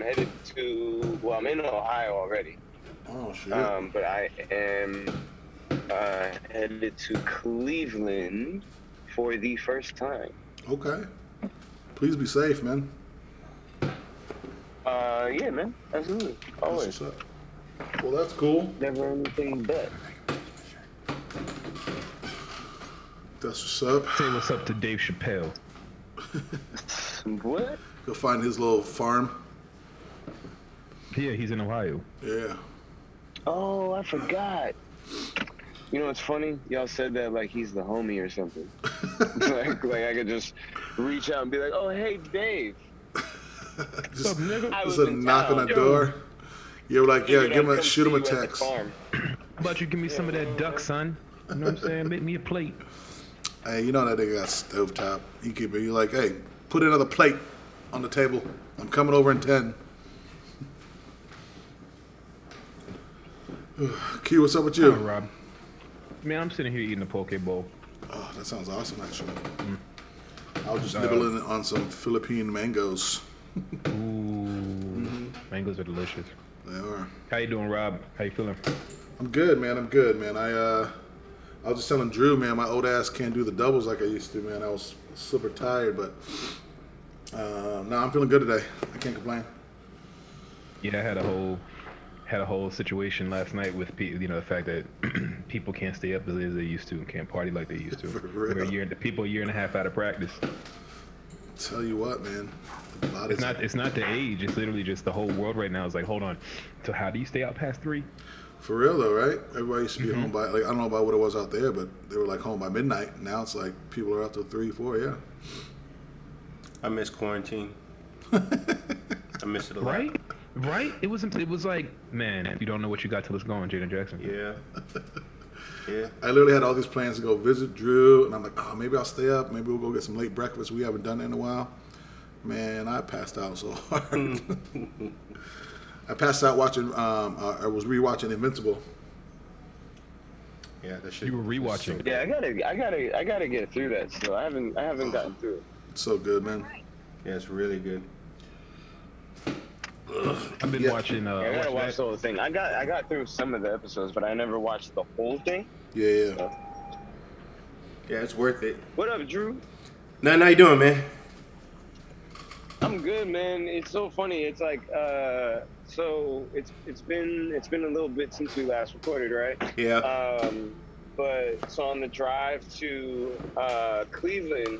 I'm headed to. Well, I'm in Ohio already. Oh shit. Um, but I am uh, headed to Cleveland for the first time. okay. Please be safe, man. Uh, yeah, man, absolutely, That's always. what's up. Well, that's cool. Never anything but. That's what's up. Say what's up to Dave Chappelle. What? Go find his little farm. Yeah, he's in Ohio. Yeah. Oh, I forgot. You know what's funny? Y'all said that like he's the homie or something. like, like I could just reach out and be like, "Oh, hey, Dave." Just, What's up, nigga? I just was a in knock on the door. You're like, yeah, give him a come shoot him a the text. farm. How about you give me some of that duck, son? You know what I'm saying? Make me a plate. Hey, you know that nigga got stovetop. He keep it. You're like, hey, put another plate on the table. I'm coming over in ten. Q, what's up with you? Hi, Rob. Man, I'm sitting here eating a poke bowl. Oh, that sounds awesome, actually. I was just Uh, nibbling on some Philippine mangoes. Ooh, mangoes are delicious. They are. How you doing, Rob? How you feeling? I'm good, man. I'm good, man. I uh, I was just telling Drew, man, my old ass can't do the doubles like I used to, man. I was super tired, but uh, no, I'm feeling good today. I can't complain. Yeah, I had a whole had a whole situation last night with pe- you know the fact that people can't stay up as late as they used to and can't party like they used to. For real. We're a year, the people a year and a half out of practice. Tell you what, man. It's not it's not the age. It's literally just the whole world right now is like, hold on. So how do you stay out past three? for real though, right? Everybody used to be Mm-hmm. home by like I don't know about what it was out there, but they were like home by midnight. Now it's like people are out till three, four. Yeah. I miss quarantine. I miss it a lot. Right? Right? It was it was like, man, if you don't know what you got till it's gone, Janet Jackson. Yeah. Yeah. I literally had all these plans to go visit Drew, and I'm like, oh, maybe I'll stay up. Maybe we'll go get some late breakfast. We haven't done that in a while. Man, I passed out so hard. I passed out watching. Um, uh, I was rewatching Invincible. Yeah, that shit. You were was so rewatching. Yeah, I gotta, I gotta, I gotta get through that. Still, I haven't, I haven't gotten through it. It's so good, man. Yeah, it's really good. I've been Yeah. watching uh I gotta watch that- the whole thing. I got, I got through some of the episodes, but I never watched the whole thing. Yeah, yeah. Yeah, it's worth it. What up, Drew? Nothing. How you doing, man? I'm good, man. It's so funny. It's like, uh, so it's it's been it's been a little bit since we last recorded, right? Yeah. Um, but so on the drive to uh, Cleveland,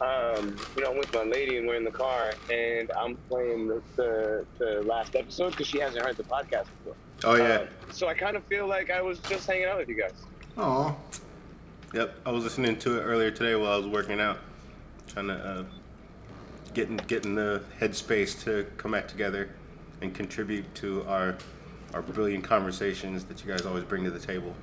um, you know, I'm with my lady and we're in the car, and I'm playing the the, the last episode because she hasn't heard the podcast before. oh yeah. Uh, so I kind of feel like I was just hanging out with you guys. Aw, Yep. I was listening to it earlier today while I was working out, trying to uh, getting getting the headspace to come back together and contribute to our our brilliant conversations that you guys always bring to the table.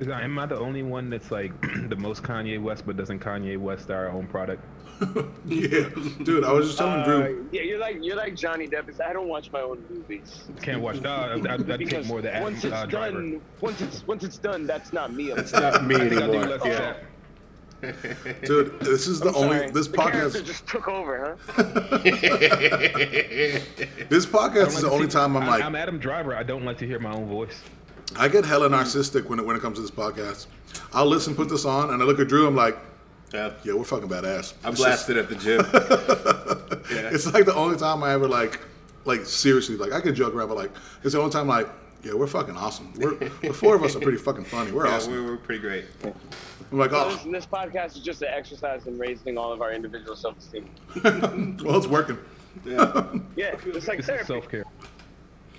Is I, am I the only one that's like the most Kanye West, but doesn't Kanye West our own product? yeah, dude. I was just telling Uh, Drew. yeah, you're like you're like Johnny Depp. It's, I don't watch my own movies. Can't watch. No, I, I, I'd take because more the once it's uh, driver. done, once it's once it's done, that's not me. It's not me I think I do anymore. Yeah. that. Dude, this is the I'm only sorry. this the podcast. just took over, huh? This podcast don't is the to only see- time I'm like, I'm Adam Driver. I don't like to hear my own voice. I get hella narcissistic when it when it comes to this podcast. I'll listen, put this on, and I look at Drew. I'm like, Yeah. yeah, we're fucking badass. I It's just- blasted at the gym. yeah. It's like the only time I ever like, like seriously, like I can joke around, but like it's the only time like, yeah, we're fucking awesome. We're the four of us are pretty fucking funny. We're Yeah, awesome. We're pretty great. I'm like, So this, oh, this podcast is just an exercise in raising all of our individual self-esteem. well, it's working. Yeah. Yeah, it's like This therapy. self care.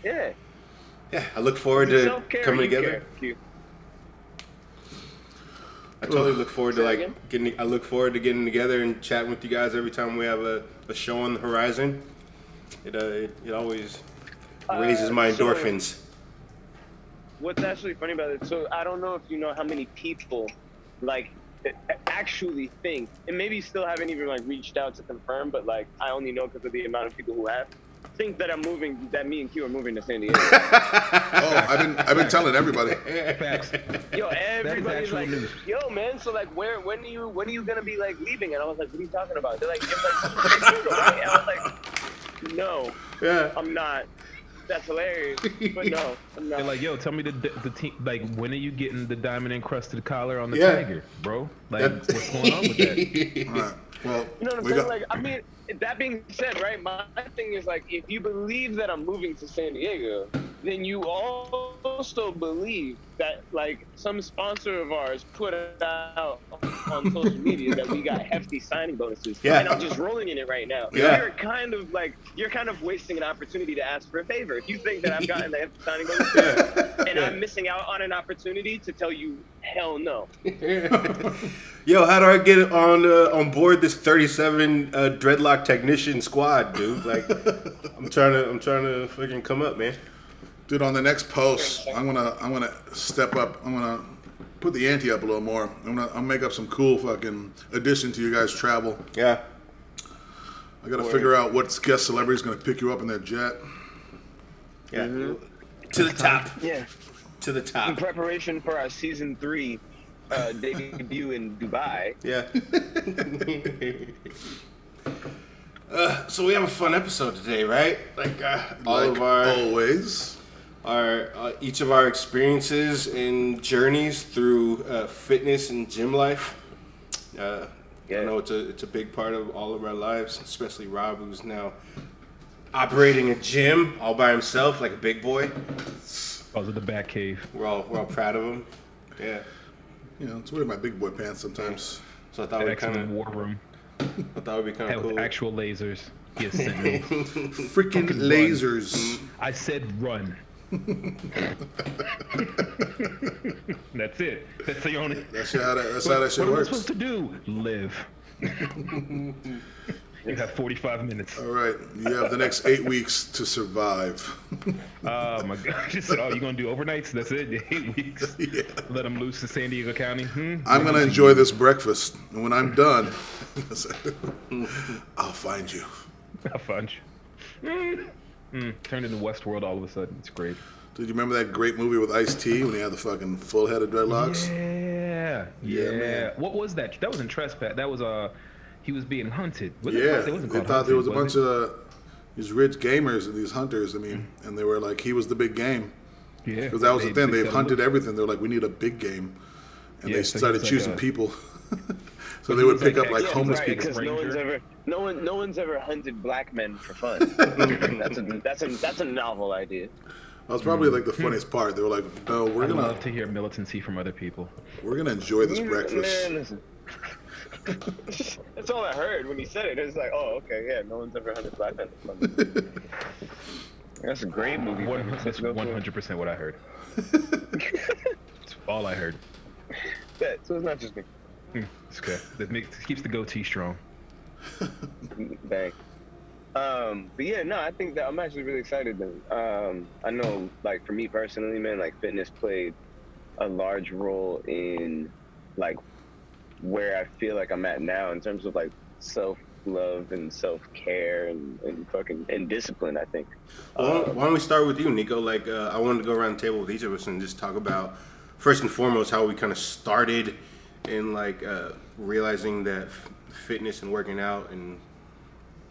Yeah, Yeah. I look forward to coming together. I totally look forward to like again? getting. I look forward to getting together and chatting with you guys every time we have a, a show on the horizon. It uh, it, it always raises Uh, my so- endorphins. What's actually funny about it? So I don't know if you know how many people, like, actually think, and maybe still haven't even like reached out to confirm, but like I only know because of the amount of people who have think that I'm moving, that me and Q are moving to San Diego. Oh, I've been I've been telling everybody. Facts. Yo, everybody's like, news. yo, man. So like, where, when are you, when are you gonna be like leaving? And I was like, what are you talking about? They're like, you're like, San Diego, right? I was like, no, Yeah. I'm not. That's hilarious. But no, I'm not. They're like, yo, tell me the the team. Like, when are you getting the diamond encrusted collar on the Yeah. tiger, bro? Like, what's going on with that? All right. Well, You know what I'm we saying? got Like, I mean, that being said, right? My thing is like, if you believe that I'm moving to San Diego, then you also believe that like some sponsor of ours put out on social media that we got hefty signing bonuses. Yeah. And I'm just rolling in it right now. Yeah. You're kind of like you're kind of wasting an opportunity to ask for a favor. If you think that I've gotten the hefty signing bonuses and I'm missing out on an opportunity to tell you hell no. Yo, how do I get on uh, on board this 37 uh, dreadlock technician squad, dude? Like, I'm trying to I'm trying to fucking come up, man. Dude, on the next post, I'm gonna I'm gonna step up. I'm gonna put the ante up a little more. I'm gonna I'll make up some cool fucking addition to you guys' travel. Yeah. I gotta figure out what guest celebrity's gonna pick you up in their jet. Yeah. To the top. Yeah. To the top. In preparation for our season three uh, debut in Dubai. Yeah. uh, so we have a fun episode today, right? Like uh, all like of our always. Our uh, each of our experiences and journeys through uh, fitness and gym life. Uh, Yeah. I know it's a it's a big part of all of our lives, especially Rob, who's now operating a gym all by himself like a big boy. Because of the back cave. We're all we're all proud of him. Yeah. You know, it's weird my big boy pants sometimes. So I thought we Excellent kind of war room. I thought it'd be kind Had of with cool. actual lasers. He has sentinels. Freaking Fucking lasers. I said run. That's it. That's the only. That's how that, that's how that shit what am I supposed to do? Live. you have 45 minutes. All right, you have the next eight weeks to survive. Oh my god! "Oh, you gonna do overnights? That's it? Eight weeks? Yeah. Let them loose to San Diego County? Hmm? I'm gonna enjoy this breakfast, and when I'm done, I'll find you. Have fun. Mm. Mm. Turned into Westworld all of a sudden. It's great. Did you remember that great movie with Ice T when he had the fucking full head of dreadlocks? Yeah, Yeah, yeah. man. What was that? That wasn't trespass. That was uh, he was being hunted. Was Yeah, it wasn't they called thought there was a hunted, bunch of uh, these rich gamers and these hunters. I mean, and they were like, he was the big game Yeah, because that was the thing. they They've said, hunted everything. They're like, we need a big game, and Yeah, they so he started was like choosing a- people. so they would pick like up like yeah, homeless right, people. no one's ever no one no one's ever hunted black men for fun. that's a that's a that's a novel idea. That was probably like the funniest part. They were like, no, we're I gonna love to hear militancy from other people. we're gonna enjoy this breakfast. Man, listen. That's all I heard when he said it. It's like, oh, okay, yeah, no one's ever hunted black men for fun. That's a great movie. One, that's Let's go for it. 100 percent what I heard. That's all I heard. Yeah, so it's not just me. Hmm, It's okay. That makes keeps the goatee strong. Bang. Um, but yeah, no, I think that I'm actually really excited. Then, um, I know, like for me personally, man, like fitness played a large role in like where I feel like I'm at now in terms of like self love and self care and, and fucking and discipline. I think. Why don't, why don't we start with you, Nico? Like, uh, I wanted to go around the table with each of us and just talk about first and foremost how we kind of started in like uh, realizing that fitness and working out and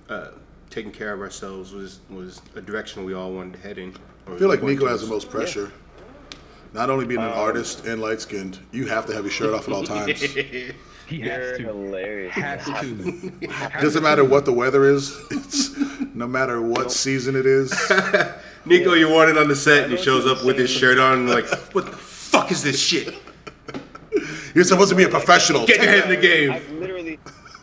uh, taking care of ourselves was was a direction we all wanted to head in. I feel like Nico has the most pressure. Not only being an artist and light skinned, you have to have your shirt off at all times. He You're has to. hilarious. Has to. It doesn't matter what the weather is. It's no matter what season it is. Nico, you wanted on the set, and he shows up with his shirt on, and like, what the fuck is this shit? You're supposed to be a professional. Get your head in the game.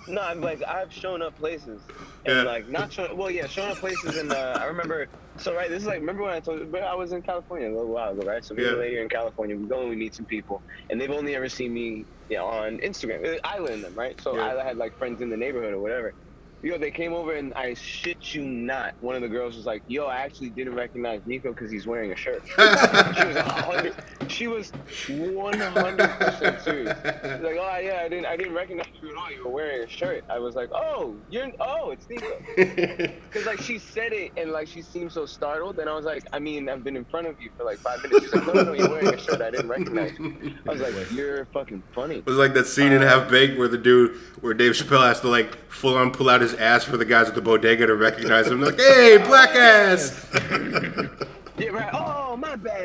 No, I'm like, I've shown up places, Yeah. and like, not shown, well, yeah, shown up places, and uh, I remember, so right, this is like, remember when I told you, I was in California a little while ago, right? So we Yeah. a lady in California, we go and we meet some people, and they've only ever seen me, you know, on Instagram. Uh, Isla in them, right? So Yeah. Isla had like friends in the neighborhood or whatever. Yo, they came over and I shit you not. One of the girls was like, "Yo, I actually didn't recognize Nico because he's wearing a shirt." she was a hundred. she was 100% serious. She's like, oh yeah, I didn't, I didn't recognize you at all. You were wearing a shirt. I was like, oh, you're, oh, it's Nico. Because like she said it and like she seemed so startled, and I was like, I mean, I've been in front of you for like five minutes. She's like, no, no, no, you're wearing a shirt. I didn't recognize you. I was like, you're fucking funny. It was like that scene in Uh, Half Baked where the dude, where Dave Chappelle has to like full on pull out his ass for the guys at the bodega to recognize him. They're Like, hey, black ass. Yeah, right. Oh, my bad.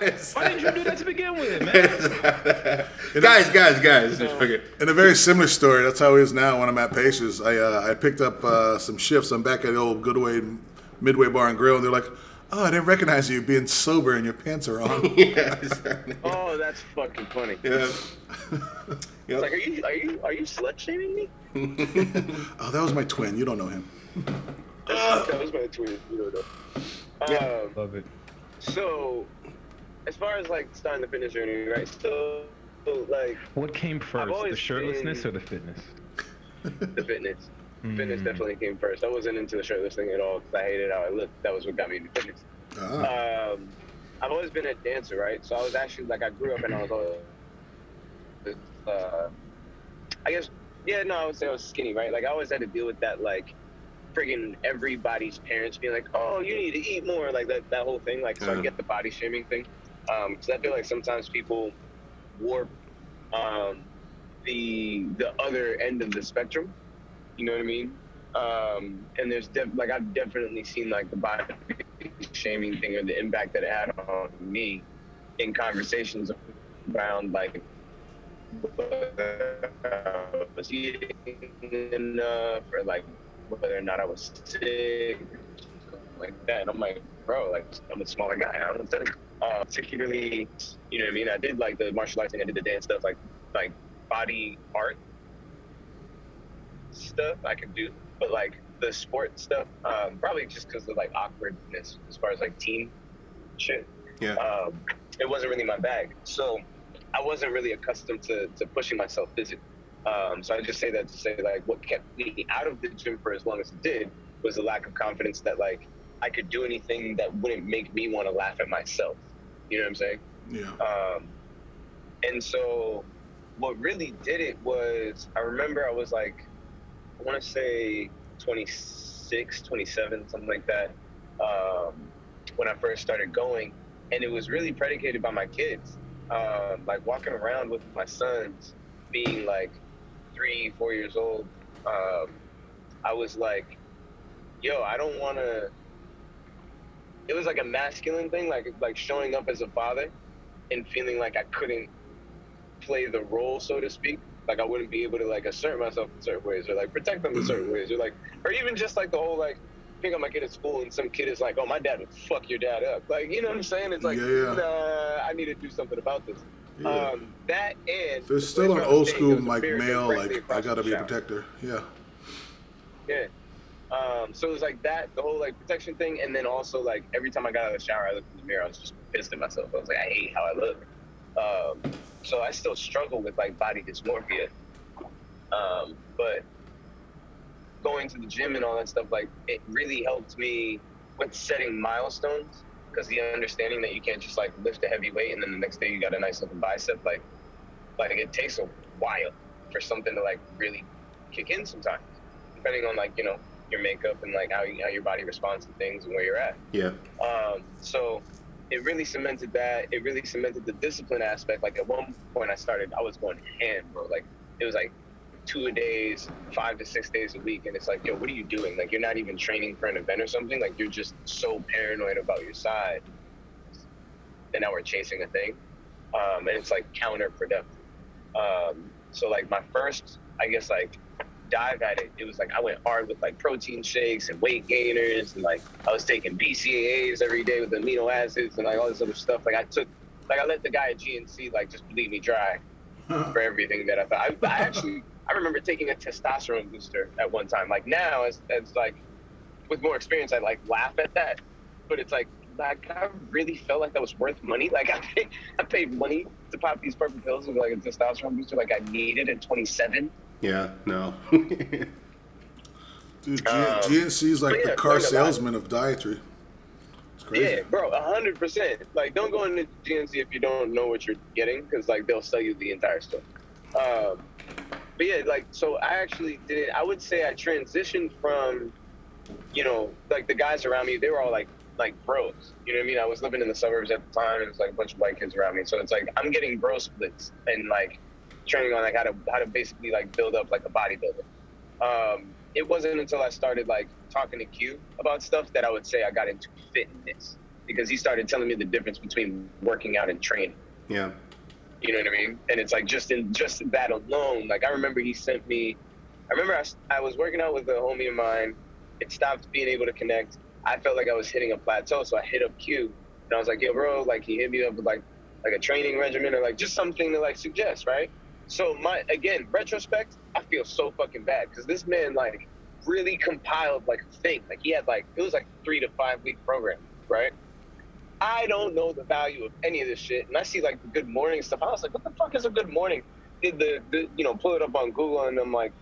man. Why didn't you do that to begin with, man? guys, guys, guys. So- Okay. In a very similar story, that's how it is now when I'm at Pacers. I uh, I picked up uh, some shifts. I'm back at the old Goodway Midway Bar and Grill, and they're like, "Oh, I didn't recognize you being sober and your pants are on." yeah. Oh, that's fucking funny. yeah. It's like, are you, are you, are you slut shaming me? oh, that was my twin. You don't know him. that was my twin. You don't know. Um, Love it. so, as far as like starting the fitness journey, right? So, so, like What came first, the shirtlessness been- or the fitness? the fitness. Fitness Mm. definitely came first. I wasn't into the shirtless thing at all because I hated how I looked. That was what got me into fitness. Ah. Um, I've always been a dancer, right? So I was actually like I grew up and I was always, uh, I guess, yeah, no, I would say I was skinny, right? Like I always had to deal with that, like, friggin' everybody's parents being like, "Oh, you need to eat more," like that that whole thing. Like, so I get the body shaming thing. Um, I feel like sometimes people warp um, the the other end of the spectrum. You know what I mean? Um, and there's def- like I've definitely seen like the body shaming thing or the impact that it had on me in conversations around like I was eating enough or like whether or not I was sick, like that. And I'm like, bro, like I'm a smaller guy. I don't think, uh, particularly, you know what I mean? I did like the martial arts thing. I did the dance stuff, like like body art stuff I could do, but like the sport stuff, um, probably just because of like awkwardness as far as like team shit. Yeah. Um, it wasn't really my bag, so I wasn't really accustomed to, to pushing myself physically. Um, so I just say that to say like what kept me out of the gym for as long as it did was the lack of confidence that like I could do anything that wouldn't make me want to laugh at myself. You know what I'm saying? Yeah. Um, and so what really did it was I remember I was like, I want to say 26, 27, something like that, um, when I first started going. And it was really predicated by my kids. Um, like walking around with my sons being like three, four years old. Um, I was like, yo, I don't want to. It was like a masculine thing, like like showing up as a father and feeling like I couldn't play the role, so to speak. Like I wouldn't be able to like assert myself in certain ways or like protect them in certain ways or like or even just like the whole like pick up my kid at school and some kid is like, Oh, my dad would fuck your dad up. Like, you know what I'm saying? It's like Yeah, nah, I need to do something about this. Yeah. Um that and There's still an where I was old school there was a like male like I gotta be a protector. Yeah. Yeah. Um, so it was like that, the whole like protection thing, and then also like every time I got out of the shower, I looked in the mirror, I was just pissed at myself. I was like, I hate how I look. Um, so I still struggle with like body dysmorphia. Um, but going to the gym and all that stuff, like it really helped me with setting milestones because the understanding that you can't just like lift a heavy weight and then the next day you got a nice looking bicep, like like it takes a while for something to like really kick in sometimes, depending on like you know your makeup and like how you, how your body responds to things and where you're at. Yeah. Um, so it really cemented that. It really cemented the discipline aspect. Like at one point, I started, I was going ham, bro. Like it was like two a days, five to six days a week, and it's like, yo, what are you doing? Like you're not even training for an event or something. Like you're just so paranoid about your side. And now we're chasing a thing, um, and it's like counterproductive. Um, so like my first, I guess like dive at it, it was like I went hard with like protein shakes and weight gainers, and like I was taking BCAAs every day with amino acids and like all this other stuff. Like I took, like I let the guy at GNC like just bleed me dry for everything that I thought. I, I actually, I remember taking a testosterone booster at one time. Like now, as as like with more experience, I like laugh at that, but it's like. Like I really felt like that was worth money. Like I paid, I paid money to pop these purple pills with like a testosterone booster. Like I needed at 27. Yeah. No. Dude, G- Um, GNC is like yeah, the car salesman of dietary. It's crazy. Yeah, bro, hundred percent. Like, don't go into GNC if you don't know what you're getting, because like they'll sell you the entire stuff. Um, but yeah, like, so I actually did. I would say I transitioned from, you know, like the guys around me. They were all like, like bros. You know what I mean? I was living in the suburbs at the time, and it was like a bunch of white kids around me. So it's like I'm getting bro splits and like training on like how to how to basically like build up like a bodybuilder. Um, it wasn't until I started like talking to Q about stuff that I would say I got into fitness because he started telling me the difference between working out and training. Yeah. You know what I mean? And it's like just in just that alone. Like I remember he sent me. I remember I, I was working out with a homie of mine. It stopped being able to connect. I felt like I was hitting a plateau, so I hit up Q, and I was like, "Yo, bro!" Like he hit me up with like like a training regimen or like just something to like suggest, right? So my again, retrospect, I feel so fucking bad because this man like really compiled like a thing. Like he had like it was like three to five week program, right? I don't know the value of any of this shit, and I see like the good morning stuff. I was like, what the fuck is a good morning? Did the, the you know pull it up on Google, and I'm like,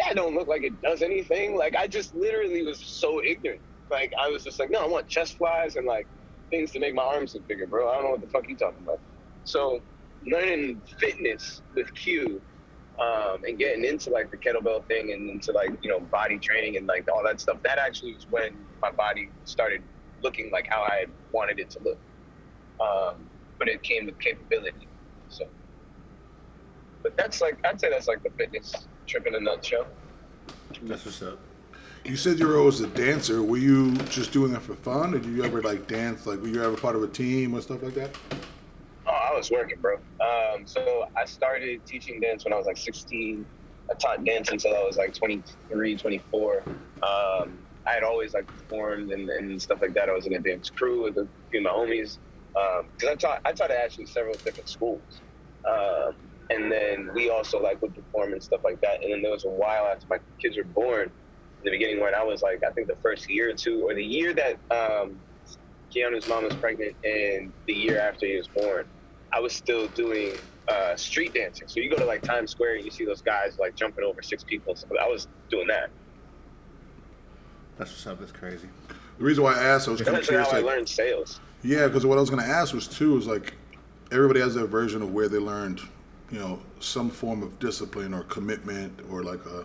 that don't look like it does anything. Like I just literally was so ignorant. Like I was just like, no, I want chest flies and like things to make my arms look bigger, bro. I don't know what the fuck you talking about. So learning fitness with Q um, and getting into like the kettlebell thing and into like you know body training and like all that stuff. That actually was when my body started looking like how I wanted it to look. Um, but it came with capability. So, but that's like I'd say that's like the fitness trip in a nutshell. That's what's up. You said you were always a dancer. Were you just doing it for fun, or did you ever like dance? Like, were you ever part of a team or stuff like that? Oh, I was working, bro. Um, so I started teaching dance when I was like 16. I taught dance until I was like 23, 24. Um, I had always like performed and, and stuff like that. I was in a dance crew with a few of my homies. Because I taught, I taught at actually several different schools. Um, and then we also like would perform and stuff like that. And then there was a while after my kids were born, in the beginning when I was like, I think the first year or two, or the year that um, Keanu's mom was pregnant, and the year after he was born, I was still doing uh, street dancing. So you go to like Times Square and you see those guys like jumping over six people. stuff. I was doing that. That's what's up. That's crazy. The reason why I asked, I was kind of curious. how I Like, learned sales. yeah, because what I was going to ask was too is like everybody has their version of where they learned, you know, some form of discipline or commitment or like a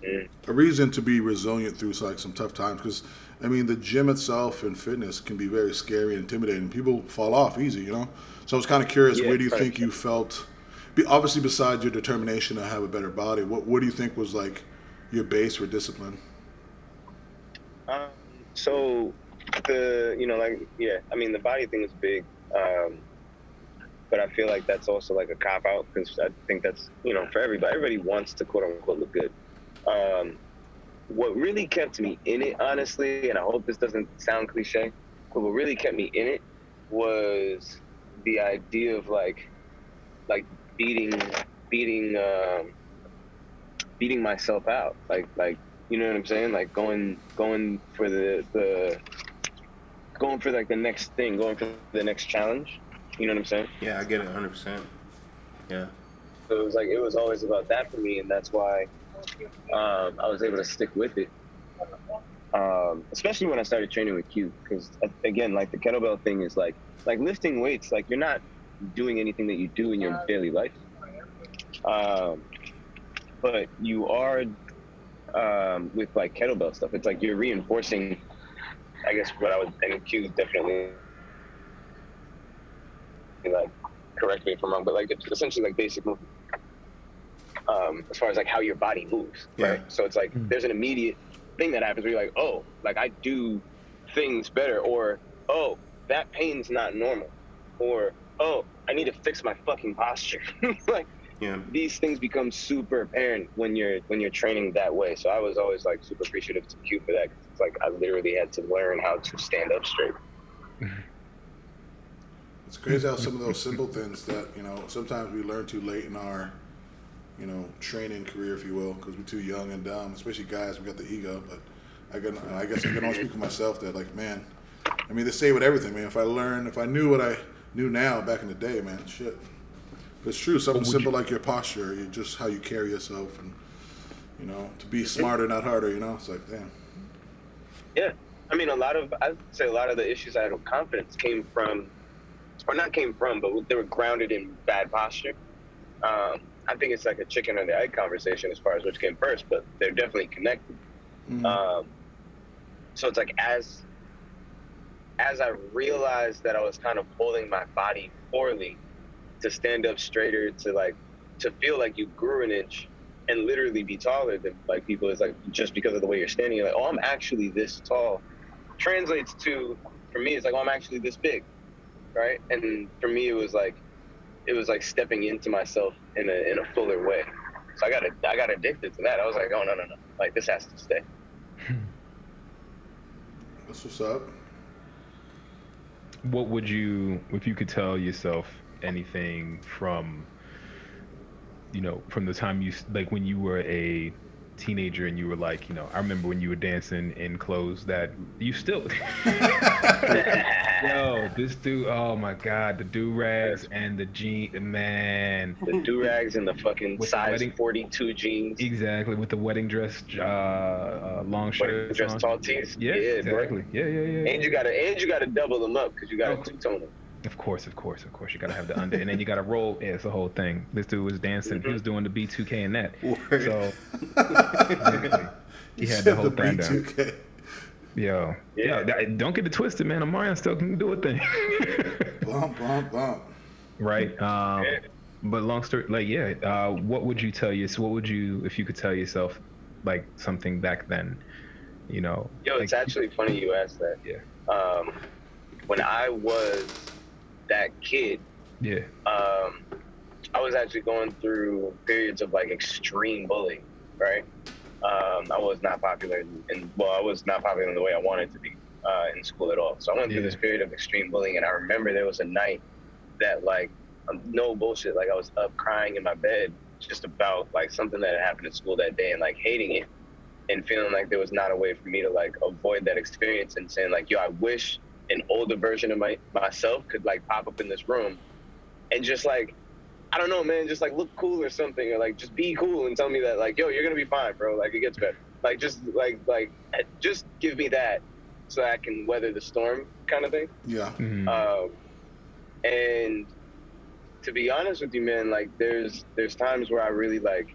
Mm. a reason to be resilient through like some tough times. Because I mean, the gym itself and fitness can be very scary and intimidating. People fall off easy, you know. So I was kind of curious, Yeah, where do you think you felt? Obviously, besides your determination to have a better body, what what do you think was like your base for discipline? Um, so the you know like yeah, I mean the body thing is big, um, but I feel like that's also like a cop out because I think that's you know for everybody. Everybody wants to quote unquote look good. Um, what really kept me in it, honestly, and I hope this doesn't sound cliche, but what really kept me in it was the idea of like like beating beating um, beating myself out like like you know what i'm saying? Like going going for the the going for like the next thing going for the next challenge. You know what i'm saying? Yeah, I get it 100%. Yeah. so it was like it was always about that for me and that's why um, i was able to stick with it. Um, especially when i started training with q because again like the kettlebell thing is like like lifting weights like you're not doing anything that you do in your daily life. Um, but you are um, with like kettlebell stuff. It's like you're reinforcing i guess what i would and q definitely like correct me if i'm wrong but like it's essentially like basic movement um, as far as like how your body moves right? So it's like there's an immediate thing that happens where you're like oh like i do things better or oh that pain's not normal or oh i need to fix my fucking posture. Like Yeah. these things become super apparent when you're when you're training that way. So I was always like super appreciative to Q for that. 'cause It's like I literally had to learn how to stand up straight. It's crazy how some of those simple things that you know sometimes we learn too late in our, you know, training career, if you will, because we're too young and dumb. Especially guys, we got the ego. But I can, I guess I can only speak for myself that like, man, I mean, they say with everything, man. If I learn, if I knew what I knew now back in the day, man, shit. But it's true. Something simple you- like your posture, you just how you carry yourself, and you know, to be smarter, not harder. You know, it's like, damn. Yeah, I mean, a lot of I'd say a lot of the issues I had with confidence came from, or not came from, but they were grounded in bad posture. Um, I think it's like a chicken or the egg conversation as far as which came first, but they're definitely connected. Mhm. Um, so it's like as as I realized that I was kind of holding my body poorly to stand up straighter, to like to feel like you grew an inch and literally be taller than like people is like just because of the way you're standing, you're like, oh, I'm actually this tall. Translates to for me, it's like, oh, I'm actually this big, right? And for me, it was like it was like stepping into myself in a in a fuller way. So I got I got addicted to that. I was like, oh no no no, like this has to stay. That's what's up. What would you, if you could tell yourself anything from, you know, from the time you, like when you were a teenager and you were like, you know, I remember when you were dancing in clothes that you still, yo, this dude, oh my God, the do rags and the jean, man. The do rags and the fucking With the size wedding- 42 jeans, Exactly, with the wedding dress, uh, uh long wedding shirt. dress tall tees. Yeah, bro. exactly. Yeah, yeah, yeah. And you gotta and you gotta double them up because you got Oh. a two toner. Of course, of course, of course. You gotta have the under, and then you gotta roll. Yeah, it's the whole thing. This dude was dancing. He was doing the B2K and that. Word. So he had the whole thing down. B2K. Yo, yeah. Yeah. that- don't get it twisted, man. Omarion still can do a thing, Bump, bump, bump. right? Um, Yeah. but long story, like, yeah. Uh, what would you tell you? So, what would you, if you could tell yourself, like something back then? You know, Yo, like, it's actually funny you asked that. Yeah. Um, when I was that kid, yeah. um, I was actually going through periods of like extreme bullying, right? Um, I was not popular, in well, I was not popular in the way I wanted to be uh, in school at all. So I went through Yeah. this period of extreme bullying, and I remember there was a night that, like, um, no bullshit, like I was up crying in my bed just about like something that had happened at school that day, and like hating it, and feeling like there was not a way for me to like avoid that experience, and saying like, yo, I wish an older version of my myself could like pop up in this room and just like I don't know, man, just like look cool or something, or like just be cool and tell me that like, yo, you're gonna be fine, bro. Like it gets better. Like just like like just give me that so I can weather the storm, kind of thing. Yeah. Mhm. Um, and to be honest with you, man, like there's there's times where I really like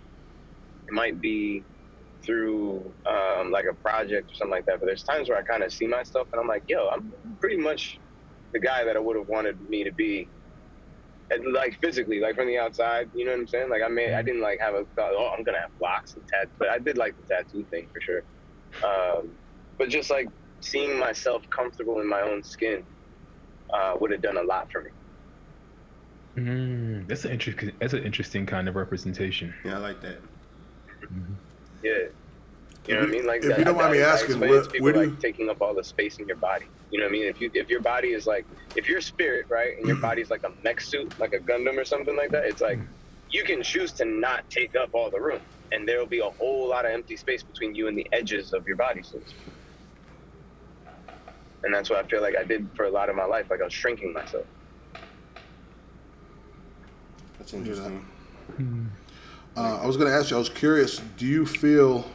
it might be through um, like a project or something like that, but there's times where I kind of see myself and I'm like, yo, I'm pretty much the guy that I would have wanted me to be. And like physically, like from the outside, you know what I'm saying? Like I may, I didn't like have a thought, oh, I'm gonna have locks and tats, but I did like the tattoo thing for sure. Um, but just like seeing myself comfortable in my own skin uh, would have done a lot for me. Mm, that's an interesting. That's an interesting kind of representation. Yeah, I like that. Yeah. You know what I mean? Like If you don't mind me I- I asking, explain where- to people, where do like you- taking up all the space in your body. You know what I mean? If you if your body is like if your spirit, right, and your mm-hmm. body's like a mech suit, like a Gundam or something like that, it's like mm-hmm. you can choose to not take up all the room, and there will be a whole lot of empty space between you and the edges of your body. So and that's what I feel like I did for a lot of my life. Like I was shrinking myself. That's interesting. Hmm. Uh, I was going to ask you. I was curious. Do you feel?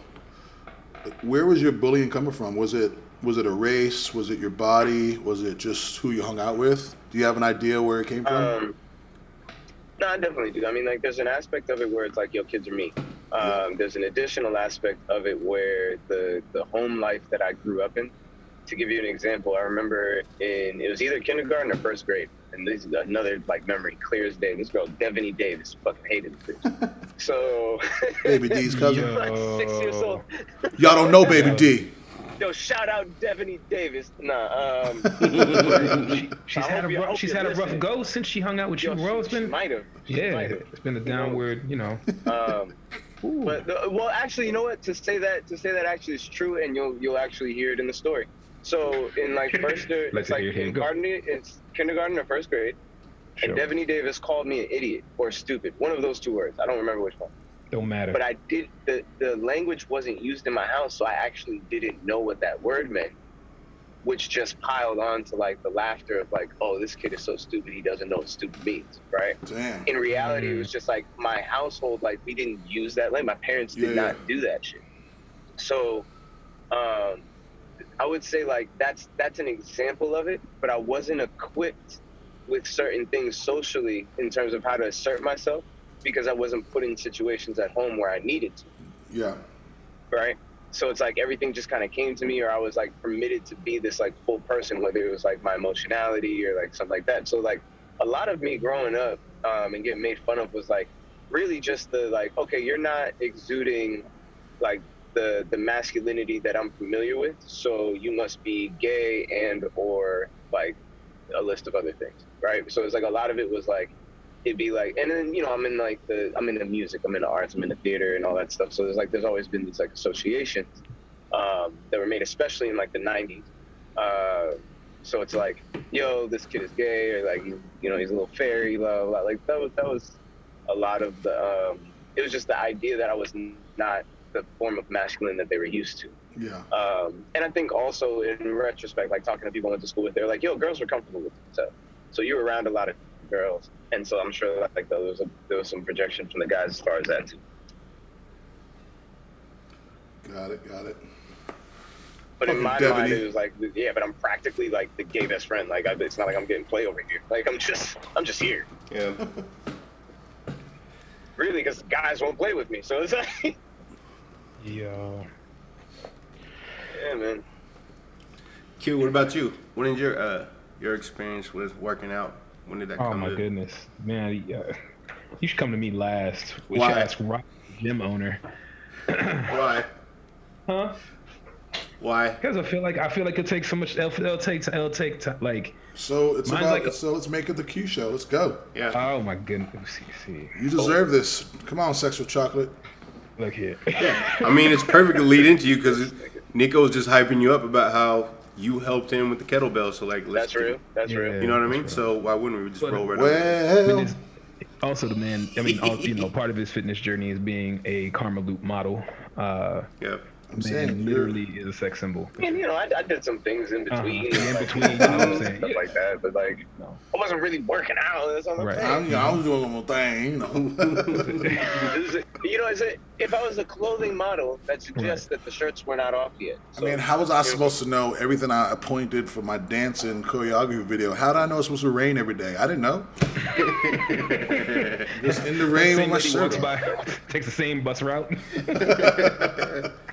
Where was your bullying coming from? Was it was it a race? Was it your body? Was it just who you hung out with? Do you have an idea where it came from? Um, no, I definitely do. I mean, like, there's an aspect of it where it's like, yo, kids are me. Um, there's an additional aspect of it where the the home life that I grew up in. To give you an example, I remember in it was either kindergarten or first grade, and this is another like memory, clear as day. This girl, Devaney Davis, fucking hated this bitch. So, Baby D's cousin. Yo. like six years old. Y'all don't know Baby D. Yo, shout out Devaney Davis. Nah, um, She, she's had a hope you- I rough, she's had a rough go since she hung out with you, yo, bro. It's she, she been might have. She yeah, might have. it's been a downward, you know. Um, But the, well, actually, you know what? To say that to say that actually is true, and you'll you'll actually hear it in the story. So in like first, or, Let's it's like hear it. Here you go. kindergarten, it's kindergarten or first grade, Sure. and Devaney Davis called me an idiot or stupid, one of those two words. I don't remember which one. Don't matter. But I did the the language wasn't used in my house, so I actually didn't know what that word meant, which just piled on to like the laughter of like, oh, this kid is so stupid, he doesn't know what stupid means, right? Damn. in reality, it Mm. was just like my household, like we didn't use that language. My parents did Yeah. not do that shit. So, um, I would say like that's that's an example of it, but I wasn't equipped with certain things socially in terms of how to assert myself because I wasn't put in situations at home where I needed to, Yeah. right? So it's like everything just kind of came to me, or I was like permitted to be this like full person, whether it was like my emotionality or like something like that. So like a lot of me growing up um, and getting made fun of was like really just the like, okay, you're not exuding like the the masculinity that I'm familiar with, so you must be gay and or like a list of other things, right? So it's like a lot of it was like it'd be like, and then you know I'm in like the I'm in the music, I'm in the arts, I'm in the theater and all that stuff. So there's like there's always been these like associations um, that were made, especially in like the '90s. Uh, so it's like, yo, this kid is gay, or like, you know, he's a little fairy, blah, blah, blah. Like that was that was a lot of the. Um, it was just the idea that I was not the form of masculine that they were used to. Yeah. Um, and I think also in retrospect, like talking to people I went to school with, they're like, yo, girls were comfortable with themselves. So you were around a lot of girls. And so I'm sure like there was a, there was some projection from the guys as far as that too. Got it. Got it. But in my Devaney. mind, it was like, yeah, but I'm practically like the gay best friend. Like, I, it's not like I'm getting play over here. Like, I'm just, I'm just here, Yeah. really, because guys won't play with me. So it's like, Yo. yeah, man. Q, what about you? When did your uh your experience with working out? When did that Oh come my to? goodness, man. Uh, you should come to me last. We Why? should ask Rob, gym owner. Why? Huh? Why? Because I feel like I feel like it takes so much. It'll, it'll take. It'll take. ti- like. So it's about. like a- so let's make it the Q show. Let's go. Yeah. Oh my goodness. See, see. You deserve this. Come on, sexual chocolate. Look here. I mean, it's perfect to lead into you because Nico Nico's just hyping you up about how you helped him with the kettlebell. So like, let's That's real. That's Yeah. real. You know what I mean? That's So why wouldn't we just But- roll right over? I Well, it's- also, the man. I mean, all, you know, part of his fitness journey is being a Karmaloop model. Uh, Yeah. I'm man saying literally is a sex symbol. And you know, I, I did some things in Uh-huh. between, In between, you know what I'm saying? stuff like that. But like, No. I wasn't really working out. That's all I'm Right. I'm, you know, I was doing one more thing. You know. You know, is it, if I was a clothing model, that suggests that the shirts were not off yet. I mean, how was I supposed to know everything I appointed for my dancing choreography video? How did I know it's supposed to rain every day? I didn't know. Just in the rain with my shirt by, takes the same bus route.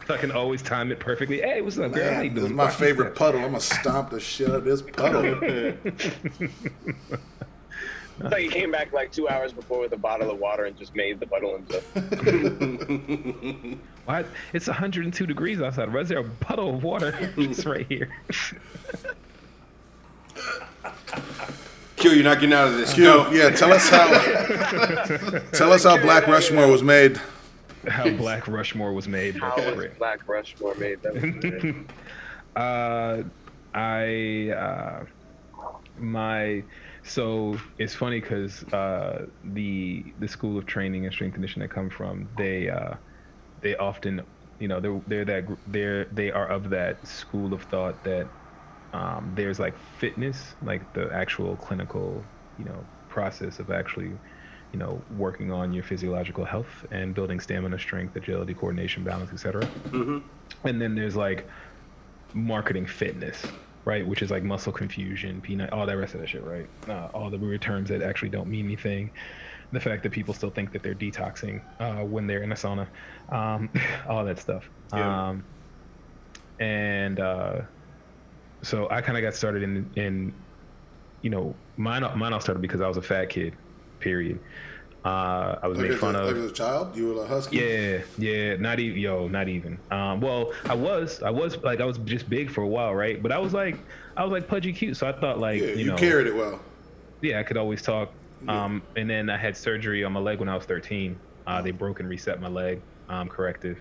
So I can always time it perfectly. Hey, what's up, girl? How you Man, this is my favorite puddle. I'm gonna stomp the shit out of this puddle. It's like he came back like two hours before with a bottle of water and just made the puddle himself. Why? It's 102 degrees outside. Why is there a puddle of water just right here? Q, you're not getting out of this. Q, Go. yeah, tell us how. tell us how Black Rushmore was made. How Black Rushmore was made. How was great. Black Rushmore made? That was Uh, I uh, my so it's funny because uh, the the school of training and strength and conditioning I come from, they uh, they often you know they're they're that they're they are of that school of thought that um, there's like fitness, like the actual clinical you know process of actually you know working on your physiological health and building stamina, strength, agility, coordination, balance, etc. And then there's like marketing fitness, right? Which is like muscle confusion, peanut, all that rest of that shit, right? Uh, all the weird terms that actually don't mean anything. The fact that people still think that they're detoxing uh, when they're in a sauna, um, all that stuff. Yeah. Um, and uh, so I kind of got started in, in, you know, mine. Mine all started because I was a fat kid, period. Uh, I was Like made as, a, fun of. like as a child, you were a husky. Yeah, yeah, not even yo, not even. Um, well, I was, I was like, I was just big for a while, right? But I was like, I was like pudgy cute, so I thought like, Yeah, you, you know, carried it well. yeah, I could always talk. Yeah. Um, and then I had surgery on my leg when I was 13. Uh, they broke and reset my leg, um, corrective,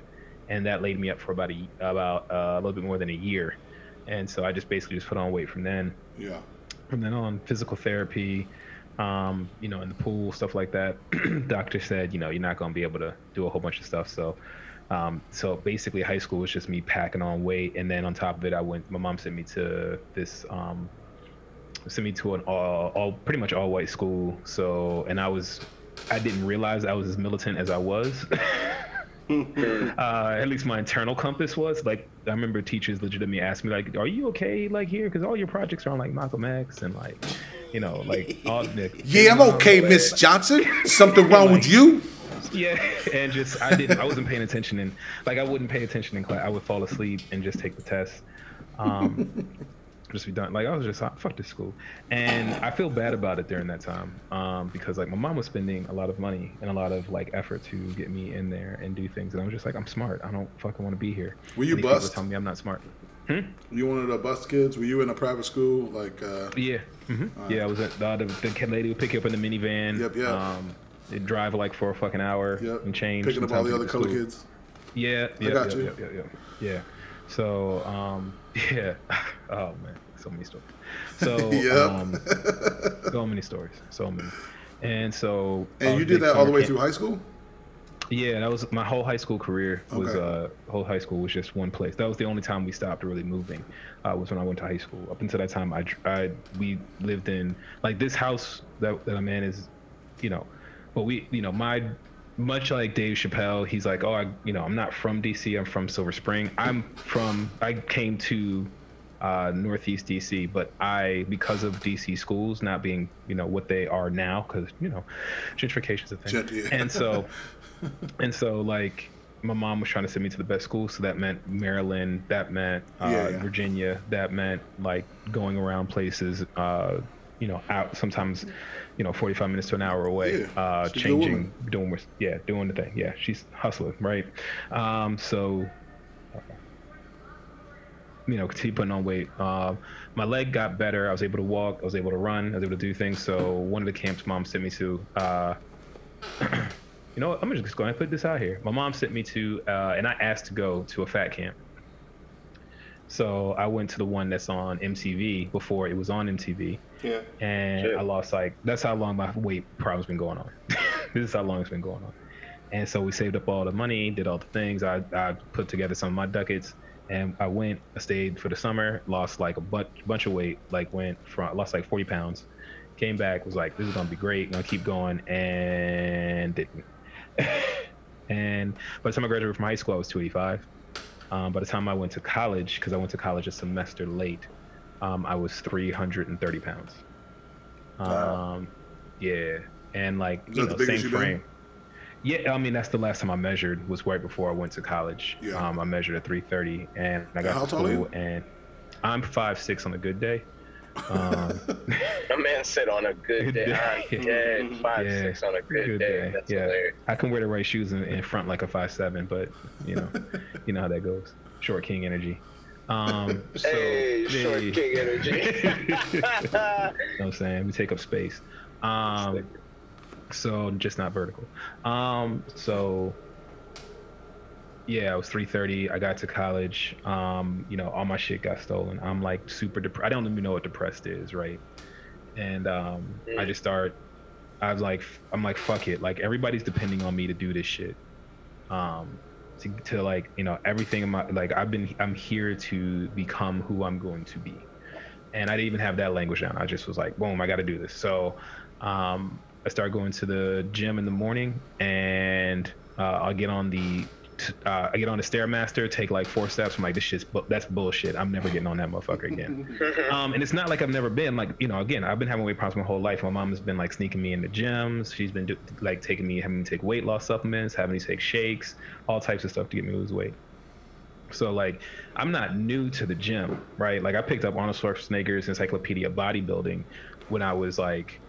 and that laid me up for about a about uh, a little bit more than a year. And so I just basically just put on weight from then Yeah. from then on physical therapy um, you know in the pool stuff like that. Doctor said you know you're not going to be able to do a whole bunch of stuff. So um, so basically high school was just me packing on weight. And then on top of it i went my mom sent me to this um, sent me to an all, all pretty much all white school. So and i was i didn't realize i was as militant as i was. Uh, at least my internal compass was. Like I remember teachers legitimately asked me like, "Are you okay like here?" Because all your projects are on like Malcolm X and like, you know, like all the Yeah, I'm okay, Miss Johnson. Something wrong with you? Yeah, and just I didn't I wasn't paying attention and like I wouldn't pay attention in class. I would fall asleep and just take the test. Um, just be done. Like I was just like, fuck this school, and I feel bad about it during that time um, because like my mom was spending a lot of money and a lot of like effort to get me in there and do things, and I was just like, I'm smart. I don't fucking want to be here. Were you And these bust? Telling me I'm not smart. You one of the bus kids? Were you in a private school? Like, uh, Yeah, hmm yeah. I was at the, the, the lady would pick you up in the minivan. Yep, yeah. Um, they'd drive like for a fucking hour yep, and change. picking up all the other color school. kids. Yeah, yeah, got yeah, you. yeah, yeah, yeah, yeah. So, um, yeah. Oh man, so many stories. So, Yep. um, so many stories, so many. And so, And you did that all the way camp- through high school? Yeah, that was my whole high school career. Was Okay. uh, whole high school was just one place. That was the only time we stopped really moving. Uh, was when I went to high school. Up until that time, I, I we lived in like this house that that I'm in is, you know, well we you know my much like Dave Chappelle, he's like, oh, I, you know, I'm not from DC. I'm from Silver Spring. I'm from. I came to uh, Northeast DC, but I, because of DC schools not being, you know, what they are now, because you know, gentrification is a thing, Gent- yeah. and so, and so, like, my mom was trying to send me to the best school, so that meant Maryland, that meant uh, Yeah, yeah. Virginia, that meant like going around places, uh, you know, out sometimes, you know, 45 minutes to an hour away, Yeah, uh, she's a good changing, doing, yeah, doing the thing, yeah, she's hustling, right? Um, so you know, continue putting on weight. Um, my leg got better. I was able to walk. I was able to run. I was able to do things. So one of the camps mom sent me to, uh, you know what? I'm just going to put this out here. My mom sent me to, uh, and I asked to go to a fat camp. So I went to the one that's on MTV before it was on MTV, Yeah. and Shit. I lost like that's how long my weight problem's been going on. this is how long it's been going on. And so we saved up all the money, did all the things. I, I put together some of my ducats, and I went. I stayed for the summer, lost like a bunch, bunch of weight. Like went from lost like 40 pounds. Came back, was like, this is gonna be great. Gonna keep going, and didn't. and by the time I graduated from high school, I was 285. Um, by the time I went to college, because I went to college a semester late, um, I was 330 pounds. Um, Wow. yeah, and like you know, the same you've been? frame. Yeah, I mean that's the last time I measured was right before I went to college. Yeah. Um, I measured at 330, and I got how to school, and I'm five six on a good day. Um, A man said on a good day, I'm dead. Five Yeah, six on a good, good day. day, That's yeah. hilarious. I can wear the right shoes in, in front like a five seven, but you know, you know how that goes. Short king energy. Um, so, hey, short hey. king energy. you know what I'm saying? We take up space. Um, so just not vertical. Um, so yeah, I was 330. I got to college. Um, you know, all my shit got stolen. I'm like super depressed. I don't even know what depressed is, right? And um, I just start. I was like, I'm like, fuck it. Like everybody's depending on me to do this shit. Um, to, to like, you know, everything in my like, I've been, I'm here to become who I'm going to be and I didn't even have that language down. I just was like, boom, I got to do this. So um, I started going to the gym in the morning, and uh, I'll get on the uh, I get on the stairmaster, take like four steps. I'm like, this shit's bu- that's bullshit. I'm never getting on that motherfucker again. um, and it's not like I've never been like you know again I've been having weight problems my whole life. My mom has been like sneaking me into gyms. She's been do, like taking me having me take weight loss supplements, having me take shakes, all types of stuff to get me to lose weight. So like I'm not new to the gym, right? Like I picked up Arnold Schwarzenegger's Encyclopedia Bodybuilding when I was like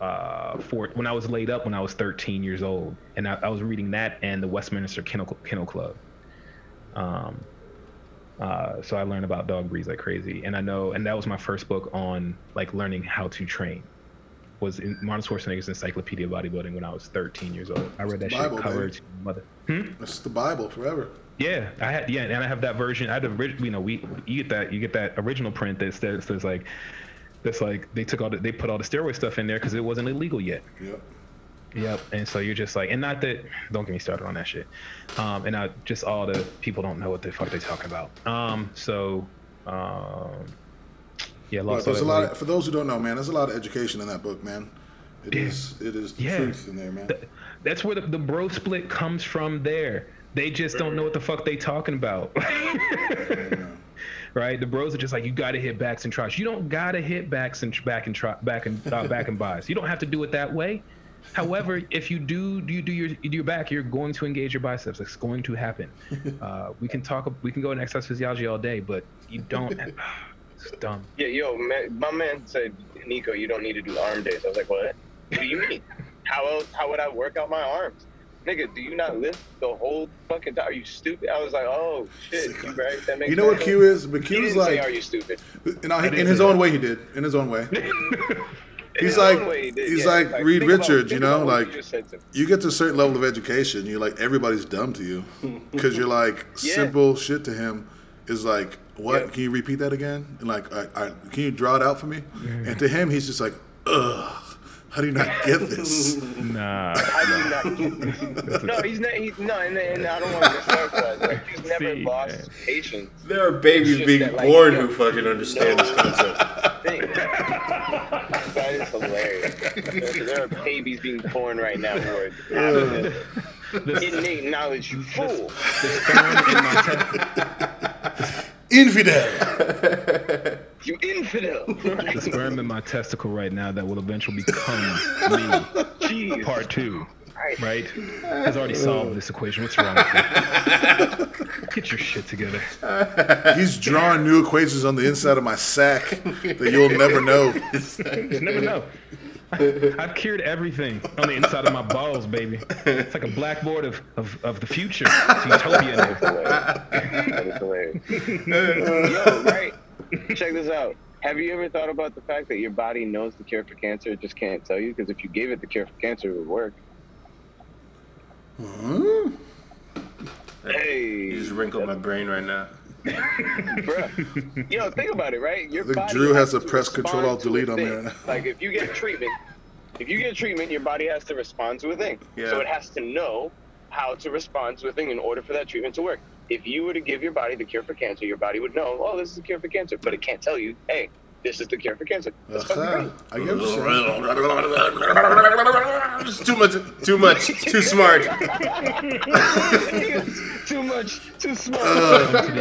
uh four when I was laid up when I was 13 years old, and I, I was reading that and the Westminster Kennel, Kennel Club. Um, uh, so I learned about dog breeds like crazy, and I know, and that was my first book on like learning how to train. Was in Arnold Schwarzenegger's Encyclopedia of Bodybuilding when I was 13 years old. I read that Bible, shit cover to mother. It's the Bible forever. Yeah, I had yeah, and I have that version. I had the you know we you get that you get that original print that says, that's like that's like they took all the, they put all the steroid stuff in there because it wasn't illegal yet. Yep. Yep. And so you're just like, and not that don't get me started on that shit. Um, and I just all the people don't know what the fuck they talking about. Um, so um, yeah, lost there's a lot. Of, for those who don't know, man, there's a lot of education in that book, man. It Yeah. is. It is the Yeah. truth in there, man. Th- That's where the, the bro split comes from. There, They just don't know what the fuck they talking about. right? The bros are just like, you gotta hit backs and tries. You don't gotta hit backs and back and try back and uh, back and buys. You don't have to do it that way. However, if you do you do your you do your back, you're going to engage your biceps. It's going to happen. Uh, we can talk. We can go in exercise physiology all day, but you don't. It's dumb. Yeah, yo, man, my man said, Nico, you don't need to do arm days. I was like, what? What do you mean? How else? How would I work out my arms? Nigga, do you not lift the whole fucking time? Are you stupid? I was like, oh shit, you right? That makes You know what sense. Q is? But He Q is didn't say, like, are you stupid? you know, I in his own way, he did. In his own way. He's like- way, he did, he's yeah. like Reed Richards, you know, like- you just said to me. You get to a certain level of education, you're like everybody's dumb to you because you're like Yeah. simple shit to him is like what? Yeah. Can you repeat that again? And like, I, I, can you draw it out for me? And to him, he's just like, ugh. How do you not get this? Nah. How do you not get this? no, he's not. He's no, and, and I don't want to mischaracterize. Like, he's never See, lost man. patience. There are babies being that, like, born you who fucking understand this concept. Thing. that is hilarious. There- There are babies being born right now who are having this innate knowledge. You fool. The sperm in my te- Infidel. You infidel. the sperm in my testicle right now that will eventually become me. Jeez. Part two. Right. Right? Has already solved this equation. What's wrong with you? Get your shit together. He's drawing new equations on the inside of my sack that you'll never know. You never know. I've cured everything on the inside of my balls, baby. It's like a blackboard of, of, of the future. It's utopia in there. That is hilarious. Yo, right. Check this out. Have you ever thought about the fact that your body knows the cure for cancer, it just can't tell you? Because if you gave it the cure for cancer, it would work. hmm Hey, You just wrinkled my brain right now. Bruh. know, think about it, right? Your body Drew has to to press Control Alt Delete on there. Like if you get treatment, if you get treatment, your body has to respond to a thing. Yeah. So it has to know how to respond to a thing in order for that treatment to work. If you were to give your body the cure for cancer, your body would know, oh, this is a cure for cancer, but it can't tell you, hey, this is the cure for cancer. That's fucking Uh-huh. I get what you're saying. Just too much, too much, too smart. too much, too smart.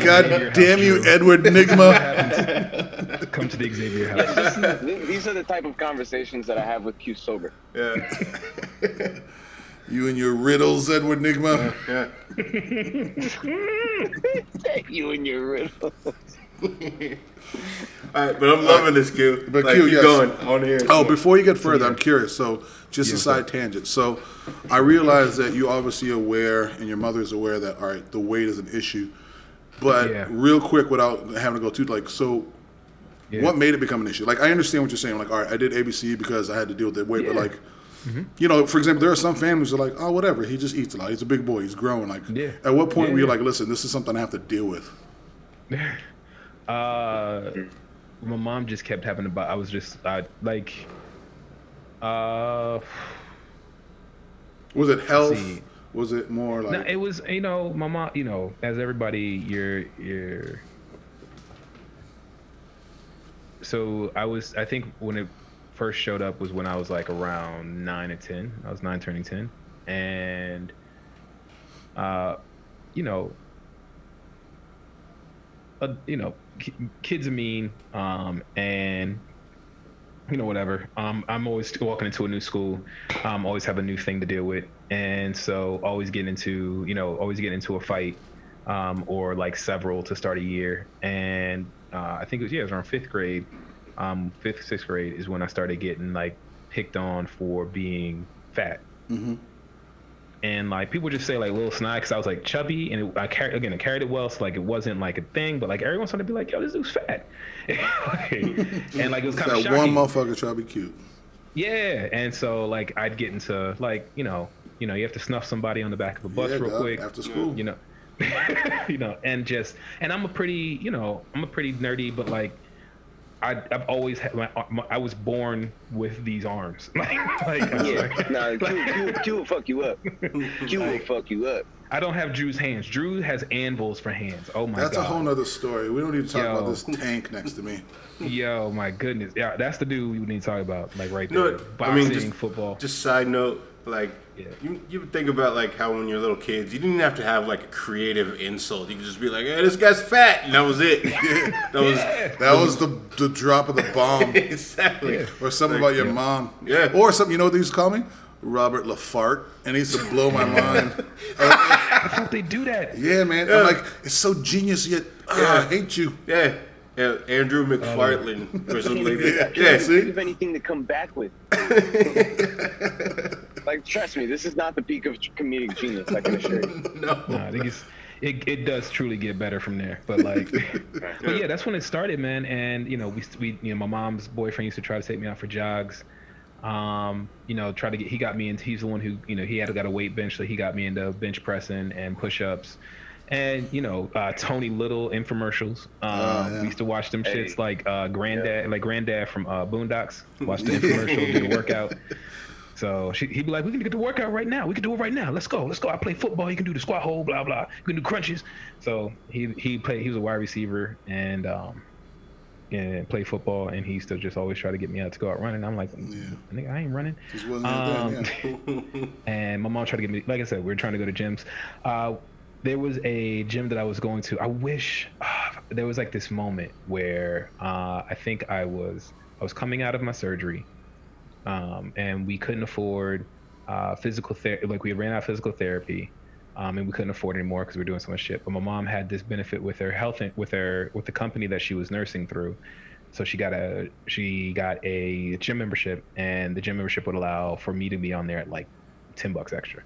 God damn you, Edward Nygma. Come to the Xavier house. These are the type of conversations that I have with Q sober. Yeah, You and your riddles, Edward Nygma. yeah. you and your riddle. All right, but I'm loving this, Q. But like, Q, keep yes. going. on here. to hear. Oh, before you get further, I'm curious. So, just a Yes, side tangent. So, I realize that you obviously aware, and your mother is aware that all right, the weight is an issue. But Yeah. real quick, without having to go too like, so Yeah. what made it become an issue? Like, I understand what you're saying. Like, all right, I did ABC because I had to deal with that weight, but Yeah. like. Mm-hmm. You know, for example, there are some families that are like, oh, whatever. He just eats a lot. He's a big boy. He's growing. Like, Yeah. at what point Yeah, were you yeah. like, listen, this is something I have to deal with? Uh, my mom just kept having to buy. I was just I like. Uh, Was it health? see. Was it more like? no, it was you know my mom. You know, as everybody, you're you're. So I was. I think when it first showed up was when I was like around nine or ten. I was nine, turning ten, and. Uh, you know. Uh, you know, kids are mean, um, and you know whatever. Um, I'm always walking into a new school. Um, always have a new thing to deal with, and so always get into you know always get into a fight, um, or like several to start a year. And uh, I think it was yeah, it was around fifth grade, um, fifth sixth grade is when I started getting like picked on for being fat. Mhm. And like people just say like little snide because I was like chubby and it, I carried again I carried it well so like it wasn't like a thing. But like everyone started to be like yo this dude's fat. And like it was kind of that one motherfucker try to be cute. Yeah, and so like I'd get into like you know you know you have to snuff somebody on the back of a bus Yeah, real quick after school. you know. You know and just and I'm a pretty you know I'm a pretty nerdy but like I I've always had my, my I was born with these arms like, like Yeah, swear. nah, Q, Q, Q will fuck you up. Q will fuck you up. I don't have Drew's hands. Drew has anvils for hands. Oh my That's god. That's a whole nother story. We don't need to talk Yo. about this tank next to me. Yo, my goodness. Yeah, that's the dude we need to talk about. Like right No, there. I mean, Boxing, just- football. Just side note, Like Yeah. you, you think about like how when you're little kids, you didn't have to have like a creative insult. You could just be like, "Hey, this guy's fat," and that was it. that was That was the the drop of the bomb. exactly. Yeah. Or something Like, about your yeah. mom. Yeah. Or something, you know what they used to call me? Robert LaFart. And he used to blow my mind. I thought they do that. Yeah, man. Yeah. I'm like, it's so genius, yet ah, Yeah. I hate you. Yeah. Yeah, Andrew McFartlane oh. or something like I that. can't Yeah, even think see? of anything to come back with. Like, trust me, this is not the peak of comedic genius. I can assure you. No. Nah, I think it's it, it does truly get better from there. But like, but yeah, that's when it started, man. And you know, we we you know, my mom's boyfriend used to try to take me out for jogs. Um, you know, try to get he got me into. He's the one who you know he had got a weight bench, so he got me into bench pressing and push ups. And you know, uh, Tony Little infomercials. Um, Oh, yeah. We used to watch them Hey. shits like uh, Granddad, like Granddad from uh, Boondocks. Watch the infomercial, do the workout. So she, he'd be like, "We can get the workout right now. We can do it right now. Let's go. Let's go. I play football. You can do the squat hole. Blah blah. You can do crunches." So he he played. He was a wide receiver and um and played football. And he used to just always try to get me out to go out running. I'm like, "Nigga, I ain't running." Um, yeah. and my mom tried to get me like i said we were trying to go to gyms uh, there was a gym that i was going to i wish there was like this moment where uh, i think i was i was coming out of my surgery um, and we couldn't afford uh, physical therapy like we ran out of physical therapy um, and we couldn't afford anymore because we were doing so much shit but my mom had this benefit with her health with her with the company that she was nursing through so she got a she got a gym membership, and the gym membership would allow for me to be on there at like ten bucks extra.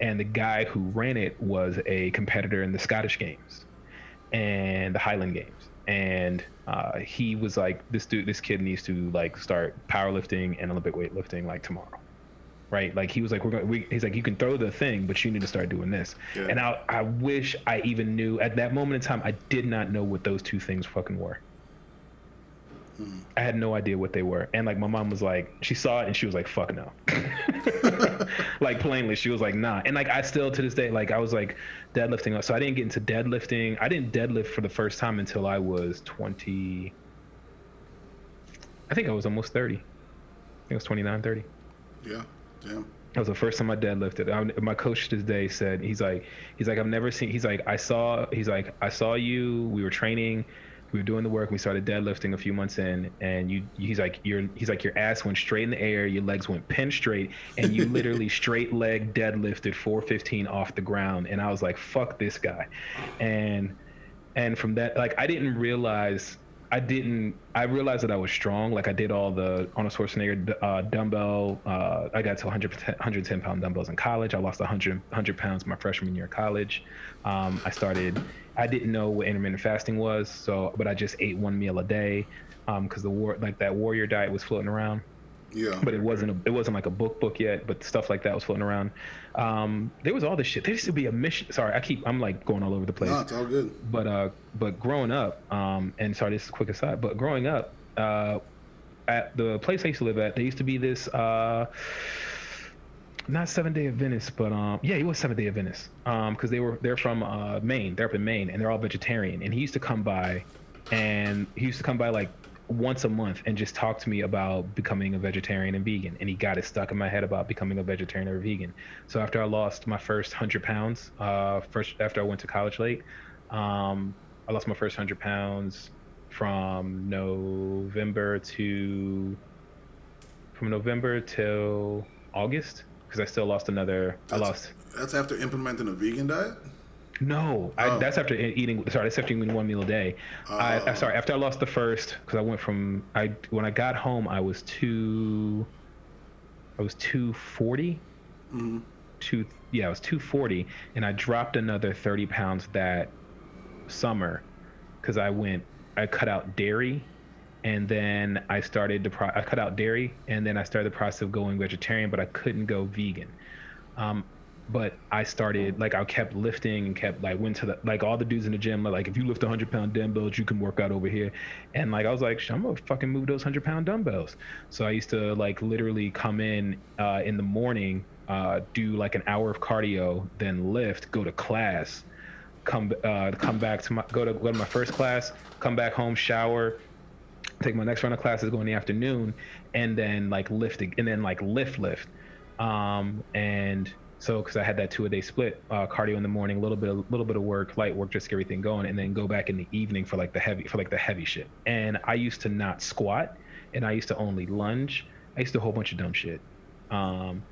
And the guy who ran it was a competitor in the Scottish Games and the Highland Games. And uh, he was like, "This dude, this kid needs to like start powerlifting and Olympic weightlifting like tomorrow." Right, like he was like, "We're going." We, he's like, "You can throw the thing, but you need to start doing this." Yeah. And I, I wish I even knew at that moment in time. I did not know what those two things fucking were. I had no idea what they were. And like my mom was like, she saw it and she was like, fuck no. like plainly, she was like, nah. And like I still to this day, like I was like deadlifting. So I didn't get into deadlifting. I didn't deadlift for the first time until I was 20. I think I was almost 30. I think it was 29, 30. Yeah. Damn. That was the first time I deadlifted. I, my coach to this day said, he's like, he's like, I've never seen. He's like, I saw. He's like, I saw you. We were training. We were doing the work. We started deadlifting a few months in, and you. He's like, your. He's like, your ass went straight in the air. Your legs went pin straight, and you literally straight leg deadlifted 415 off the ground. And I was like, fuck this guy, and and from that, like, I didn't realize. I didn't. I realized that I was strong. Like I did all the Arnold Schwarzenegger uh, dumbbell. Uh, I got to 100, 110 pound dumbbells in college. I lost 100, 100 pounds my freshman year of college. Um, I started. I didn't know what intermittent fasting was, so but I just ate one meal a day because the war like that warrior diet was floating around Yeah. but it wasn't a, it wasn't like a book book yet but stuff like that was floating around um there was all this shit there used to be a mission sorry i keep i'm like going all over the place no, it's all good. but uh but growing up um and sorry this is a quick aside but growing up uh at the place i used to live at there used to be this uh not seven day of Venice, but um yeah he was seven day adventist um because they were they're from uh maine. They're up in maine and they're all vegetarian. And he used to come by and he used to come by like once a month and just talk to me about becoming a vegetarian and vegan. And he got it stuck in my head about becoming a vegetarian or vegan. So after i lost my first 100 pounds uh first after i went to college late um i lost my first 100 pounds from november to from november till august because i still lost another i lost That's after implementing a vegan diet? no, I, Oh. that's after eating. Sorry, that's after eating one meal a day. I, Oh. I sorry after I lost the first because I went from I when I got home I was two. I was two forty. Mm-hmm. Two yeah, I was two forty, and I dropped another thirty pounds that summer because I went I cut out dairy. And then I started the pro- I cut out dairy, and then I started the process of going vegetarian, but I couldn't go vegan. Um, but I started like I kept lifting and kept like went to the like all the dudes in the gym like if you lift 100 pound dumbbells you can work out over here. And like I was like I'm gonna fucking move those 100 pound dumbbells. So I used to like literally come in uh, in the morning uh, do like an hour of cardio then lift go to class come uh, come back to my go to go to my first class come back home shower take my next round of classes go in the afternoon and then like lift and then like lift lift Um, and so because I had that two a day split, uh, cardio in the morning, a little bit, a little bit of work, light work, just get everything going, and then go back in the evening for like the heavy, for like the heavy shit. And I used to not squat, and I used to only lunge. I used to do a whole bunch of dumb shit. Um,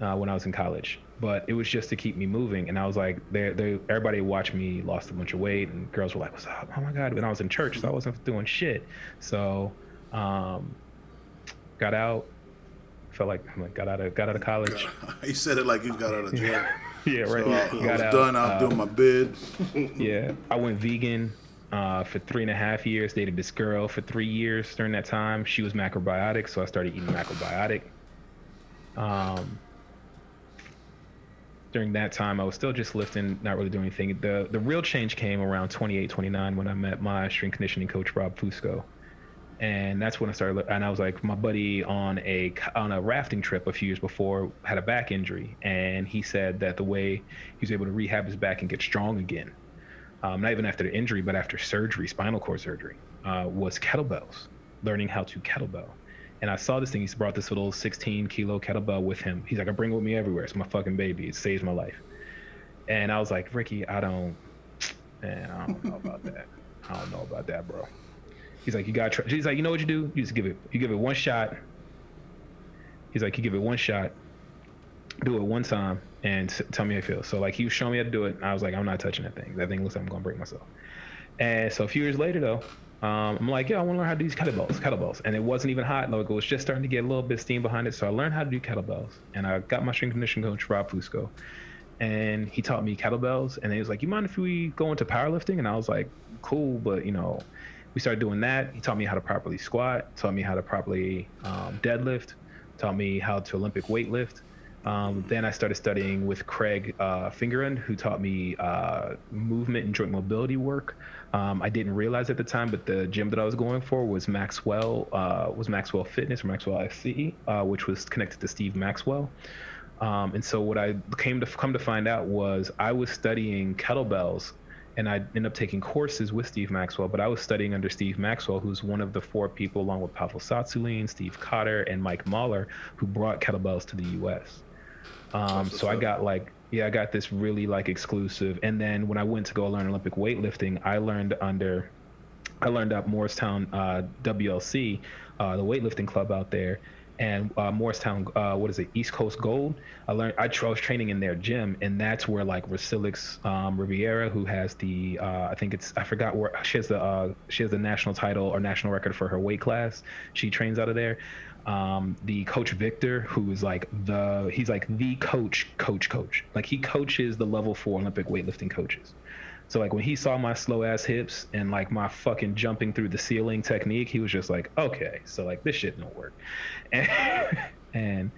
uh, when I was in college, but it was just to keep me moving. And I was like, they, they, everybody watched me lost a bunch of weight, and girls were like, "What's up? Oh my god!" When I was in church, so I wasn't doing shit. So, um, got out. Felt like I'm like got out of got out of college. he said it like he got out of jail. yeah, right. So I, I got was out. done. I was uh, doing my bid. yeah, I went vegan uh, for three and a half years. Dated this girl for three years during that time. She was macrobiotic, so I started eating macrobiotic. Um, during that time, I was still just lifting, not really doing anything. The the real change came around 28, 29 when I met my strength conditioning coach Rob Fusco, and that's when I started. And I was like, my buddy on a on a rafting trip a few years before had a back injury, and he said that the way he was able to rehab his back and get strong again um, not even after the injury, but after surgery, spinal cord surgery, uh, was kettlebells, learning how to kettlebell. And I saw this thing. He's brought this little 16 kilo kettlebell with him. He's like, I bring it with me everywhere. It's my fucking baby. It saves my life. And I was like, Ricky, I don't, man, I don't know about that. I don't know about that, bro. He's like, you got. He's like, you know what you do? You just give it. You give it one shot. He's like, you give it one shot. Do it one time and tell me how it feels. So like he was showing me how to do it. And I was like, I'm not touching that thing. That thing looks like I'm gonna break myself. And so a few years later though, um, I'm like, yeah, I want to learn how to do these kettlebells, kettlebells. And it wasn't even hot. Like it was just starting to get a little bit steam behind it. So I learned how to do kettlebells. And I got my strength conditioning coach, Rob Fusco. And he taught me kettlebells. And he was like, you mind if we go into powerlifting? And I was like, cool, but you know, we started doing that. He taught me how to properly squat, taught me how to properly um, deadlift, taught me how to Olympic weightlift. Um, then I started studying with Craig uh, Fingerend, who taught me uh, movement and joint mobility work. Um, I didn't realize at the time, but the gym that I was going for was Maxwell, uh, was Maxwell Fitness or Maxwell SC, uh, which was connected to Steve Maxwell. Um, and so what I came to come to find out was I was studying kettlebells, and I ended up taking courses with Steve Maxwell. But I was studying under Steve Maxwell, who's one of the four people, along with Pavel Tsatsouline, Steve Cotter, and Mike Mahler, who brought kettlebells to the U.S. Um, so I got like, yeah, I got this really like exclusive. And then when I went to go learn Olympic weightlifting, I learned under, I learned at Morristown uh, WLC, uh, the weightlifting club out there, and uh, Morristown, uh, what is it, East Coast Gold. I learned, I, I was training in their gym, and that's where like Rasilix um, Riviera, who has the, uh, I think it's, I forgot where she has the, uh, she has the national title or national record for her weight class. She trains out of there um, the coach Victor, who is like the he's like the coach, coach, coach. Like he coaches the level four Olympic weightlifting coaches. So like when he saw my slow ass hips and like my fucking jumping through the ceiling technique, he was just like, okay, so like this shit don't work, and and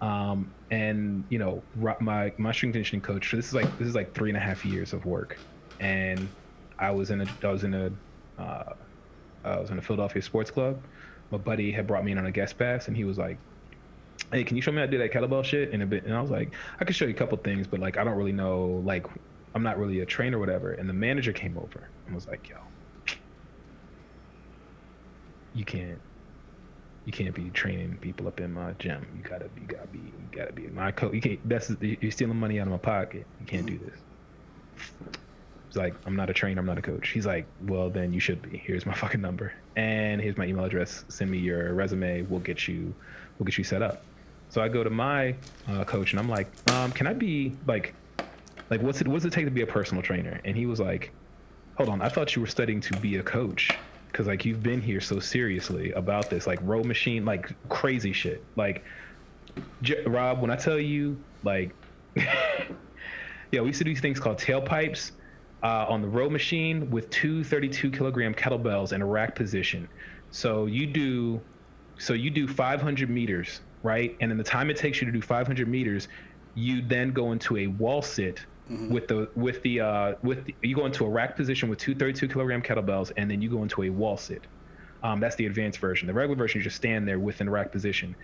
um and you know my my strength conditioning coach. This is like this is like three and a half years of work, and I was in a I was in a uh, I was in a Philadelphia sports club. My buddy had brought me in on a guest pass, and he was like, "Hey, can you show me how to do that kettlebell shit?" in a bit, and I was like, "I could show you a couple things, but like I don't really know. Like, I'm not really a trainer or whatever." And the manager came over and was like, "Yo, you can't." You can't be training people up in my gym. You gotta be, gotta be, you gotta be my coach. You can't. That's you're stealing money out of my pocket. You can't do mm. this. Like, I'm not a trainer, I'm not a coach. He's like, well, then you should be. Here's my fucking number, and here's my email address. Send me your resume. We'll get you, we'll get you set up. So I go to my uh, coach and I'm like, um, can I be like, like what's it, what's it take to be a personal trainer? And he was like, hold on, I thought you were studying to be a coach because like you've been here so seriously about this, like row machine, like crazy shit, like. J- Rob, when I tell you, like, yeah, we used to do these things called tailpipes uh, on the row machine with two 32 kilogram kettlebells in a rack position. So you do, so you do 500 meters, right? And in the time it takes you to do 500 meters, you then go into a wall sit with the with the uh, with the, you go into a rack position with two 32 kilogram kettlebells, and then you go into a wall sit. Um, that's the advanced version. The regular version, you just stand there within the rack position,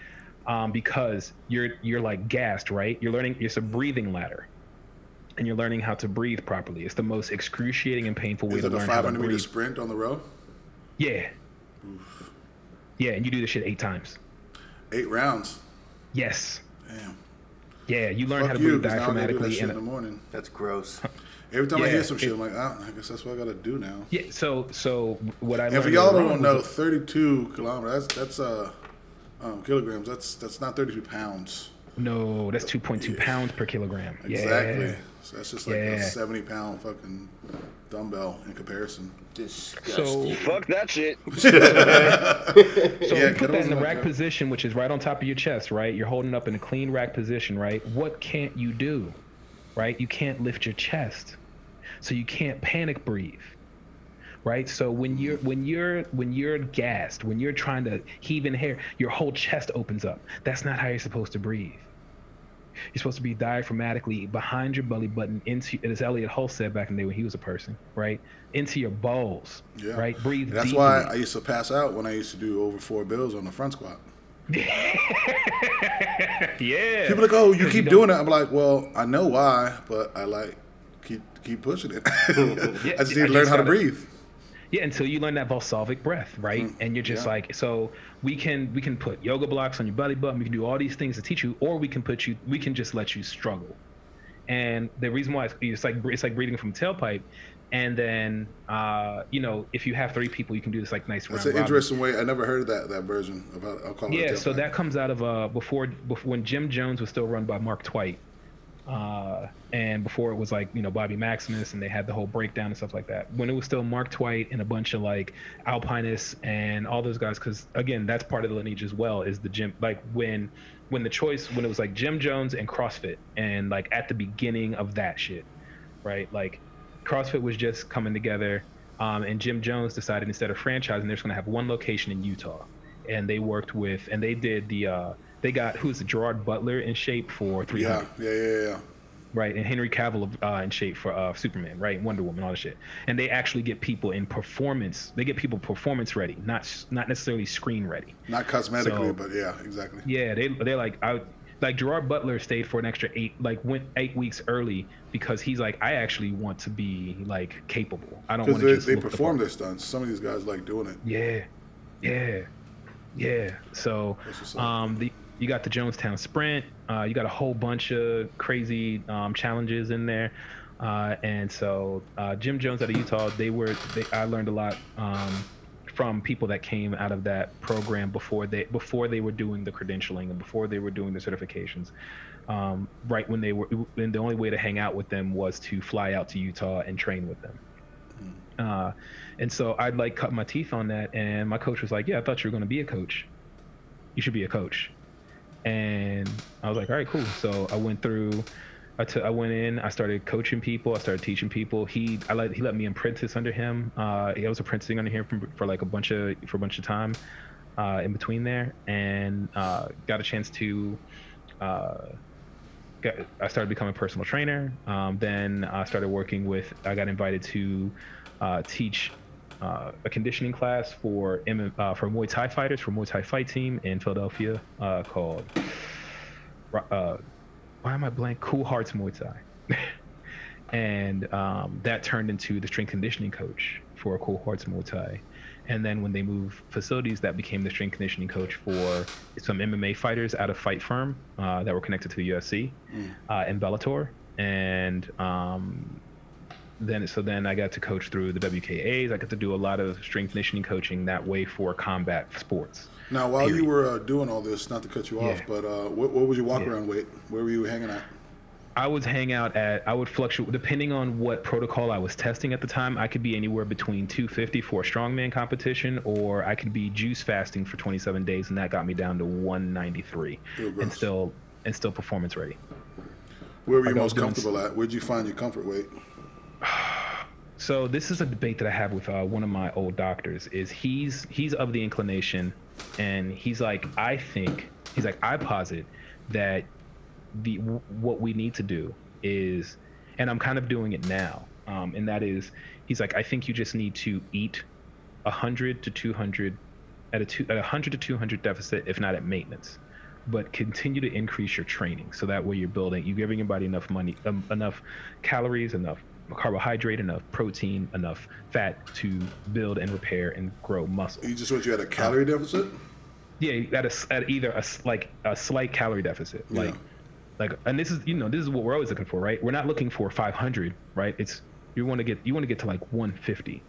um, because you're you're like gassed, right? You're learning. It's a breathing ladder, and you're learning how to breathe properly. It's the most excruciating and painful way Is to it a learn how to 500 meter breathe. sprint on the row? Yeah. Yeah, and you do this shit eight times. Eight rounds. Yes. Damn. Yeah, you learn Fuck how to you, breathe 'cause now I gotta do that diaphragmatically. shit in the morning. That's gross. Every time I hear some shit, I'm like, ah, I guess that's what I gotta do now. yeah, so so what I And for y'all don't know, 32 kilometers. That's that's uh um, kilograms. That's that's not 32 pounds. no, that's 2.2 pounds per kilogram. Exactly. Yeah. So that's just like Yeah. a 70 pound fucking dumbbell in comparison. Disgusting. Fuck that shit. So Yeah, you put that in the rack like- position, which is right on top of your chest, right? You're holding up in a clean rack position, right? What can't you do? Right? You can't lift your chest. So you can't panic breathe. Right? So when you're when you're when you're gassed, when you're trying to heave in air, your whole chest opens up. That's not how you're supposed to breathe. You're supposed to be diaphragmatically behind your belly button into as Elliott Hulse said back in the day when he was a person, right? Into your balls. Yeah. Right? Breathe That's deeply. why I used to pass out when I used to do over four bills on the front squat. yeah. People are like, oh, you keep don't- doing it. I'm like, well, I know why, but I like keep keep pushing it. Yeah, I just need to learn how to breathe. Yeah, until you learn that Valsalvic breath, right? Mm, and you're just yeah. like, so we can we can put yoga blocks on your belly button. We can do all these things to teach you, or we can put you, we can just let you struggle. And the reason why it's, it's like it's like breathing from a tailpipe. And then, uh, you know, if you have three people, you can do this like nice That's an robin. interesting way. I never heard that that version about. I'll call it. Yeah, so that comes out of uh before before when Gym Jones was still run by Mark Twight, uh, and before it was like you know Bobby Maximus and they had the whole breakdown and stuff like that. When it was still Mark Twight and a bunch of like alpinists and all those guys, because again that's part of the lineage as well. Is the gym like when when the choice when it was like Gym Jones and CrossFit and like at the beginning of that shit, right? Like CrossFit was just coming together. Um, and Gym Jones decided instead of franchising, they're just going to have one location in Utah. And they worked with, and they did the, uh, they got who's Gerard Butler in shape for 300, Yeah, yeah, yeah, yeah. right? And Henry Cavill uh, in shape for uh, Superman, right? Wonder Woman, all that shit. And they actually get people in performance. They get people performance ready, not not necessarily screen ready. Not cosmetically, So- but yeah, exactly. Yeah, they they're like I like Gerard Butler stayed for an extra eight like went eight weeks early because he's like I actually want to be like capable. I don't want to just they the perform their stunts. Some of these guys like doing it. Yeah, yeah, yeah. So, That's what's up. um, the you got the Jonestown Sprint. Uh, you got a whole bunch of crazy um, challenges in there. Uh, and so uh, Gym Jones out of Utah, they were. They, I learned a lot um, from people that came out of that program before they before they were doing the credentialing and before they were doing the certifications. Um, right when they were, and the only way to hang out with them was to fly out to Utah and train with them. Uh, and so I'd like cut my teeth on that. And my coach was like, Yeah, I thought you were going to be a coach. You should be a coach. And I was like, All right, cool. So I went through, I took- I went in, I started coaching people, I started teaching people. He, I let, he let me apprentice under him. Uh, I was apprenticing under him for, for like a bunch of, for a bunch of time uh, in between there and uh, got a chance to, uh, got, I started becoming a personal trainer. Um, then I started working with. I got invited to uh, teach uh, a conditioning class for M- uh, for Muay Thai fighters for Muay Thai fight team in Philadelphia uh, called. Uh, why am I blank? Cool Hearts Muay Thai. and um, that turned into the strength conditioning coach for Cool Hearts Muay Thai. And then when they moved facilities, that became the strength conditioning coach for some MMA fighters out of Fight Firm uh, that were connected to the UFC uh, and Bellator. And um, then, so then I got to coach through the WKAs. I got to do a lot of strength conditioning coaching that way for combat sports. Now, while you were uh, doing all this, not to cut you off, but uh, what, what was your walk Yeah. around weight? Where were you hanging out? I would hang out at, I would fluctuate depending on what protocol I was testing at the time. I could be anywhere between 250 for a strongman competition, or I could be juice fasting for 27 days, and that got me down to 193, Ew, and still and still performance ready. Where were you was most doing comfortable at? Where'd you find your comfort weight? So this is a debate that I have with uh, one of my old doctors. Is he's he's of the inclination, and he's like, I think he's like, I posit that the what we need to do is, and I'm kind of doing it now, um, and that is, he's like, I think you just need to eat hundred to two hundred at a two at a hundred to two hundred deficit, if not at maintenance. But continue to increase your training, so that way you're building, you're giving your body enough money, um, enough calories, enough carbohydrate, enough protein, enough fat to build and repair and grow muscle. You just want you had a uh, calorie deficit? Yeah, at a, at either a like a slight calorie deficit, Yeah. like like, and this is you know this is what we're always looking for, right? We're not looking for 500, right? It's you want to get you want to get to like 150,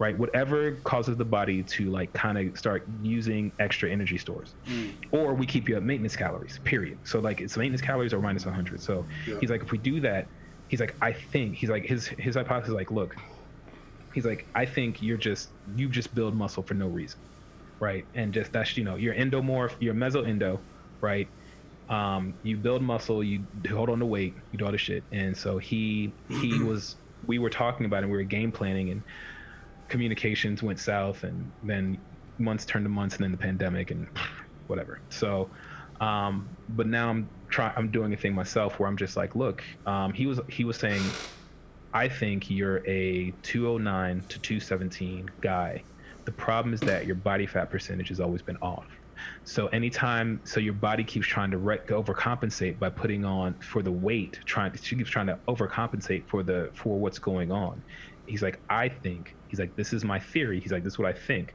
right? Whatever causes the body to like kind of start using extra energy stores, mm. or we keep you at maintenance calories. Period. So like it's maintenance calories or minus 100. So Yeah. he's like, if we do that, he's like, I think he's like his his hypothesis is like, look, he's like, I think you're just you just build muscle for no reason, right? And just that's you know you're endomorph, you're mesoendo, right? Um, you build muscle, you hold on to weight, you do all this shit. And so he he was we were talking about it, and we were game planning, and communications went south, and then months turned to months, and then the pandemic, and whatever. So, um, but now I'm trying. I'm doing a thing myself where I'm just like, look, um, he was he was saying I think you're a 209 to 217 guy. The problem is that your body fat percentage has always been off. So anytime, so your body keeps trying to re- overcompensate by putting on for the weight, trying to, she keeps trying to overcompensate for the for what's going on. He's like, I think, he's like, this is my theory. He's like, this is what I think.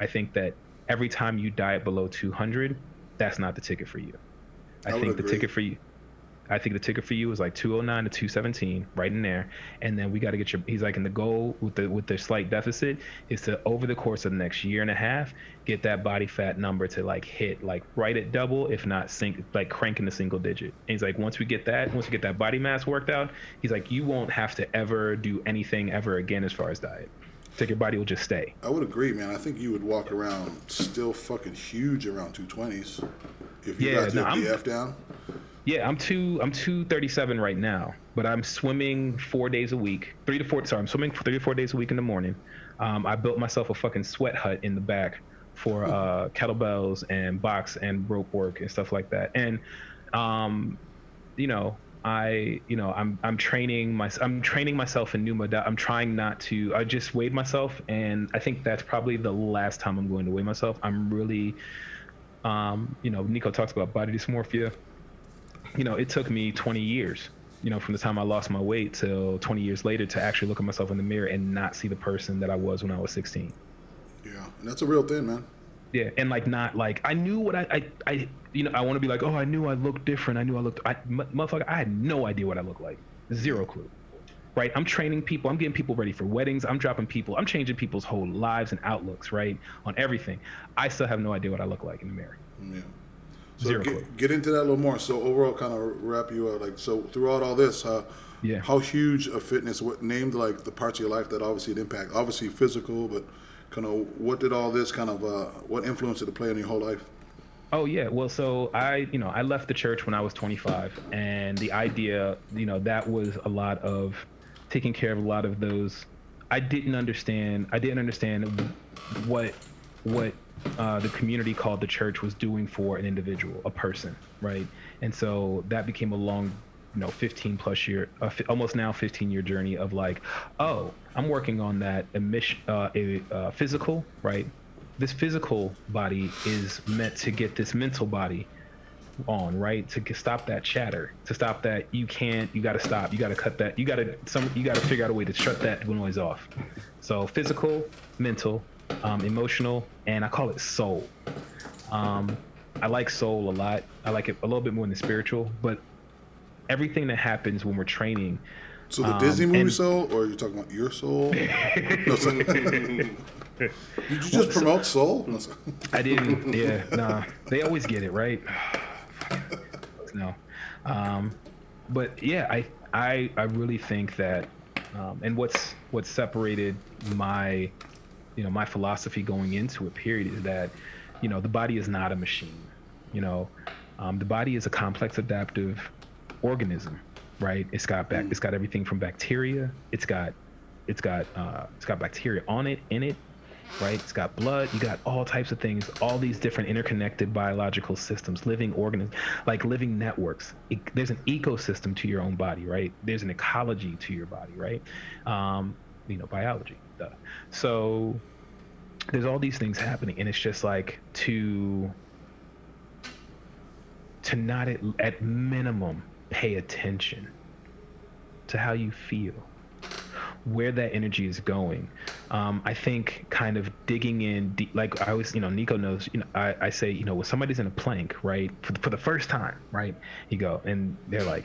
I think that every time you diet below 200, that's not the ticket for you. I, I think the agree. ticket for you, I think the ticket for you is like 209 to 217, right in there. And then we got to get your. He's like, and the goal with the with the slight deficit is to over the course of the next year and a half get that body fat number to like hit like right at double, if not sink like cranking the single digit. And he's like, once we get that, once we get that body mass worked out, he's like, you won't have to ever do anything ever again as far as diet. Like your body will just stay. I would agree, man. I think you would walk around still fucking huge around 220s if you Yeah, got no, your I'm- BF down. Yeah, I'm two. I'm two thirty seven right now, but I'm swimming four days a week, three to four. Sorry, I'm swimming three to four days a week in the morning. Um, I built myself a fucking sweat hut in the back for uh, kettlebells and box and rope work and stuff like that. And um, you know, I you know I'm I'm training my I'm training myself in new. I'm trying not to. I just weighed myself, and I think that's probably the last time I'm going to weigh myself. I'm really, um, you know, Nico talks about body dysmorphia you know, it took me 20 years, you know, from the time I lost my weight till 20 years later to actually look at myself in the mirror and not see the person that I was when I was 16. Yeah, and that's a real thing, man. Yeah, and like not like I knew what I I, I you know I want to be like oh I knew I looked different I knew I looked I m- motherfucker I had no idea what I looked like zero clue right I'm training people I'm getting people ready for weddings I'm dropping people I'm changing people's whole lives and outlooks right on everything I still have no idea what I look like in the mirror Yeah. So Zero clue. get, get into that a little more. So overall, kind of wrap you up. Like so, throughout all this, uh, Yeah. how huge a fitness? What named like the parts of your life that obviously it impact? Obviously physical, but kind of what did all this kind of uh, what influence did it play on your whole life? Oh yeah, well, so I, you know, I left the church when I was 25, and the idea, you know, that was a lot of taking care of a lot of those. I didn't understand. I didn't understand what what uh, the community called the church was doing for an individual, a person, right? And so that became a long, you know, 15 plus year, uh, fi- almost now 15 year journey of like, oh, I'm working on that emission, uh, a, uh, physical, right? This physical body is meant to get this mental body on, right? To stop that chatter, to stop that you can't, you got to stop, you got to cut that, you got to some, you got to figure out a way to shut that noise off. So physical, mental, um, emotional, and I call it soul. Um, I like soul a lot. I like it a little bit more than spiritual, but everything that happens when we're training. So the Um, Disney movie and- Soul, or are you talking about your soul? No. Did you just promote Soul? I didn't. Yeah, nah. They always get it right. no, um, but yeah, I I I really think that, um, and what's what separated my, you know, my philosophy going into it. Period is that, you know, the body is not a machine. You know, um, the body is a complex adaptive organism, right? It's got back. It's got everything from bacteria. It's got, it's got, uh, it's got bacteria on it, in it, right? It's got blood. You got all types of things, all these different interconnected biological systems, living organisms, like living networks. There's an ecosystem to your own body, right? There's an ecology to your body, right? Um, you know, biology. Duh. So there's all these things happening, and it's just like to to not at, at minimum pay attention to how you feel where that energy is going. Um, I think kind of digging in, deep, like I always, you know, Nico knows, you know, I, I say, you know, when somebody's in a plank, right, for the, for the first time, right, you go, and they're like,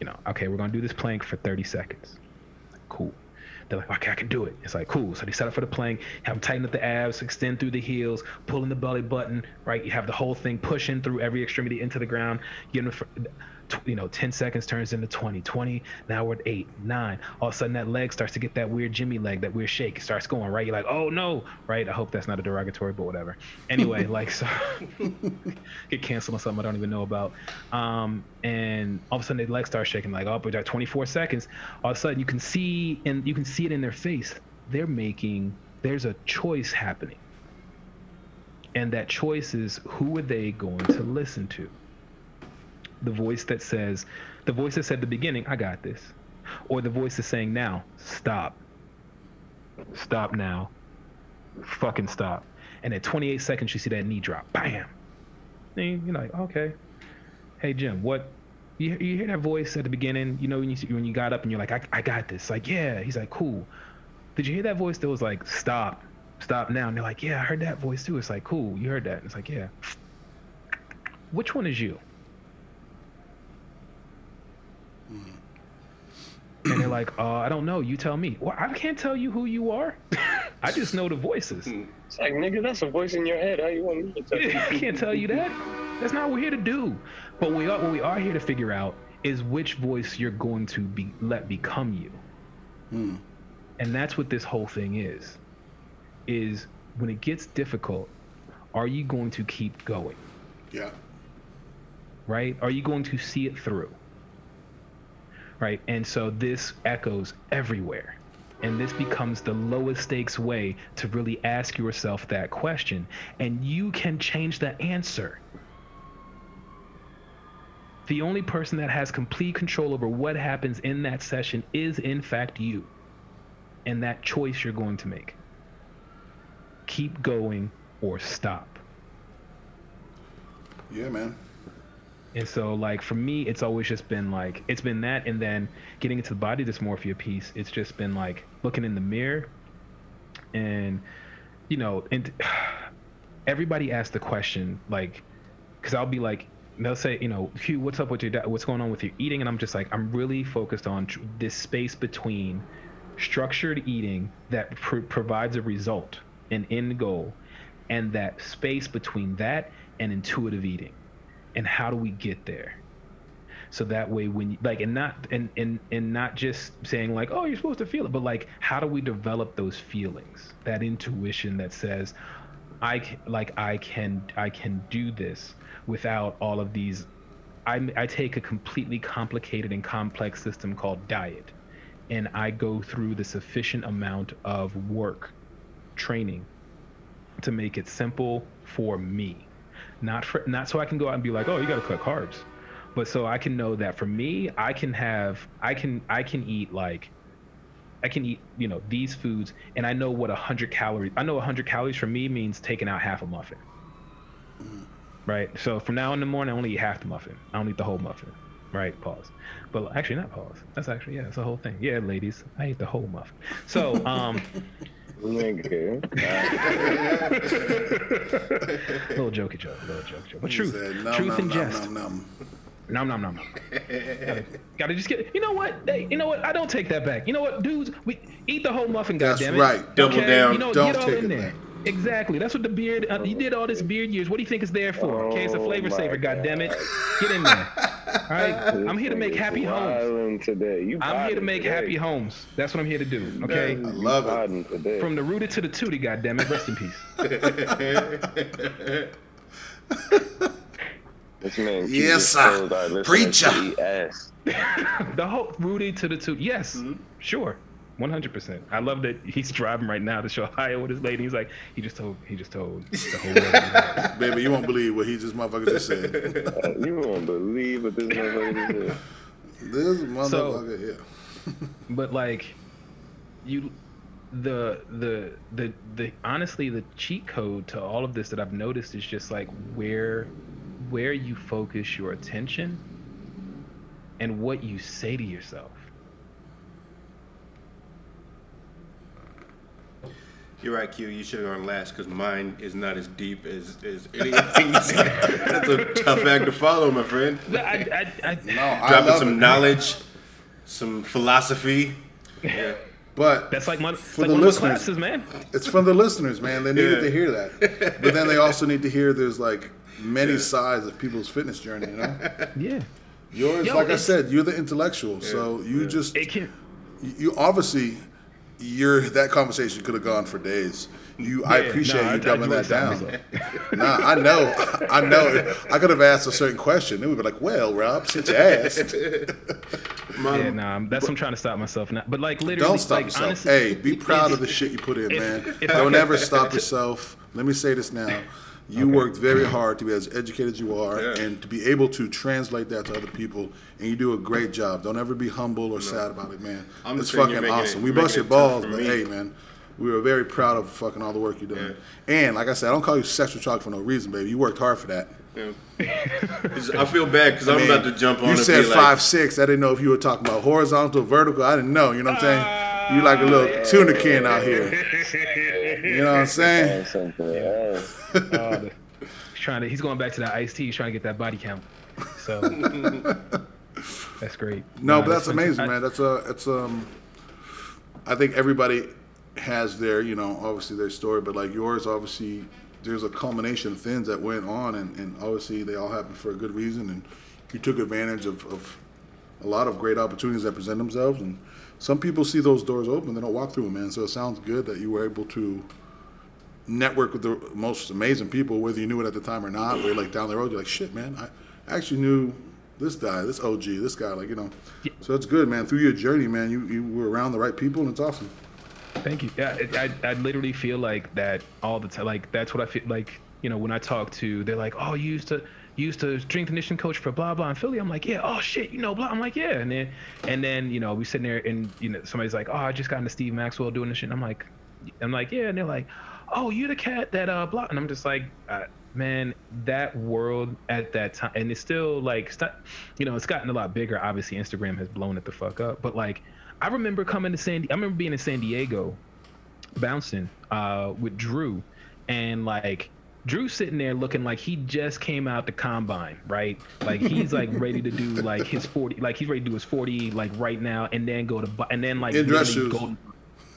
you know, okay, we're going to do this plank for 30 seconds. Cool. They're like, okay, I can do it. It's like, cool. So they set up for the plank, have them tighten up the abs, extend through the heels, pulling the belly button, right? You have the whole thing pushing through every extremity into the ground. Get them, you know, 10 seconds turns into 20, 20. Now we're at eight, nine. All of a sudden that leg starts to get that weird Jimmy leg, that weird shake. It starts going, right? You're like, oh no, right? I hope that's not a derogatory, but whatever. Anyway, like, so get canceled on something I don't even know about. Um, and all of a sudden the leg starts shaking, like, oh, but at 24 seconds, all of a sudden you can see, and you can see it in their face. They're making, there's a choice happening. And that choice is who are they going to listen to? The voice that says, the voice that said the beginning, I got this. Or the voice is saying now, stop. Stop now. Fucking stop. And at 28 seconds, you see that knee drop. Bam. And you're like, okay. Hey, Jim, what? You, you hear that voice at the beginning, you know, when you, when you got up and you're like, I, I got this. Like, yeah. He's like, cool. Did you hear that voice that was like, stop, stop now? And they're like, yeah, I heard that voice too. It's like, cool. You heard that. And it's like, yeah. Which one is you? And they're like, uh, I don't know. You tell me. Well, I can't tell you who you are. I just know the voices. It's like, nigga, that's a voice in your head. How you want me to tell you? I can't tell you that. That's not what we're here to do. But we are, what we are here to figure out is which voice you're going to be let become you. Hmm. And that's what this whole thing is. Is when it gets difficult, are you going to keep going? Yeah. Right? Are you going to see it through? Right? And so this echoes everywhere. And this becomes the lowest stakes way to really ask yourself that question. And you can change the answer. The only person that has complete control over what happens in that session is, in fact, you. And that choice you're going to make. Keep going or stop. Yeah, man. And so, like for me, it's always just been like it's been that, and then getting into the body dysmorphia piece. It's just been like looking in the mirror, and you know, and everybody asks the question like, because I'll be like, they'll say, you know, Q, what's up with your, what's going on with your eating? And I'm just like, I'm really focused on tr- this space between structured eating that pr- provides a result, an end goal, and that space between that and intuitive eating and how do we get there? So that way when you, like and not and, and and not just saying like oh you're supposed to feel it but like how do we develop those feelings? That intuition that says i like i can i can do this without all of these I, I take a completely complicated and complex system called diet and i go through the sufficient amount of work training to make it simple for me not for not so I can go out and be like, oh, you got to cut carbs, but so I can know that for me, I can have, I can, I can eat like, I can eat, you know, these foods, and I know what a hundred calories. I know a hundred calories for me means taking out half a muffin. Right. So from now in the morning, I only eat half the muffin. I don't eat the whole muffin. Right. Pause. But actually, not pause. That's actually yeah, it's the whole thing. Yeah, ladies, I eat the whole muffin. So um. Nigga. little jokey joke, little joke joke. But truth, said, "Nom, truth nom, and nom, jest. nom, nom." Nom nom nom nom. gotta, gotta just get. You know what? Hey, you know what? I don't take that back. You know what, dudes? We eat the whole muffin. Goddamn. That's goddammit. right. Double down. You know, Don't get all take in it there. back. Exactly. That's what the beard. Uh, you did all this beard years. What do you think it's there for? Okay, it's a Oh flavor saver. God. damn it. Get in there. All right. I'm here to make happy homes. Wildin' today. You I'm here to make today. happy homes. That's what I'm here to do. Okay. I love it. Vibing today. From the rooted to the tootie. Goddammit. Rest in peace. This man Yes, sir. toes out, listen Preacher. to the whole rooted to the tootie. Yes. Sure. 100%. I love that he's driving right now to show Ohio with his lady. He's like, he just told, he just told the whole world. Baby, you won't believe what he just motherfucker just said. Uh, you won't believe what this motherfucker just said. This motherfucker, yeah. but like you the the the the honestly the cheat code to all of this that I've noticed is just like where where you focus your attention and what you say to yourself. You're right, Q. You should have gone last because mine is not as deep as, as anything. That's a tough act to follow, my friend. I, I, I, No, Dropping love some it. knowledge, some philosophy. Yeah. But that's like one, it's For like the one of my listeners. classes, man. it's from the listeners, man. They needed Yeah. to hear that. But then they also need to hear there's like many Yeah. sides of people's fitness journey. You know, Yeah, yours, Yo, like I said, you're the intellectual, so you Yeah. just it can. you- you obviously your that conversation could have gone for days. You, I appreciate no, I- you I dumbing that down. nah, I know, I know. I could have asked a certain question. They would be like, "Well, Rob, since you asked, My- Yeah, nah, that's what I'm trying to stop myself now. But like literally, don't stop like, yourself. honestly, hey, be proud of the shit you put in, if- man. if I Don't could- ever stop yourself. Let me say this now. You worked very hard to be as educated as you are, Yeah. and to be able to translate that to other people, and you do a great job. Don't ever be humble or sad about it, man. I'm it's just saying you're fucking making it- awesome. we bust your making it tough balls, but me. hey, man, we were very proud of fucking all the work you're doing. And like I said, I don't call you sexual chalk for no reason, baby. You worked hard for that. Yeah. I feel bad because I'm mean, about to jump on You said be like, five six. I didn't know if you were talking about horizontal, vertical. I didn't know. You know what I'm saying? Ah. You like a little tuna can out here. You know what I'm saying? Yeah. Oh, he's trying to. He's going back to that iced tea. He's trying to get that body count. So that's great. No, Nah, but that's fant- amazing, I- man. That's a, it's um. I think everybody has their, you know, obviously their story, but like yours, obviously, there's a culmination of things that went on, and, and obviously they all happened for a good reason, and you took advantage of, of a lot of great opportunities that present themselves, and some people see those doors open, they don't walk through them, man. So it sounds good that you were able to network with the most amazing people, whether you knew it at the time or not. Where like down the road, you're like, shit, man, I actually knew this guy, this OG, this guy, like you know. So it's good, man. Through your journey, man, you you were around the right people, and it's awesome. Thank you. Yeah, it, I I literally feel like that all the time. Like that's what I feel like. You know, when I talk to, they're like, "Oh, you used to used to strength conditioning coach for blah blah in Philly." I'm like, "Yeah." Oh shit, you know, blah. I'm like, "Yeah." And then and then you know we sitting there and you know somebody's like, "Oh, I just got into Steve Maxwell doing this shit." And I'm like, I'm like, "Yeah." And they're like, "Oh, you the cat that uh blah." And I'm just like, uh, man, that world at that time, and it's still like, you know, it's gotten a lot bigger. Obviously, Instagram has blown it the fuck up. But like, I remember coming to San. I remember being in San Diego bouncing uh, with Drew, and like Drew sitting there looking like he just came out the combine, right? Like he's like ready to do like his forty, like he's ready to do his forty like right now, and then go to and then like In dress shoes. golden-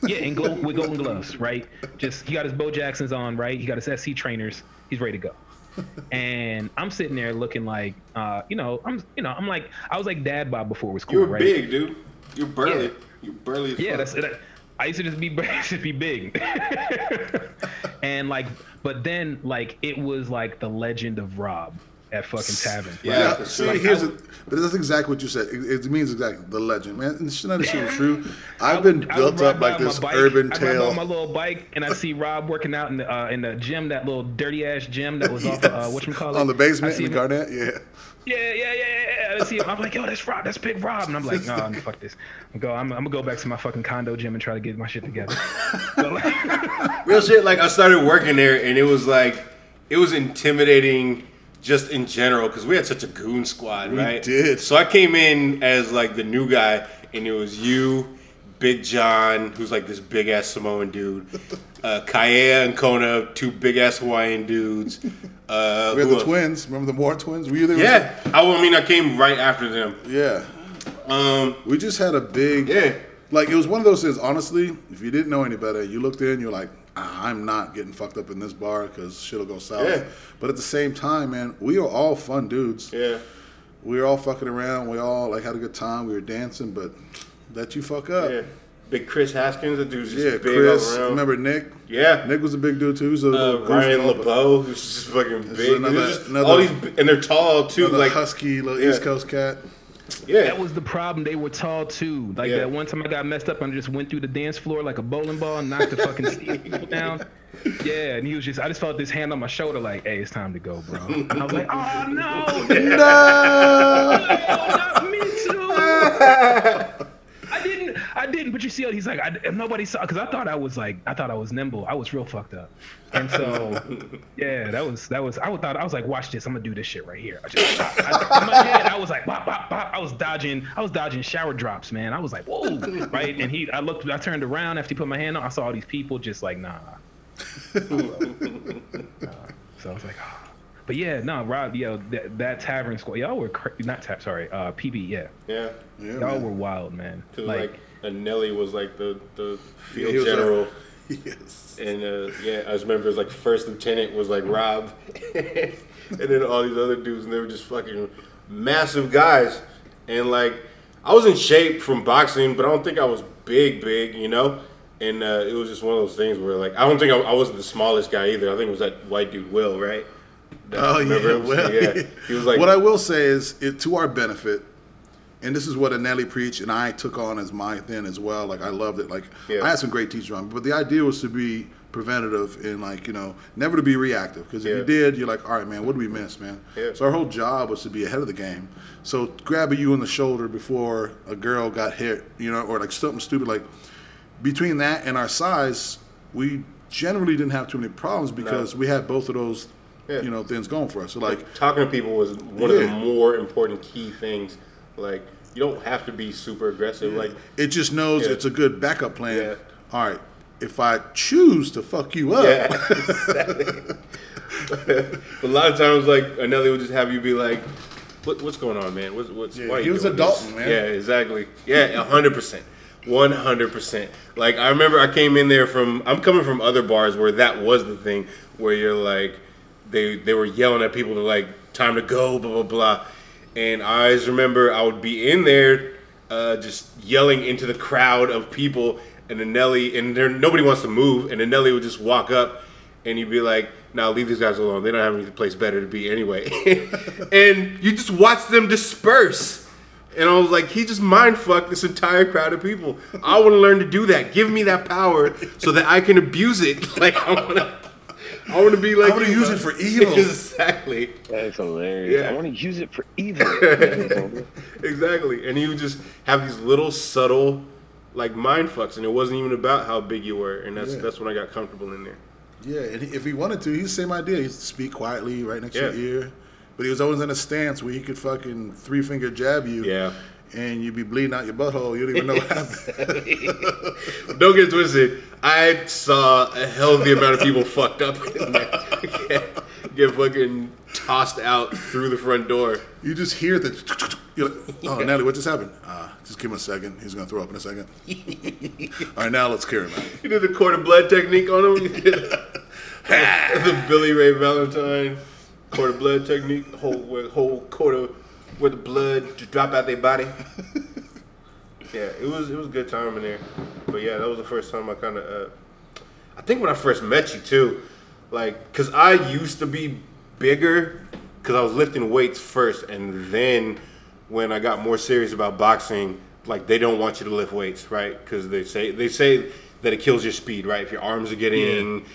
yeah, and go with golden gloves, right? Just he got his Bo Jacksons on, right? He got his SC trainers. He's ready to go. And I'm sitting there looking like, uh, you know, I'm, you know, I'm like, I was like dad bod before it was cool, you were right? big, dude. You're burly. Yeah. You're burly. As Yeah, fuck. that's that, I used to just be to be big, and like, but then like it was like the legend of Rob at fucking Tavern. Yeah. Yeah, see, like- here's it. But that's exactly what you said. It, it means exactly the legend, man. And shit, that shit was true. I've been I built ride up like this bike. urban I'd ride on my little bike, and I see Rob working out in the uh, in the gym, that little dirty ass gym that was off of, uh, what call it on the basement I see in the him- Garnet. Yeah. Yeah, yeah, yeah, yeah, yeah. I see him. I'm like, yo, that's Rob, that's Big Rob, and I'm like, no, fuck this. I'm go. I'm, I'm gonna go back to my fucking condo gym and try to get my shit together. But, like, Real shit. Like I started working there, and it was like, it was intimidating, just in general, because we had such a goon squad, We right? did. So I came in as like the new guy, and it was you, Big John, who's like this big ass Samoan dude, uh, Kaya and Kona, two big ass Hawaiian dudes. Uh, We had the else? twins. Remember the Moore twins? Were you there? Yeah, I, I mean, I came right after them. Yeah. Um, We just had a big. yeah, Like it was one of those things. Honestly, if you didn't know any better, you looked in, you're like, "Ah, I'm not getting fucked up in this bar because shit'll go south. Yeah. But at the same time, man, we are all fun dudes. yeah. We were all fucking around. We all like had a good time. We were dancing, but let you fuck up. Yeah. Big Chris Haskins, that dude's just Yeah, big Chris. around. Remember Nick? Yeah. Nick was a big dude too. Was a uh, Ryan LeBeau, who's just fucking big. another- just- another- all these, and they're tall too. Like, husky little yeah. East Coast cat. Yeah, That was the problem. They were tall too. Like Yeah. that one time I got messed up and just went through the dance floor like a bowling ball and knocked the fucking people down. Yeah, and he was just I just felt this hand on my shoulder like, hey, it's time to go, bro. And I was like, oh no, No. not me too. I didn't But you see, he's like, I, and nobody saw because I thought I was like, I thought I was nimble. I was real fucked up. And so, yeah, that was that was. I thought I was like, watch this. I'm gonna do this shit right here. I just, I, in my head, I was like, bop, bop, bop. I was dodging. I was dodging shower drops, man. I was like, whoa, right? And he, I looked, I turned around after he put my hand on. I saw all these people just like, nah. So I was like, oh. but yeah, no, Rob, yo, that, that tavern squad, y'all were cra- not tap, sorry, uh, PB, yeah, Yeah. Yeah, y'all man. were wild, man. Like, like, and Nelly was like the the field was general. like- yes. And uh, yeah, I just remember it was like first lieutenant was like Rob, and then all these other dudes, and they were just fucking massive guys. And like, I was in shape from boxing, but I don't think I was big, big, you know. And uh, it was just one of those things where like I don't think I, I wasn't the smallest guy either. I think it was that white dude Will, right? That- Oh yeah, well, yeah. He was like, what I will say is, it, to our benefit, and this is what Anelli preached, and I took on as my thing as well. Like I loved it. Like Yeah. I had some great teachers on, me, but the idea was to be preventative and like you know never to be reactive because if Yeah. you did, you're like, all right, man, what did we miss, man? Yeah. So our whole job was to be ahead of the game. So grabbing you on the shoulder before a girl got hit, you know, or like something stupid like between that and our size, we generally didn't have too many problems because we had both of those, you know, things going for us. So like, talking to people was one of the more important key things. Like, you don't have to be super aggressive. Like, it just knows Yeah. it's a good backup plan. Yeah. All right, if I choose to fuck you up, Yeah. exactly. a lot of times, like Anelli would just have you be like, what, "What's going on, man? What's what's Yeah, why he was a Dalton, man. Yeah, exactly. Yeah, hundred percent, one hundred percent. Like I remember, I came in there from. I'm coming from other bars where that was the thing, where you're like, they they were yelling at people to like, time to go, blah blah blah. And I just remember I would be in there, uh, just yelling into the crowd of people, and then Nelly, and there nobody wants to move, and then Nelly would just walk up, and he'd be like, "Now leave these guys alone. They don't have any place better to be anyway." and you just watch them disperse. And I was like, he just mind fucked this entire crowd of people. I want to learn to do that. Give me that power so that I can abuse it. Like I want to, I want to be like. I wanna use it for evil. exactly. That's hilarious. Yeah. I want to use it for evil. exactly. And he would just have these little subtle, like mind fucks, and it wasn't even about how big you were. And that's Yeah. that's when I got comfortable in there. yeah. And if he wanted to, he's the same idea. He'd speak quietly right next Yeah. to your ear, but he was always in a stance where he could fucking three finger jab you. Yeah. And you'd be bleeding out your butthole. You don't even know what happened. Don't get twisted. I saw a hell of the amount of people fucked up. Get, get fucking tossed out through the front door. You just hear the. You're like, oh, Natalie, what just happened? Uh, just give him a second. He's gonna throw up in a second. All right, now let's carry him out. You did the quarter blood technique on him. The Billy Ray Valentine quarter blood technique. Whole whole quarter where the blood just drop out their body. Yeah, it was it was a good time in there. But yeah, that was the first time I kind of. Uh, I think when I first met you too, like, cause I used to be bigger, cause I was lifting weights first, and then when I got more serious about boxing, like they don't want you to lift weights, right? Because they say they say that it kills your speed, right? If your arms are getting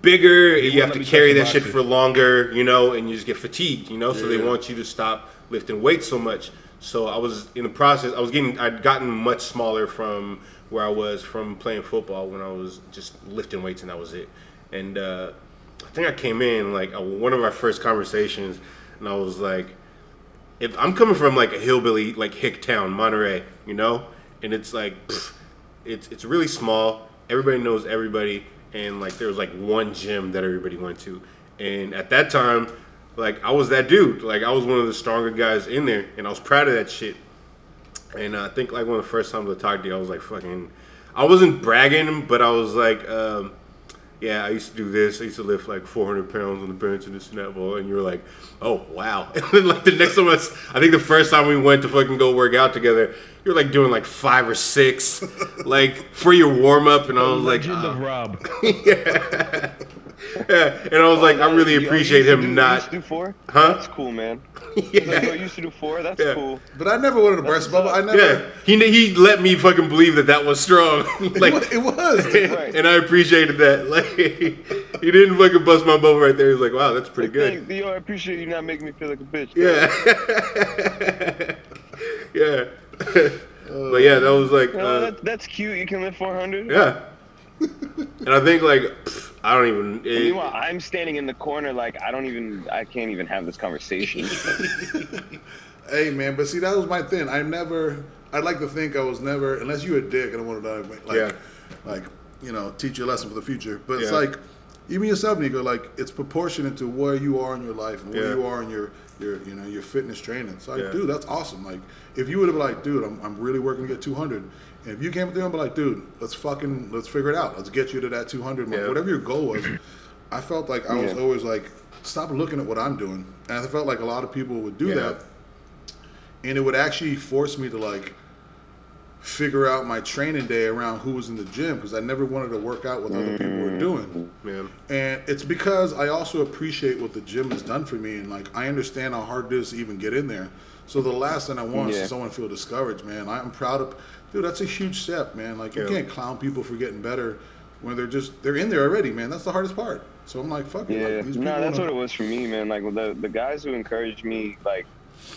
bigger, you have to carry that shit for longer, you know, and you just get fatigued, you know. So they want you to stop lifting weights so much. So I was in the process. I was getting. I'd gotten much smaller from where I was from playing football when I was just lifting weights and that was it. And uh, I think I came in like one of our first conversations, and I was like, if I'm coming from like a hillbilly like hick town, Monterey, you know, and it's like, pff, it's it's really small. Everybody knows everybody, and like there was like one gym that everybody went to, and at that time, like I was that dude. Like I was one of the stronger guys in there, and I was proud of that shit. And uh, I think like one of the first times I talked to you, I was like fucking. I wasn't bragging, but I was like, um, yeah, I used to do this. I used to lift like 400 pounds on the bench and this and that. Ball. And you were like, oh wow. And then like the next time, I, I think the first time we went to fucking go work out together, you were like doing like five or six, like for your warm up. And I was like, of Rob. yeah. And I was like, I really appreciate him do- not. used to do four? Huh? That's cool, man. yeah. Yo, you used to do four? That's Yeah. cool. But I never wanted to burst bubble. I never. Yeah, he he let me fucking believe that that was strong. like, it was. Right. and I appreciated that. Like, he didn't fucking bust my bubble right there. He was like, "Wow, that's pretty good." Thank- Yo, I appreciate you not making me feel like a bitch. Yeah, yeah. but yeah, that was like, Oh, uh, that, that's cute. You can lift 400. yeah. And I think like pff, I don't even. It, Meanwhile, I'm standing in the corner, like I don't even, I can't even have this conversation. Hey man, but see that was my thing. I never. I'd like to think I was never, unless you a dick and I wanted to like, Yeah. like, you know, teach you a lesson for the future. But it's like, even yourself, Nico, like it's proportionate to where you are in your life and where Yeah. you are in your your you know your fitness training. So like, Yeah. dude, that's awesome. Like, if you would have been like, dude, I'm, I'm really working to get 200. And if you came up there and be like, dude, let's fucking let's figure it out. Let's get you to that 200 mark. Yeah. Whatever your goal was. I felt like I was Yeah. always like, stop looking at what I'm doing. And I felt like a lot of people would do Yeah. that and it would actually force me to like figure out my training day around who was in the gym because I never wanted to work out what other people Mm. were doing. man. And it's because I also appreciate what the gym has done for me and like I understand how hard it is to even get in there. So the last thing I want Yeah. is someone to feel discouraged, man. I'm proud of dude, that's a huge step, man. Like you Yeah. can't clown people for getting better when they're just they're in there already, man. That's the hardest part. So I'm like, fuck it. Yeah, Like, these no, that's wanna- what it was for me, man. Like the the guys who encouraged me, like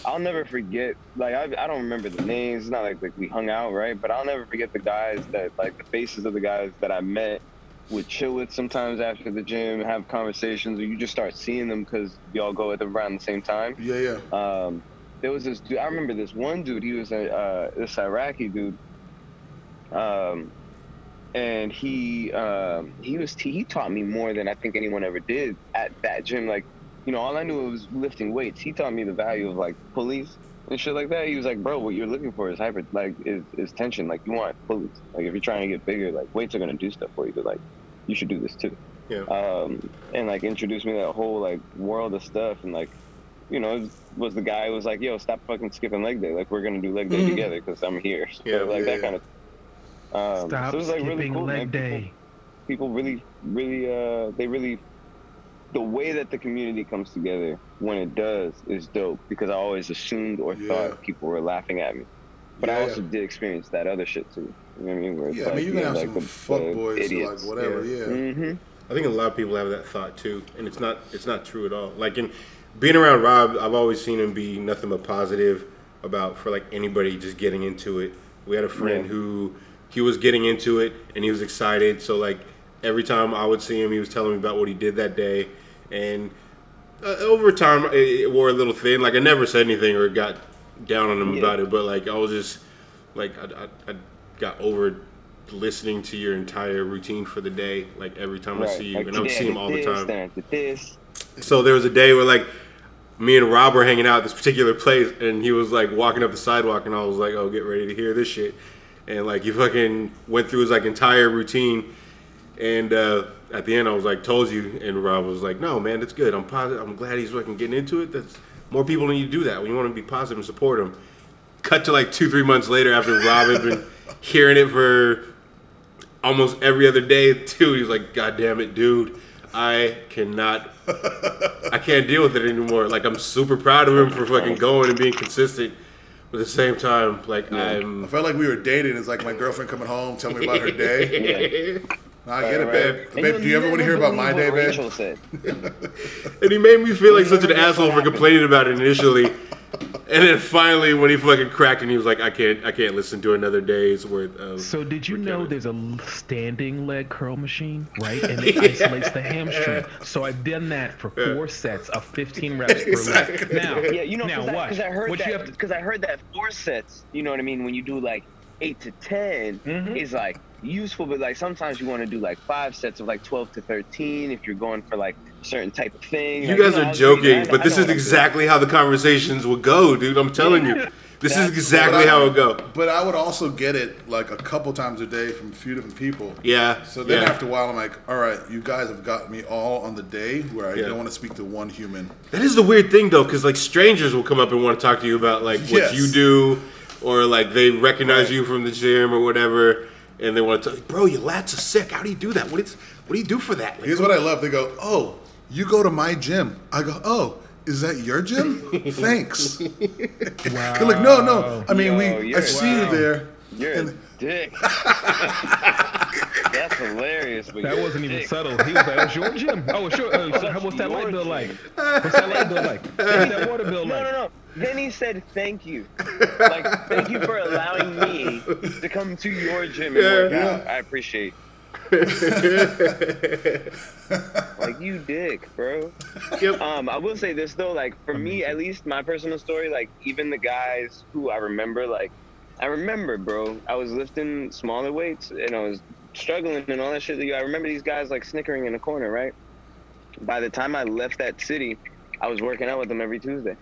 I'll never forget. Like I, I don't remember the names. It's not like like we hung out, right? But I'll never forget the guys that like the faces of the guys that I met would chill with sometimes after the gym, have conversations, or you just start seeing them because y'all go at the, around the same time. Yeah, yeah. Um, there was this dude. I remember this one dude. He was a uh, this Iraqi dude. Um, and he um, he was he taught me more than I think anyone ever did at that gym. Like, you know, all I knew was lifting weights. He taught me the value of like pulleys and shit like that. He was like, bro, what you're looking for is hyper, like is, is tension. Like you want pulleys. Like if you're trying to get bigger, like weights are gonna do stuff for you. But like you should do this too Yeah. um, and like introduced me to that whole like world of stuff and like you know was the guy who was like yo stop fucking skipping leg day like we're gonna do leg day Mhm. together because i'm here so, Yeah, like yeah. that kind of um, Stop so it was like skipping really cool man. leg People- day. people really really uh they really the way that the community comes together when it does is dope because i always assumed or Yeah. thought people were laughing at me but i also did experience that other shit too you know what i mean where it's Yeah, I like, mean you you can know, have like some the- fuck the boys or idiots. like whatever, Yeah. yeah. Mhm. I think a lot of people have that thought too, and it's not it's not true at all. Like in being around Rob, I've always seen him be nothing but positive about for like anybody just getting into it. We had a friend Yeah. who he was getting into it and he was excited. So like every time I would see him, he was telling me about what he did that day, and uh, over time it, it wore a little thin. Like I never said anything or got down on him Yeah. about it, but like I was just like I, I, I got over listening to your entire routine for the day like every time i see you Like, and i would see him all the time then I did this. So there was a day where like me and Rob were hanging out at this particular place, and he was like walking up the sidewalk, and I was like, "Oh, get ready to hear this shit." And like he fucking went through his like entire routine, and uh, at the end I was like, "Told you," and Rob was like, "No, man, that's good. I'm positive. I'm glad he's fucking getting into it. That's more people need to do that. When you want to be positive and support him." Cut to like two, three months later, after Rob had been hearing it for almost every other day too. He's like, "God damn it, dude." I cannot I can't deal with it anymore. Like I'm super proud of him for fucking going and being consistent. But at the same time, like I I'm felt like we were dating. It's like my girlfriend coming home, telling me about her day. Nah, I get it, Right, babe. right. Babe, And do you ever you'll want to hear about my day, believe babe? And he made me feel like such an asshole for complaining about it initially. And then finally, when he fucking cracked, and he was like, "I can't, I can't listen to another day's worth of." So did you know there's a standing leg curl machine, right? And it isolates the hamstring. So I've done that for four sets of 15 reps per leg. Now, Yeah, you know, now because I, watch. 'cause I heard what you have to, Because I heard that four sets. You know what I mean? When you do like eight to 10 Mhm. is like useful, but like sometimes you want to do like five sets of like twelve to thirteen if you're going for like a certain type of thing. You Like, guys know, are I'll do that. joking, I- but this is exactly how the conversations would go, dude. I'm telling you, this is exactly I- how it would go. But I would also get it like a couple times a day from a few different people. Yeah. So then yeah. after a while, I'm like, all right, you guys have got me all on the day where I Yeah. don't want to speak to one human. That is the weird thing though, because like strangers will come up and want to talk to you about like what Yes. you do, or like they recognize you from the gym or whatever, and they want to tell you, bro, your lats are sick. How do you do that? What is what do you do for that? Like, Here's what I love. They go, oh, you go to my gym. I go, oh, is that your gym? Thanks. They're like, no, no. I mean, Yo, we, I see seen you there. You're a dick. That's hilarious. But that wasn't even dick. subtle. He was like, "Oh, it's your gym. Oh, sure. Uh, so what's that light bill like? What's that light bill like? What's that water bill like? No, like?" no, no. Then he said thank you. Like thank you for allowing me to come to your gym and work out. I appreciate. like you dick, bro. Yep. Um, I will say this though, like for me at least, my personal story, like even the guys who I remember, like I remember, bro, I was lifting smaller weights and I was struggling and all that shit. I remember these guys like snickering in the corner, right? By the time I left that city, I was working out with them every Tuesday,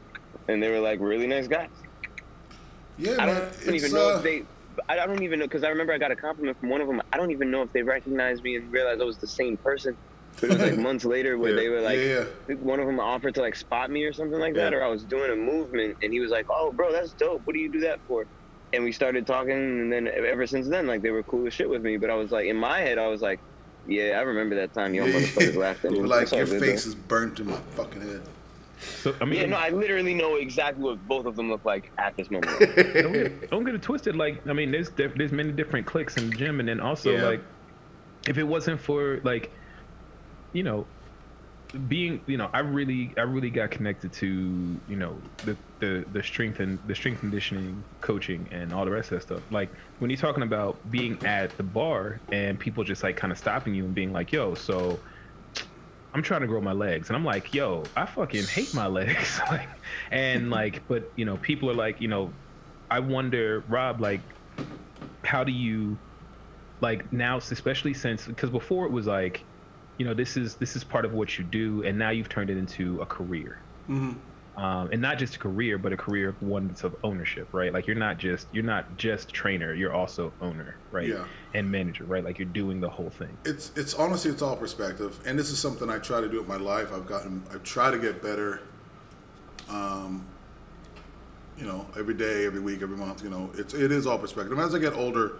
and they were like really nice guys. Yeah, I don't it's, even know uh, if they. I I don't even know because I remember I got a compliment from one of them. I don't even know if they recognized me and realized I was the same person. But it was like months later where Yeah. they were like, yeah, one of them offered to like spot me or something like that, or I was doing a movement and he was like, "Oh, bro, that's dope. What do you do that for?" And we started talking, and then ever since then, like they were cool as shit with me. But I was like, in my head, I was like, "Yeah, I remember that time y'all motherfuckers laughed at me." like your good, face though. is burnt in my fucking head. So I mean, Yeah, no, I literally know exactly what both of them look like at this moment. don't get, don't get it twisted. Like, I mean, there's there's many different clicks in the gym, and then also Yeah. like, if it wasn't for like, you know, being, you know, I really I really got connected to you know the the the strength and the strength conditioning coaching and all the rest of that stuff. Like when you're talking about being at the bar and people just like kind of stopping you and being like, yo, so. I'm trying to grow my legs, and I'm like, yo, I fucking hate my legs, like, and like, but you know, people are like, you know, I wonder, Rob, like, how do you, like, now, especially since, because before it was like, you know, this is this is part of what you do, and now you've turned it into a career, Mm-hmm. Um, and not just a career, but a career of one that's of ownership, right? Like, you're not just you're not just trainer, you're also owner, right? Yeah. And manager, right? Like, you're doing the whole thing. It's it's honestly it's all perspective, and this is something I try to do with my life. I've gotten I try to get better. Um, you know, every day, every week, every month. You know, it's it is all perspective. And as I get older,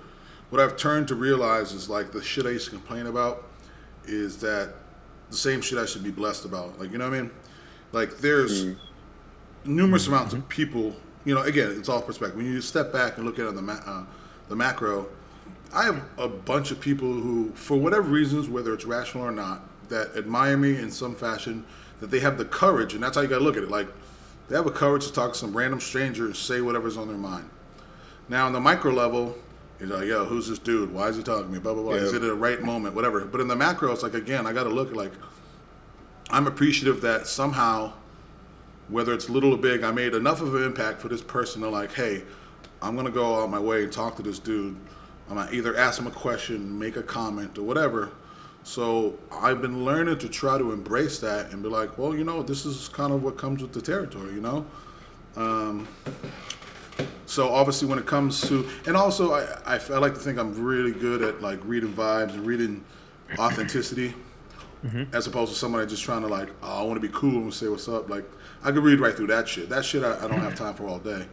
what I've turned to realize is like the shit I used to complain about is that the same shit I should be blessed about. Like you know what I mean? Like there's numerous amounts of people. You know, again, it's all perspective. When you step back and look at it on the ma- uh, the macro, I have a bunch of people who, for whatever reasons, whether it's rational or not, that admire me in some fashion. That they have the courage, and that's how you got to look at it. Like they have a courage to talk to some random stranger and say whatever's on their mind. Now, on the micro level, you're like, yo, who's this dude? Why is he talking to me? Blah blah blah. Is it at the right moment? Whatever. But in the macro, it's like again, I got to look like I'm appreciative that somehow, whether it's little or big, I made enough of an impact for this person to like, hey, I'm gonna go out my way and talk to this dude. I'm gonna either ask him a question, make a comment, or whatever. So I've been learning to try to embrace that and be like, well, you know, this is kind of what comes with the territory, you know. Um, so obviously, when it comes to, and also I, I, I like to think I'm really good at like reading vibes and reading authenticity, Mm-hmm. as opposed to somebody just trying to like, oh, I want to be cool and say what's up. Like I could read right through that shit. That shit I, I don't have mm-hmm. time for all day.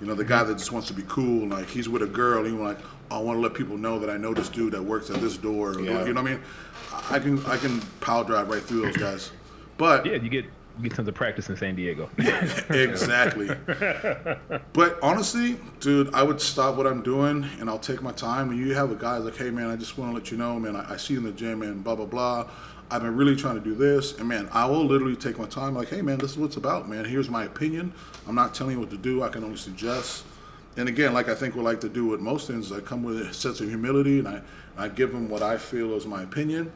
You know, the mm-hmm. guy that just wants to be cool, like he's with a girl, and he like, oh, I want to let people know that I know this dude that works at this door. or- Yeah. You know what I mean? I can I can power drive right through those guys. But Yeah, you get you get tons of practice in San Diego. exactly. but honestly, dude, I would stop what I'm doing and I'll take my time. And you have a guy like, hey man, I just want to let you know, man, I, I see you in the gym and blah blah blah. I've been really trying to do this, and man, I will literally take my time. Like, hey man, this is what it's about, man. Here's my opinion. I'm not telling you what to do. I can only suggest. And again, like I think we like to do with most things, I come with a sense of humility, and I I give them what I feel is my opinion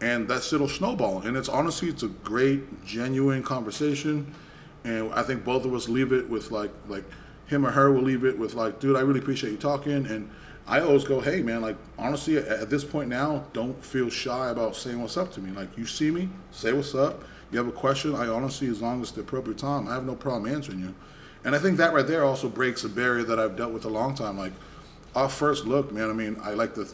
and that's shit'll snowball. And it's honestly, it's a great, genuine conversation, and I think both of us leave it with like, like him or her will leave it with like, dude, I really appreciate you talking, and I always go, hey man, like honestly, at, this point now, don't feel shy about saying what's up to me. Like you see me, say what's up. You have a question, I honestly, as long as it's the appropriate time, I have no problem answering you. And I think that right there also breaks a barrier that I've dealt with a long time. Like, off first look, man. I mean, I like the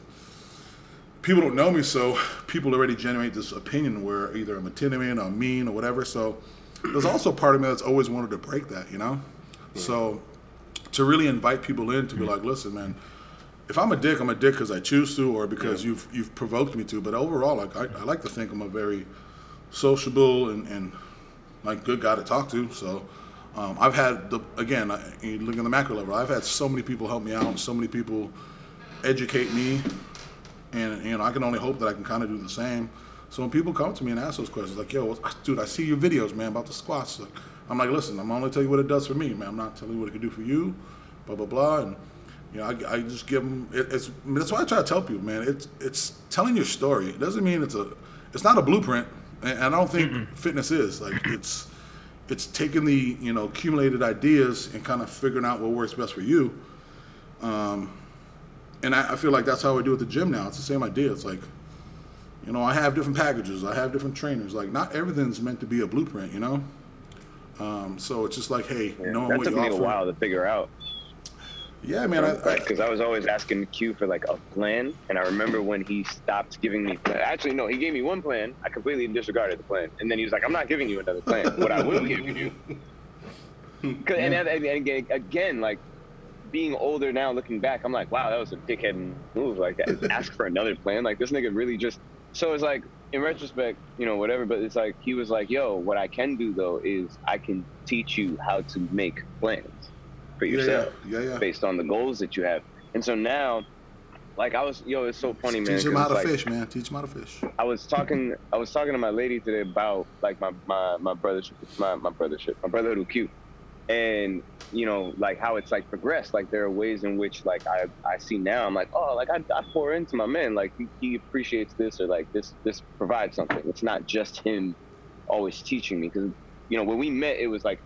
people don't know me, so people already generate this opinion where either I'm a intimidating or mean or whatever. So there's also part of me that's always wanted to break that, you know. So to really invite people in to be mm-hmm. like, listen, man, if I'm a dick, I'm a dick because I choose to or because you've you've provoked me to. But overall, like I, I like to think I'm a very sociable and, and like good guy to talk to. So um, I've had the again, I, you look at the macro level. I've had so many people help me out, and so many people educate me, and you know I can only hope that I can kind of do the same. So when people come to me and ask those questions, like, "Yo, dude, I see your videos, man, about the squats. Like, I'm like, listen, I'm only telling you what it does for me, man. I'm not telling you what it can do for you, blah blah blah. And you know, I, I just give them. It, it's I mean, that's why I try to tell people, man. It's it's telling your story. It doesn't mean it's a it's not a blueprint, and I don't think mm fitness is like it's it's taking the you know accumulated ideas and kind of figuring out what works best for you. Um, and I, I feel like that's how I do at the gym now. It's the same idea. It's like, you know, I have different packages. I have different trainers. Like, not everything's meant to be a blueprint. You know. Um, so it's just like, hey, yeah, knowing that what took you me offer. a while to figure out. Yeah, man. Because I, I, I, was always asking Q for like a plan, and I remember when he stopped giving me. Actually, no, he gave me one plan. I completely disregarded the plan, and then he was like, "I'm not giving you another plan. what I will give you." and, and, and, again, like being older now, looking back, I'm like, "Wow, that was a dickhead move. Like, ask for another plan. Like this nigga really just." So it's like, in retrospect, you know, whatever. But it's like he was like, "Yo, what I can do though is I can teach you how to make plans." For yourself yeah, yeah. Yeah, based on the goals that you have. And so now, like I was, yo, it's so funny, man. Teach them how to like, fish, man. Teach them how to fish. I was talking, I was talking to my lady today about like my my my brothership, my my brothership, my brotherhood with Q, and you know like how it's like progressed. Like there are ways in which like I I see now. I'm like, oh, like I, I pour into my man. Like he, he appreciates this or like this this provides something. It's not just him always teaching me because you know when we met it was like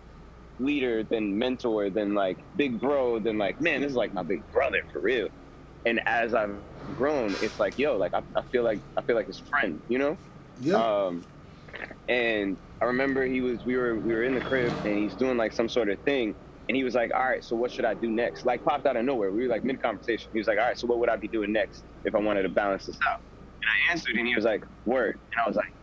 leader, than mentor, than like big bro, than like, man, this is like my big brother for real. And as I've grown, it's like, yo, like I, I feel like I feel like his friend, you know? Yeah. Um, and I remember he was we were we were in the crib and he's doing like some sort of thing and he was like, All right, so what should I do next? Like popped out of nowhere. We were like mid conversation. He was like, All right, so what would I be doing next if I wanted to balance this out? And I answered and he was like, Word. And I was like,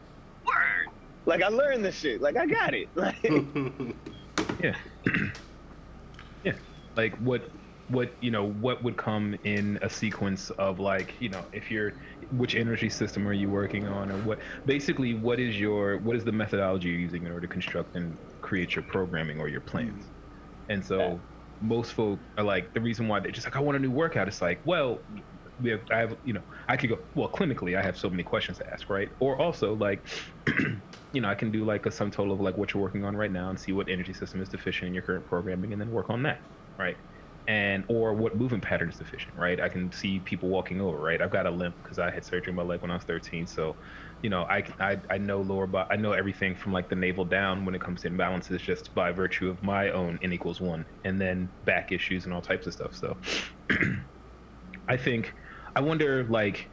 Word. Like I learned this shit. Like I got it. Like Yeah. yeah. Like what what you know what would come in a sequence of like you know if you're which energy system are you working on or what basically what is your what is the methodology you're using in order to construct and create your programming or your plans and so yeah. most folk are like the reason why they're just like i want a new workout it's like well we have, I have, you know, I could go, well, clinically, I have so many questions to ask, right? Or also, like, you know, I can do like a sum total of like what you're working on right now and see what energy system is deficient in your current programming and then work on that, right? And, or what movement pattern is deficient, right? I can see people walking over, right? I've got a limp because I had surgery in my leg when I was 13. So, you know, I, I, I know lower body, I know everything from like the navel down when it comes to imbalances just by virtue of my own n equals one and then back issues and all types of stuff. So, I think I wonder, like,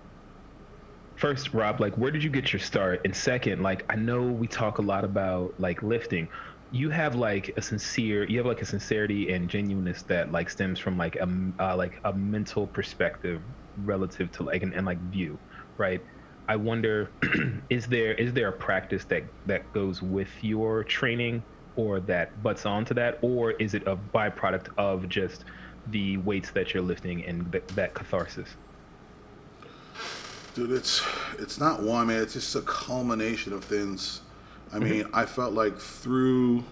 first, Rob, like, where did you get your start? And second, like, I know we talk a lot about like lifting. You have like a sincere, you have like a sincerity and genuineness that like stems from like a uh, like a mental perspective relative to like an and like view, right? I wonder, is there is there a practice that that goes with your training or that butts onto that, or is it a byproduct of just the weights that you're lifting and th- that catharsis? Dude, it's it's not one man. It's just a culmination of things. I mean, mm-hmm. I felt like through.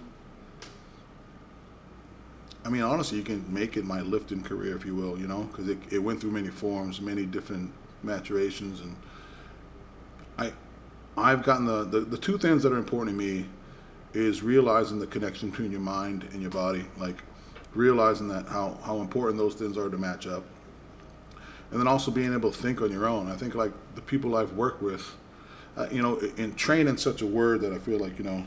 I mean, honestly, you can make it my lifting career, if you will, you know, because it, it went through many forms, many different maturations, and I, I've gotten the, the the two things that are important to me, is realizing the connection between your mind and your body, like realizing that how how important those things are to match up, and then also being able to think on your own. I think like the people I've worked with, uh, you know, in training such a word that I feel like you know,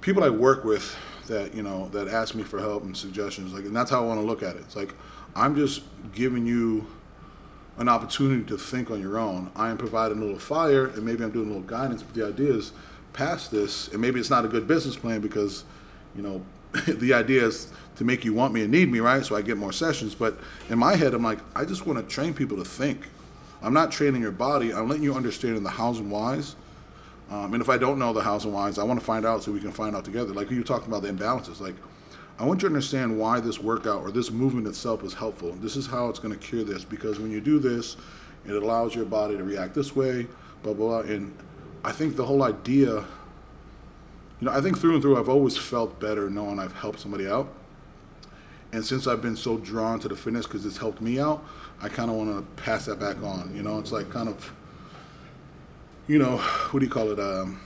people I work with that you know that ask me for help and suggestions, like, and that's how I want to look at it. It's like I'm just giving you an opportunity to think on your own. I am providing a little fire, and maybe I'm doing a little guidance, but the idea is past this, and maybe it's not a good business plan because, you know, the idea is to make you want me and need me, right? So I get more sessions. But in my head, I'm like, I just want to train people to think. I'm not training your body. I'm letting you understand the hows and whys. Um, and if I don't know the hows and whys, I want to find out so we can find out together. Like you talked about the imbalances. Like, I want you to understand why this workout or this movement itself is helpful. This is how it's going to cure this because when you do this, it allows your body to react this way, blah, blah, blah. And I think the whole idea, you know, I think through and through, I've always felt better knowing I've helped somebody out. And since I've been so drawn to the fitness because it's helped me out, I kind of want to pass that back on. You know, it's like kind of, you know, what do you call it? Um,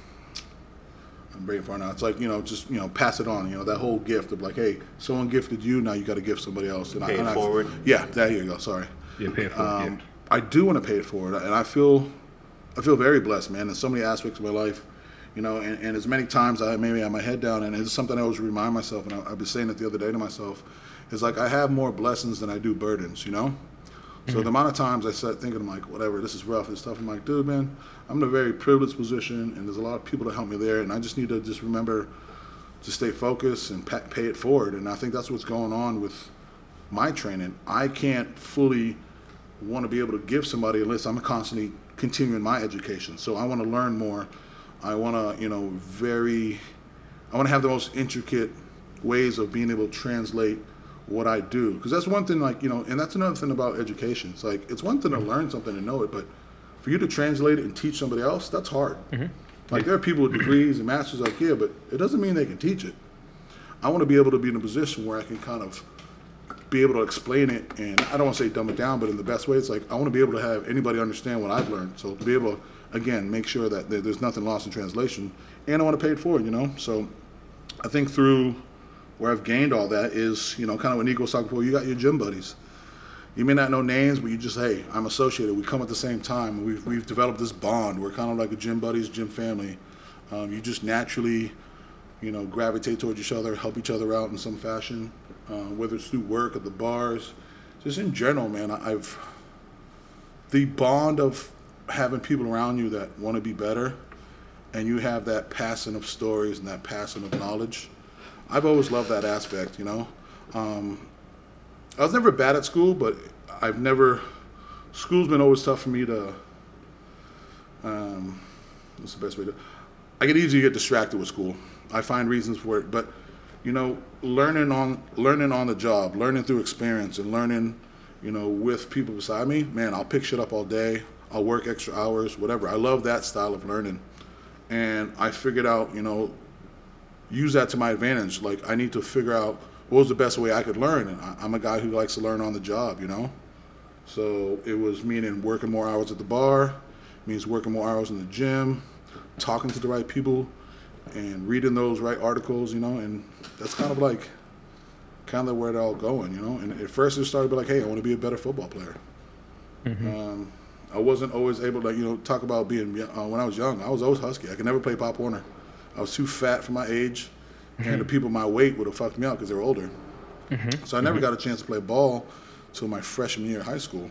I'm brain fart now. It's like you know, just you know, pass it on. You know, that whole gift of like, hey, someone gifted you, now you got to gift somebody else. And Pay it and forward. Yeah, there you go. Sorry. Yeah, pay it for Um, it. I do want to pay it forward, and I feel, I feel very blessed, man. In so many aspects of my life, you know, and, and as many times I maybe have my head down, and it's something I always remind myself, and I, I've been saying it the other day to myself, is like I have more blessings than I do burdens, you know. So the mm-hmm. amount of times I sat thinking, I'm like, whatever, this is rough and stuff. I'm like, dude, man, I'm in a very privileged position, and there's a lot of people to help me there, and I just need to just remember to stay focused and pa- pay it forward. And I think that's what's going on with my training. I can't fully want to be able to give somebody unless I'm constantly continuing my education. So I want to learn more. I want to, you know, very, I want to have the most intricate ways of being able to translate what I do. Because that's one thing, like, you know, and that's another thing about education. It's like, it's one thing to learn something and know it, but for you to translate it and teach somebody else, that's hard. Mm-hmm. Like, there are people with degrees and masters, like, yeah, but it doesn't mean they can teach it. I want to be able to be in a position where I can kind of be able to explain it, and I don't want to say dumb it down, but in the best way. It's like I want to be able to have anybody understand what I've learned. So to be able, to, again, make sure that there's nothing lost in translation, and I want to pay it forward. You know, so I think through where I've gained all that is, you know, kind of what Nico was talking before. You got your gym buddies. You may not know names, but you just, hey, I'm associated. We come at the same time. We've, we've developed this bond. We're kind of like a gym buddies, gym family. Um, you just naturally, you know, gravitate towards each other, help each other out in some fashion, uh, whether it's through work at the bars, just in general, man. I've the bond of having people around you that want to be better, and you have that passing of stories and that passing of knowledge. I've always loved that aspect, you know. Um, I was never bad at school, but I've never. School's been always tough for me to. Um, what's the best way to? I get easy to get distracted with school. I find reasons for it, but you know, learning on learning on the job, learning through experience, and learning, you know, with people beside me. Man, I'll pick shit up all day. I'll work extra hours, whatever. I love that style of learning, and I figured out, you know, use that to my advantage. Like I need to figure out what was the best way I could learn, and I, I'm a guy who likes to learn on the job, you know. So it was meaning working more hours at the bar, means working more hours in the gym, talking to the right people, and reading those right articles, you know, and that's kind of like kind of where it all going, you know. And at first it started to be like, hey, I want to be a better football player. Um, I wasn't always able to, you know, talk about being uh, when I was young. I was always husky. I could never play Pop Warner. I was too fat for my age, and mm-hmm. the people my weight would have fucked me up because they were older. Mm-hmm. So I never mm-hmm. got a chance to play ball till my freshman year of high school.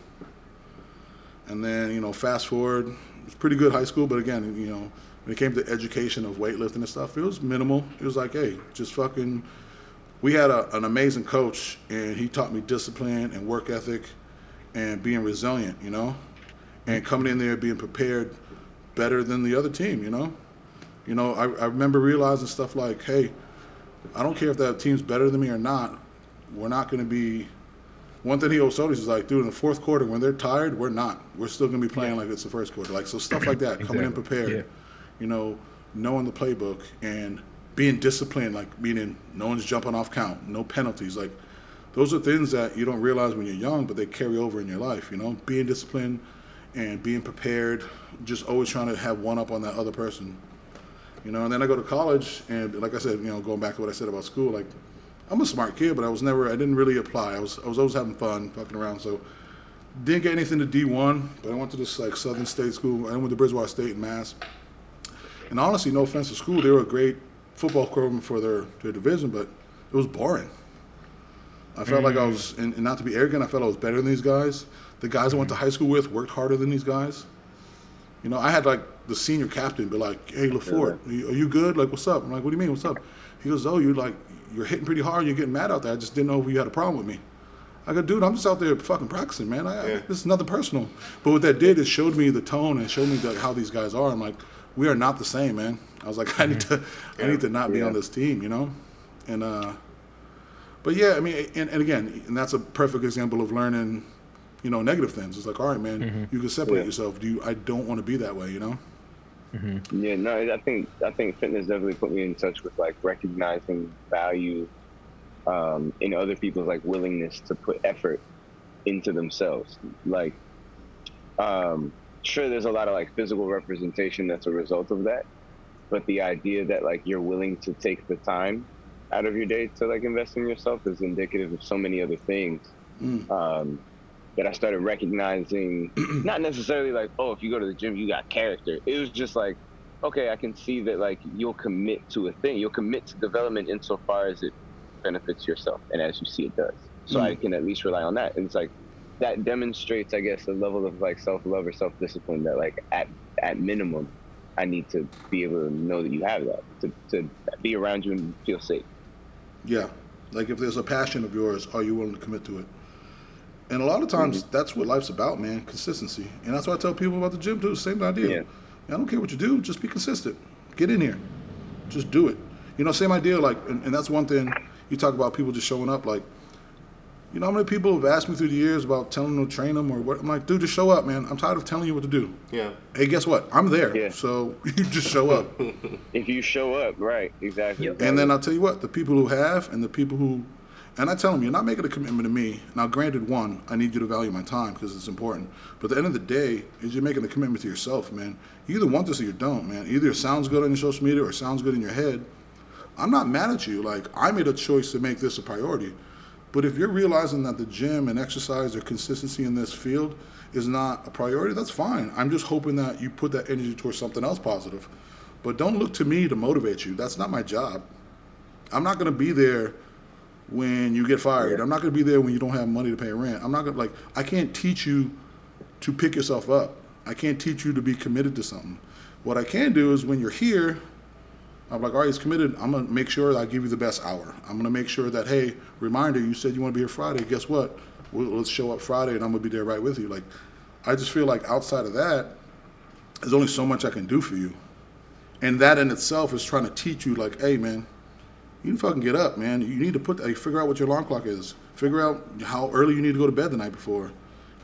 And then, you know, fast forward, it was pretty good high school, but again, you know, when it came to education of weightlifting and stuff, it was minimal. It was like, hey, just fucking. We had a, an amazing coach, and he taught me discipline and work ethic, and being resilient, you know, and coming in there being prepared better than the other team, you know. You know, I, I remember realizing stuff like, hey, I don't care if that team's better than me or not. We're not going to be. One thing he always told us is like, dude, in the fourth quarter, when they're tired, we're not. We're still going to be playing like it's the first quarter. Like, so stuff like that, coming in prepared, Yeah. you know, knowing the playbook and being disciplined, like meaning no one's jumping off count, no penalties. Like, those are things that you don't realize when you're young, but they carry over in your life, you know, being disciplined and being prepared, just always trying to have one up on that other person. You know, and then I go to college, and like I said, you know, going back to what I said about school, like I'm a smart kid, but I was never, I didn't really apply. I was, I was always having fun, fucking around. So didn't get anything to D1, but I went to this like Southern State school. I went to Bridgewater State in Mass. And honestly, no offense to school, they were a great football program for their their division, but it was boring. I felt like I mm. was, and, and not to be arrogant, I felt I was better than these guys. The guys I went to high school with worked harder than these guys. You know, I had like the senior captain be like, "Hey, LaFort, are you, are you good? Like, what's up?" I'm like, "What do you mean? What's up?" He goes, "Oh, you're like you're hitting pretty hard. You're getting mad out there. I just didn't know if you had a problem with me." I go, "Dude, I'm just out there fucking practicing, man. I, I- this is nothing personal." But what that did is showed me the tone and showed me the, how these guys are. I'm like, "We are not the same, man." I was like, "I need to, I need to not be Yeah. on this team," you know, and uh. But yeah, I mean, and, and again, and that's a perfect example of learning, you know, negative things. It's like, all right, man, you can separate Yeah. yourself. Do you? I don't want to be that way, you know. Yeah, no, I think I think fitness definitely put me in touch with like recognizing value um, in other people's like willingness to put effort into themselves. Like, um, sure, there's a lot of like physical representation that's a result of that, but the idea that like you're willing to take the time out of your day to like invest in yourself is indicative of so many other things Mm. um, that I started recognizing. not necessarily like, oh, if you go to the gym, you got character. It was just like, okay, I can see that like you'll commit to a thing. You'll commit to development insofar as it benefits yourself and as you see it does. So Mm. I can at least rely on that. And it's like that demonstrates, I guess, a level of like self love or self discipline that like at at minimum, I need to be able to know that you have that to to be around you and feel safe. Yeah. Like if there's a passion of yours, are you willing to commit to it? And a lot of times mm-hmm. that's what life's about, man, consistency. And that's why I tell people about the gym too, same idea. Yeah. I don't care what you do, just be consistent. Get in here. Just do it. You know, same idea, like and, and that's one thing you talk about people just showing up, like you know how many people have asked me through the years about telling them to train them or what? I'm like, dude, just show up, man. I'm tired of telling you what to do. Yeah. Hey, guess what? I'm there. Yeah. So you just show up. If you show up, right? Exactly. Yep. And then I'll tell you what, the people who have and the people who, and I tell them, you're not making a commitment to me. Now, granted, one, I need you to value my time because it's important. But at the end of the day, is you're making a commitment to yourself, man. You either want this or you don't, man. Either it sounds good on your social media or it sounds good in your head. I'm not mad at you. Like, I made a choice to make this a priority. But if you're realizing that the gym and exercise or consistency in this field is not a priority, that's fine. I'm just hoping that you put that energy towards something else positive. But don't look to me to motivate you. That's not my job. I'm not going to be there when you get fired. I'm not going to be there when you don't have money to pay rent. I'm not going to, like, I can't teach you to pick yourself up. I can't teach you to be committed to something. What I can do is when you're here, I'm like, all right, he's committed. I'm gonna make sure that I give you the best hour. I'm gonna make sure that, hey, reminder, you said you want to be here Friday. Guess what? We'll, let's show up Friday, and I'm gonna be there right with you. Like, I just feel like outside of that, there's only so much I can do for you, and that in itself is trying to teach you, like, hey, man, you can fucking get up, man. You need to put, like, figure out what your alarm clock is. Figure out how early you need to go to bed the night before.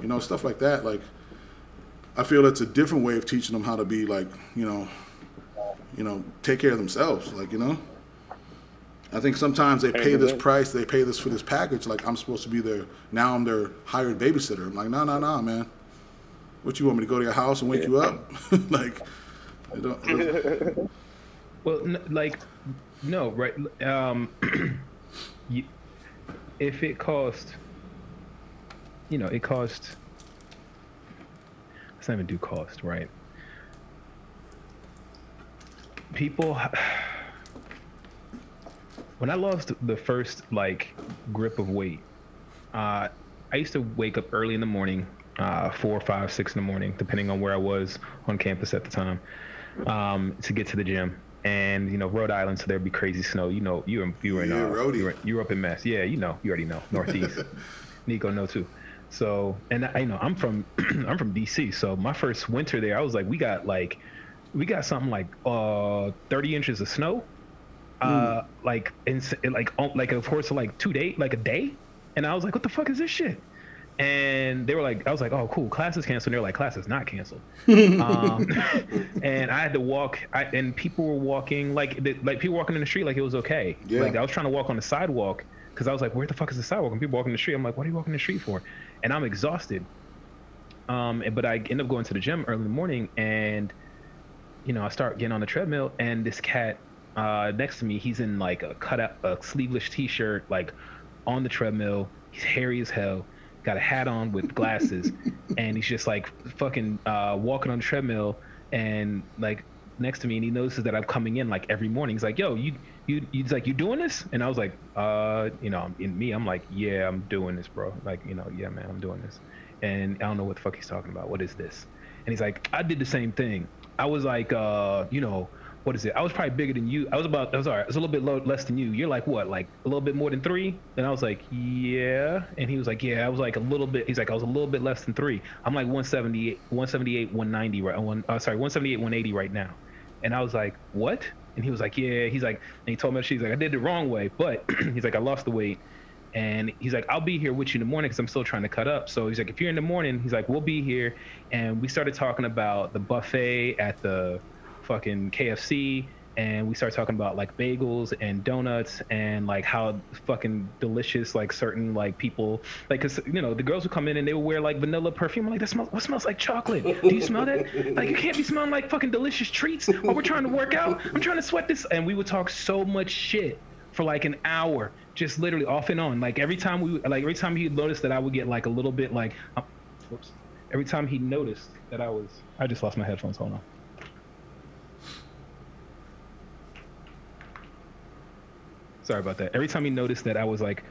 You know, stuff like that. Like, I feel it's a different way of teaching them how to be, like, you know, you know, take care of themselves. Like, you know, I think sometimes they pay this price, they pay this for this package. Like, I'm supposed to be their now I'm their hired babysitter. I'm like, no, no, no, man. What you want me to go to your house and wake you up? like, it don't, it doesn't- Well, n- like, no, right? Um, you, if it cost, you know, it cost. Let's not even do cost, right? People, when I lost the first like grip of weight, uh, I used to wake up early in the morning, uh, four, five, six in the morning, depending on where I was on campus at the time, um, to get to the gym. And you know, Rhode Island, so there'd be crazy snow. You know, you were you were in Yeah, uh, you were, you were up in Mass. Yeah, you know, you already know Northeast. Nico know too. So, and I you know I'm from I'm from DC. So my first winter there, I was like, we got like we got something like uh 30 inches of snow uh like in like oh, like of course like two day like a day and i was like what the fuck is this shit and they were like i was like oh cool class is canceled. And they were like class is not canceled. Um, and i had to walk I, and people were walking like the- like people walking in the street like it was okay. Yeah. like i was trying to walk on the sidewalk because i was like where the fuck is the sidewalk? And people walking in the street i'm like what are you walking the street for? And i'm exhausted. Um, and- but I end up going to the gym early in the morning, and you know I start getting on the treadmill, and this cat uh, next to me, he's in like a cut out, a sleeveless T-shirt, like on the treadmill. He's hairy as hell, got a hat on with glasses, and he's just like fucking uh, walking on the treadmill, and like next to me, and he notices that I'm coming in like every morning. He's like, "Yo, you." You, he's like, you doing this? And I was like, uh, you know, in me, I'm like, yeah, I'm doing this, bro. Like, you know, yeah, man, I'm doing this and I don't know what the fuck he's talking about. What is this? And he's like, I did the same thing. I was like, uh, you know, what is it? I was probably bigger than you. I was about, I was sorry, I was a little bit low, less than you. You're like what, like a little bit more than three? And I was like, yeah. And he was like, yeah. I was like a little bit. He's like, I was a little bit less than three. I'm like 178, 178, 190 right. One, uh, sorry, 178, 180 right now. And I was like, what? And he was like, yeah. He's like, and he told me, she's like, I did the wrong way, but he's like, I lost the weight. And he's like, I'll be here with you in the morning because I'm still trying to cut up. So he's like, if you're in the morning, he's like, we'll be here. And we started talking about the buffet at the fucking KFC and we start talking about like bagels and donuts and like how fucking delicious like certain like people like because you know the girls would come in and they would wear like vanilla perfume. I'm like that smells what smells like chocolate? Do you smell that? Like you can't be smelling like fucking delicious treats while we're trying to work out. I'm trying to sweat this, and we would talk so much shit for like an hour, just literally off and on. Like every time we like every time he noticed that I would get like a little bit like, um. Every time he noticed that I was, I just lost my headphones. Hold on. Sorry about that. Every time he noticed that I was like,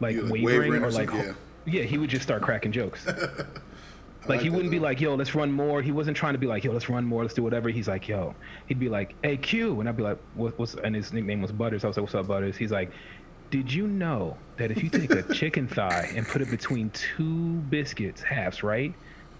like like, wavering, wavering or or like, something, yeah, he would just start cracking jokes. like, like he wouldn't be like, "Yo, let's run more." He wasn't trying to be like, "Yo, let's run more, let's do whatever." He's like, "Yo," he'd be like, "Hey, Q," and I'd be like, what, "What's?" And his nickname was Butters. I was like, "What's up, Butters?" He's like, "Did you know that if you take a chicken thigh and put it between two biscuits, halves, right?"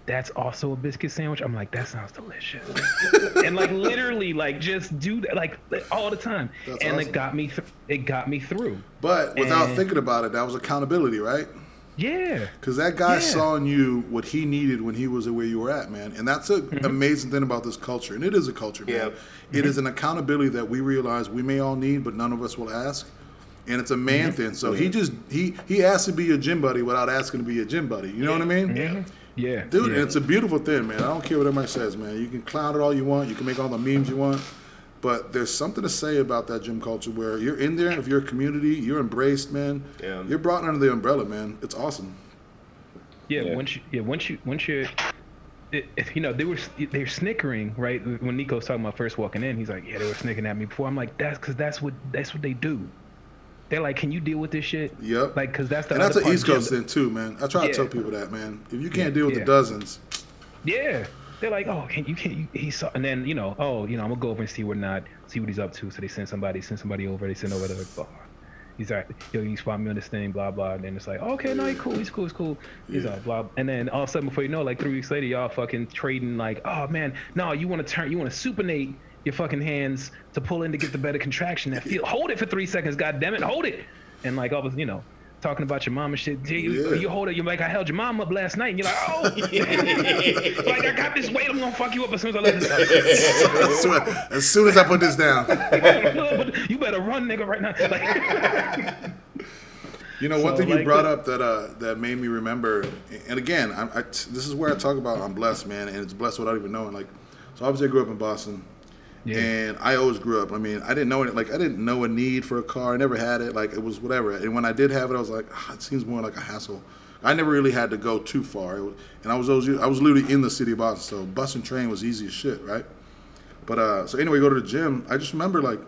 That's also a biscuit sandwich. I'm like, that sounds delicious, and like literally, like just do that, like all the time, That's and awesome. it got me, th- it got me through. But without And- thinking about it, that was accountability, right? Yeah, Because that guy Yeah. saw in you what he needed when he was where you were at, man. And that's an Mm-hmm. amazing thing about this culture. And it is a culture, man. Yeah. It Mm-hmm. is an accountability that we realize we may all need, but none of us will ask. And it's a man Mm-hmm. thing. So he just he he asked to be your gym buddy without asking to be a gym buddy. You know what I mean? yeah, yeah, Dude, yeah. and it's a beautiful thing, man. I don't care what everybody says, man. You can clown it all you want. You can make all the memes you want. But there's something to say about that gym culture where you're in there, if you're a community, you're embraced, man. Yeah. You're brought under the umbrella, man. It's awesome. Yeah, Yeah. once you, yeah, once you, once you, it, if you know, they were they're snickering right when Nico was talking about first walking in. He's like, yeah, they were snickering at me before. I'm like, that's because that's what that's what they do. They're like, can you deal with this shit? Yep. Like, cause that's the And that's an East Coast thing too, man. I try to tell people that, man. If you can't Yeah, deal with yeah. the dozens, Yeah. They're like, oh, can you can't you, he saw, and then you know, oh, you know, I'm gonna go over and see what not, see what he's up to. So they send somebody, send somebody over. They send over the bar. He's like, yo, you spot me on this thing, blah blah. And then it's like, okay, no, he's cool, he's cool, he's cool. He's Yeah. like, blah. And then all of a sudden, before you know, it, like three weeks later, y'all fucking trading like, oh man, no, you want to turn, you want to supinate your fucking hands to pull in to get the better contraction. That feel, hold it for three seconds, god damn it, hold it. And like all of, you know. Talking about your mom and shit. You, Yeah. you hold it. You're like, I held your mom up last night. And you're like, oh, like I got this weight. I'm gonna fuck you up as soon as I let this as, soon, as soon as I put this down, you better run, nigga, right now. Like, you know, one So, thing you brought up that uh, that made me remember, and again, I, I, this is where I talk about I'm blessed, man, and it's blessed without even knowing. Like, so obviously I grew up in Boston, Yeah. and I always grew up. I mean, I didn't know it. Like, I didn't know a need for a car. I never had it. Like, it was whatever. And when I did have it, I was like, ah, it seems more like a hassle. I never really had to go too far, it was, and I was always, I was literally in the city of Boston, so bus and train was easy as shit, right? But uh, so anyway, go to the gym. I just remember like,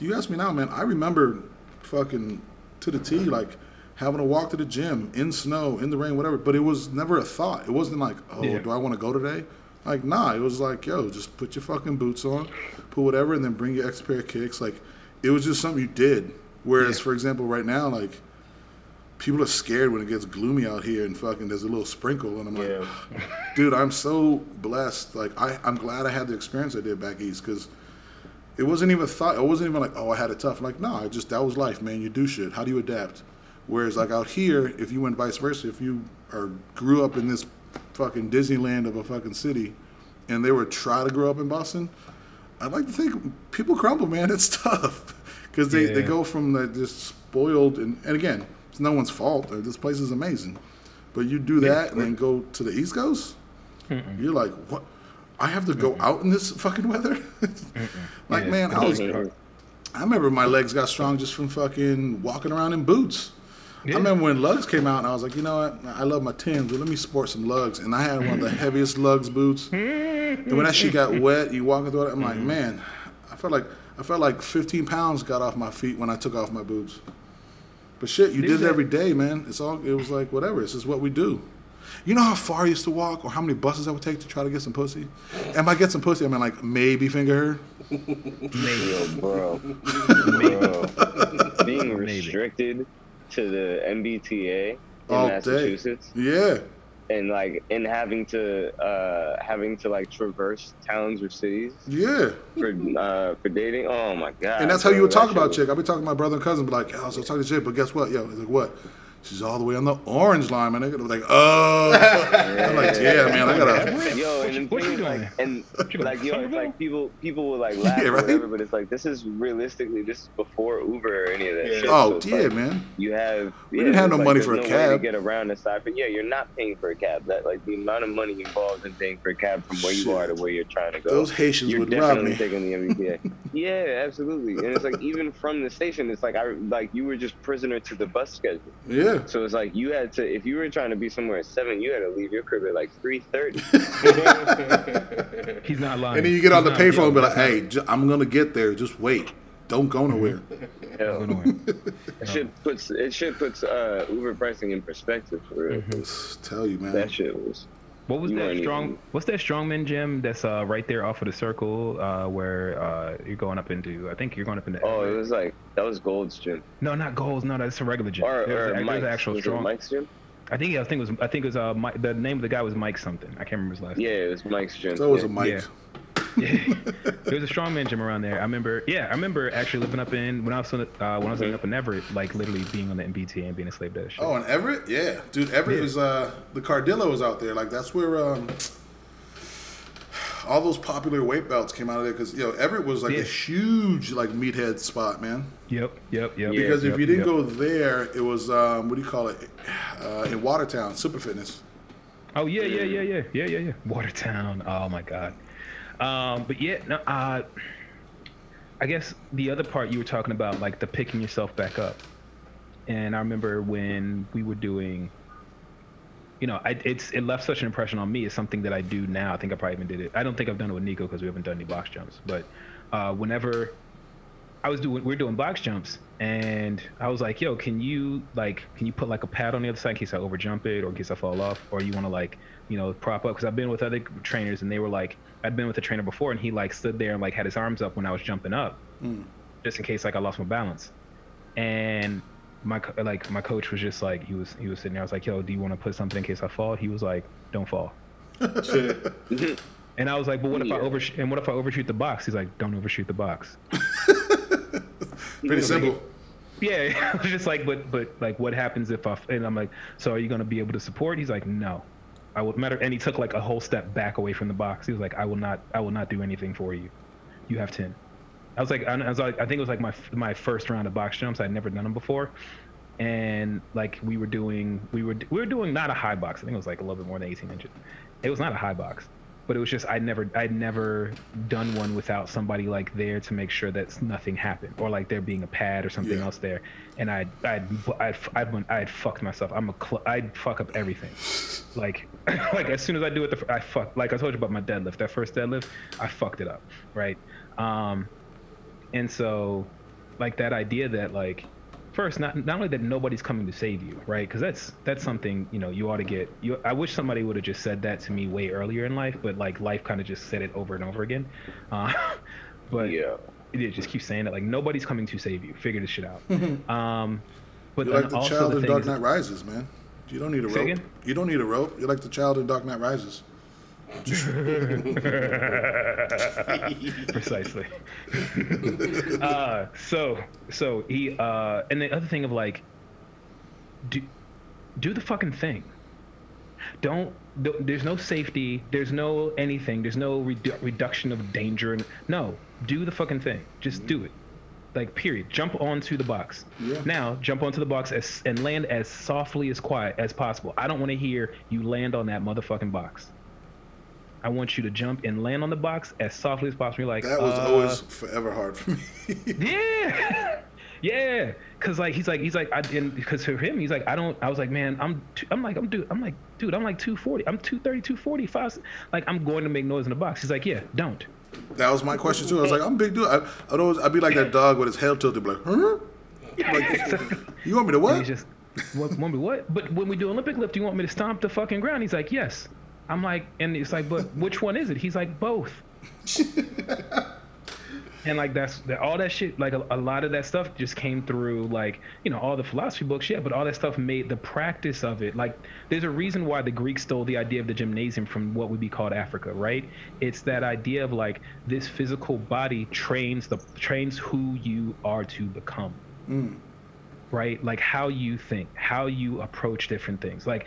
do you ask me now, man. I remember fucking to the T, like having to walk to the gym in snow, in the rain, whatever. But it was never a thought. It wasn't like, oh, Yeah. do I want to go today? Like, nah. It was like, yo, just put your fucking boots on, put whatever, and then bring your extra pair of kicks. Like, it was just something you did. Whereas, Yeah. for example, right now, like. People are scared when it gets gloomy out here and fucking there's a little sprinkle and I'm like, Yeah. dude, I'm so blessed. Like I, I'm glad I had the experience I did back east because it wasn't even thought. It wasn't even like, oh, I had it tough. Like, no, I just that was life, man. You do shit. How do you adapt? Whereas like out here, if you went vice versa, if you are grew up in this fucking Disneyland of a fucking city, and they were try to grow up in Boston, I'd like to think people crumble, man. It's tough because they, they go from the just spoiled and and again, it's no one's fault. This place is amazing, but you do that and then go to the East Coast. You're like, what? I have to go out in this fucking weather? like, Yeah. man, I was. I remember my legs got strong just from fucking walking around in boots. Yeah. I remember when Lugz came out, and I was like, you know what? I love my Timbs, but let me sport some Lugz. And I had one of the heaviest Lugz boots. and when that shit got wet, you walking through it, I'm like, mm-hmm. man, I felt like I felt like 15 pounds got off my feet when I took off my boots. But shit, you There's did it every day, man. It's all. It was like whatever. It's just what we do. You know how far I used to walk, or how many buses I would take to try to get some pussy. And by get some pussy, I mean like maybe finger her. Yo, bro. bro. Being Maybe. To the MBTA in All day. Massachusetts Yeah. and like and having to uh having to like traverse towns or cities Yeah. for uh for dating. Oh my god. And that's how bro, you would talk about chick. I'd be talking to my brother and cousin, be like, "Oh, so talking to chick, but guess what? Yo, he's like, what? She's all the way on the orange line, man. I'm like, oh. I'm like, yeah, man, I gotta. Yo, and the what thing you is, like, doing? and like, yo, it's like people, people will like laugh Yeah, or right? whatever, but it's like this is realistically this is before Uber or any of that Yeah. shit. Oh, it's yeah, like, man. You have. We yeah, didn't have no like money for a no way cab. to get around aside, but yeah, you're not paying for a cab. That like the amount of money involved in paying for a cab from where you are to where you're trying to go. Those Haitians you're would rob definitely me. taking the MBTA. yeah, absolutely. And it's like even from the station, it's like I like you were just prisoner to the bus schedule. Yeah. So it's like you had to if you were trying to be somewhere at seven, you had to leave your crib at like three thirty. He's not lying. And then you get on the payphone and be like, hey, j- I'm gonna get there. Just wait. Don't go nowhere. go nowhere. It should puts it should puts uh, Uber pricing in perspective for real. Just tell you, man. That shit was What was You that strong? even- What's that strongman gym that's uh, right there off of the circle uh, where uh, you're going up into? I think you're going up into. oh, it was like that was Gold's gym no, not Gold's. No, that's a regular gym. or, There's or a- Mike's. an actual was strong. Mike's gym? I think I think it was I think it was uh Mike, the name of the guy was Mike something. I can't remember his last. Name. Yeah, it was Mike's gym. So it was yeah. a mic. Yeah. name. there was a strongman gym around there. I remember. Yeah, I remember actually living up in when I was uh, when I was living up in Everett, like literally being on the MBTA and being a slave to that shit. Oh, and Everett, yeah, dude. Everett Yeah. is uh the Cardillo was out there. Like that's where um all those popular weight belts came out of there because you know Everett was like Yeah. a huge like meathead spot, man. Yep, yep, yep. Because if you didn't yep. go there, it was um what do you call it uh, in Watertown, Super Fitness. Oh yeah, yeah, yeah, yeah, yeah, yeah, yeah. Watertown. Oh my god. Um, but yeah, no. Uh, I guess the other part you were talking about, like the picking yourself back up, and I remember when we were doing. You know, I, it's it left such an impression on me. It's something that I do now. I think I probably even did it. I don't think I've done it with Nico because we haven't done any box jumps. But uh, whenever I was doing, we are doing box jumps, and I was like, "Yo, can you like, can you put like a pad on the other side in case I overjump it or in case I fall off, or you want to like, you know, prop up?" Because I've been with other trainers, and they were like, I'd been with a trainer before, and he like stood there and like had his arms up when I was jumping up, just in case like I lost my balance, and my co- like my coach was just like he was he was sitting there. I was like, "Yo, do you want to put something in case I fall?" He was like, "Don't fall." Mm-hmm. And I was like, "But what if I Yeah. overshoot? And what if I overshoot the box?" He's like, "Don't overshoot the box." Pretty simple. Yeah, I was just like, but but like, what happens if I? And I'm like, so are you gonna be able to support? He's like, no, I would matter. And he took like a whole step back away from the box. He was like, I will not, I will not do anything for you. You have ten. I was like, I was like, I think it was like my my first round of box jumps. I'd never done them before, and like we were doing, we were we were doing not a high box. I think it was like a little bit more than 18 inches. It was not a high box, but it was just I'd never I'd never done one without somebody like there to make sure that nothing happened or like there being a pad or something Yeah. else there. And I'd I'd I'd I'd, I'd fucked myself. I'm a cl- I'd fuck up everything. Like like as soon as I do it, the, I fuck. Like I told you about my deadlift. That first deadlift, I fucked it up. Right. Um, and so like that idea that like first not not only that nobody's coming to save you right because that's that's something you know you ought to get you i wish somebody would have just said that to me way earlier in life but like life kind of just said it over and over again uh, but Yeah. it just keeps saying that like nobody's coming to save you figure this shit out um but You're like the also child the in thing Dark is- Knight Rises, man. You don't need a rope. again? You don't need a rope. You're like the child in Dark Knight Rises. precisely. Uh so so he uh and the other thing of like do do the fucking thing. Don't th- there's no safety there's no anything there's no redu- reduction of danger. And, no do the fucking thing. Just do it. Like period. Jump onto the box. Yeah. now jump onto the box as, and land as softly as quiet as possible. I don't want to hear you land on that motherfucking box i want you to jump and land on the box as softly as possible You're like That was uh, always forever hard for me. yeah, yeah. Cause like he's like he's like I didn't because for him he's like I don't I was like man I'm too, I'm like I'm dude I'm like dude I'm like 240 I'm 230 245 like I'm going to make noise in the box. He's like yeah don't. that was my question too. I was like, I'm big dude. I, I'd always, I'd be like that dog with his head tilted, be like, huh? Like, you want me to what? he's just what want me what? But when we do Olympic lift, you want me to stomp the fucking ground? He's like yes. I'm like and it's like but which one is it? He's like both. and like that's that all that shit like a, a lot of that stuff just came through like you know all the philosophy books yeah but all that stuff made the practice of it like there's a reason why the greeks stole the idea of the gymnasium from what would be called africa right it's that idea of like this physical body trains the trains who you are to become mm. Right? Like how you think, how you approach different things. Like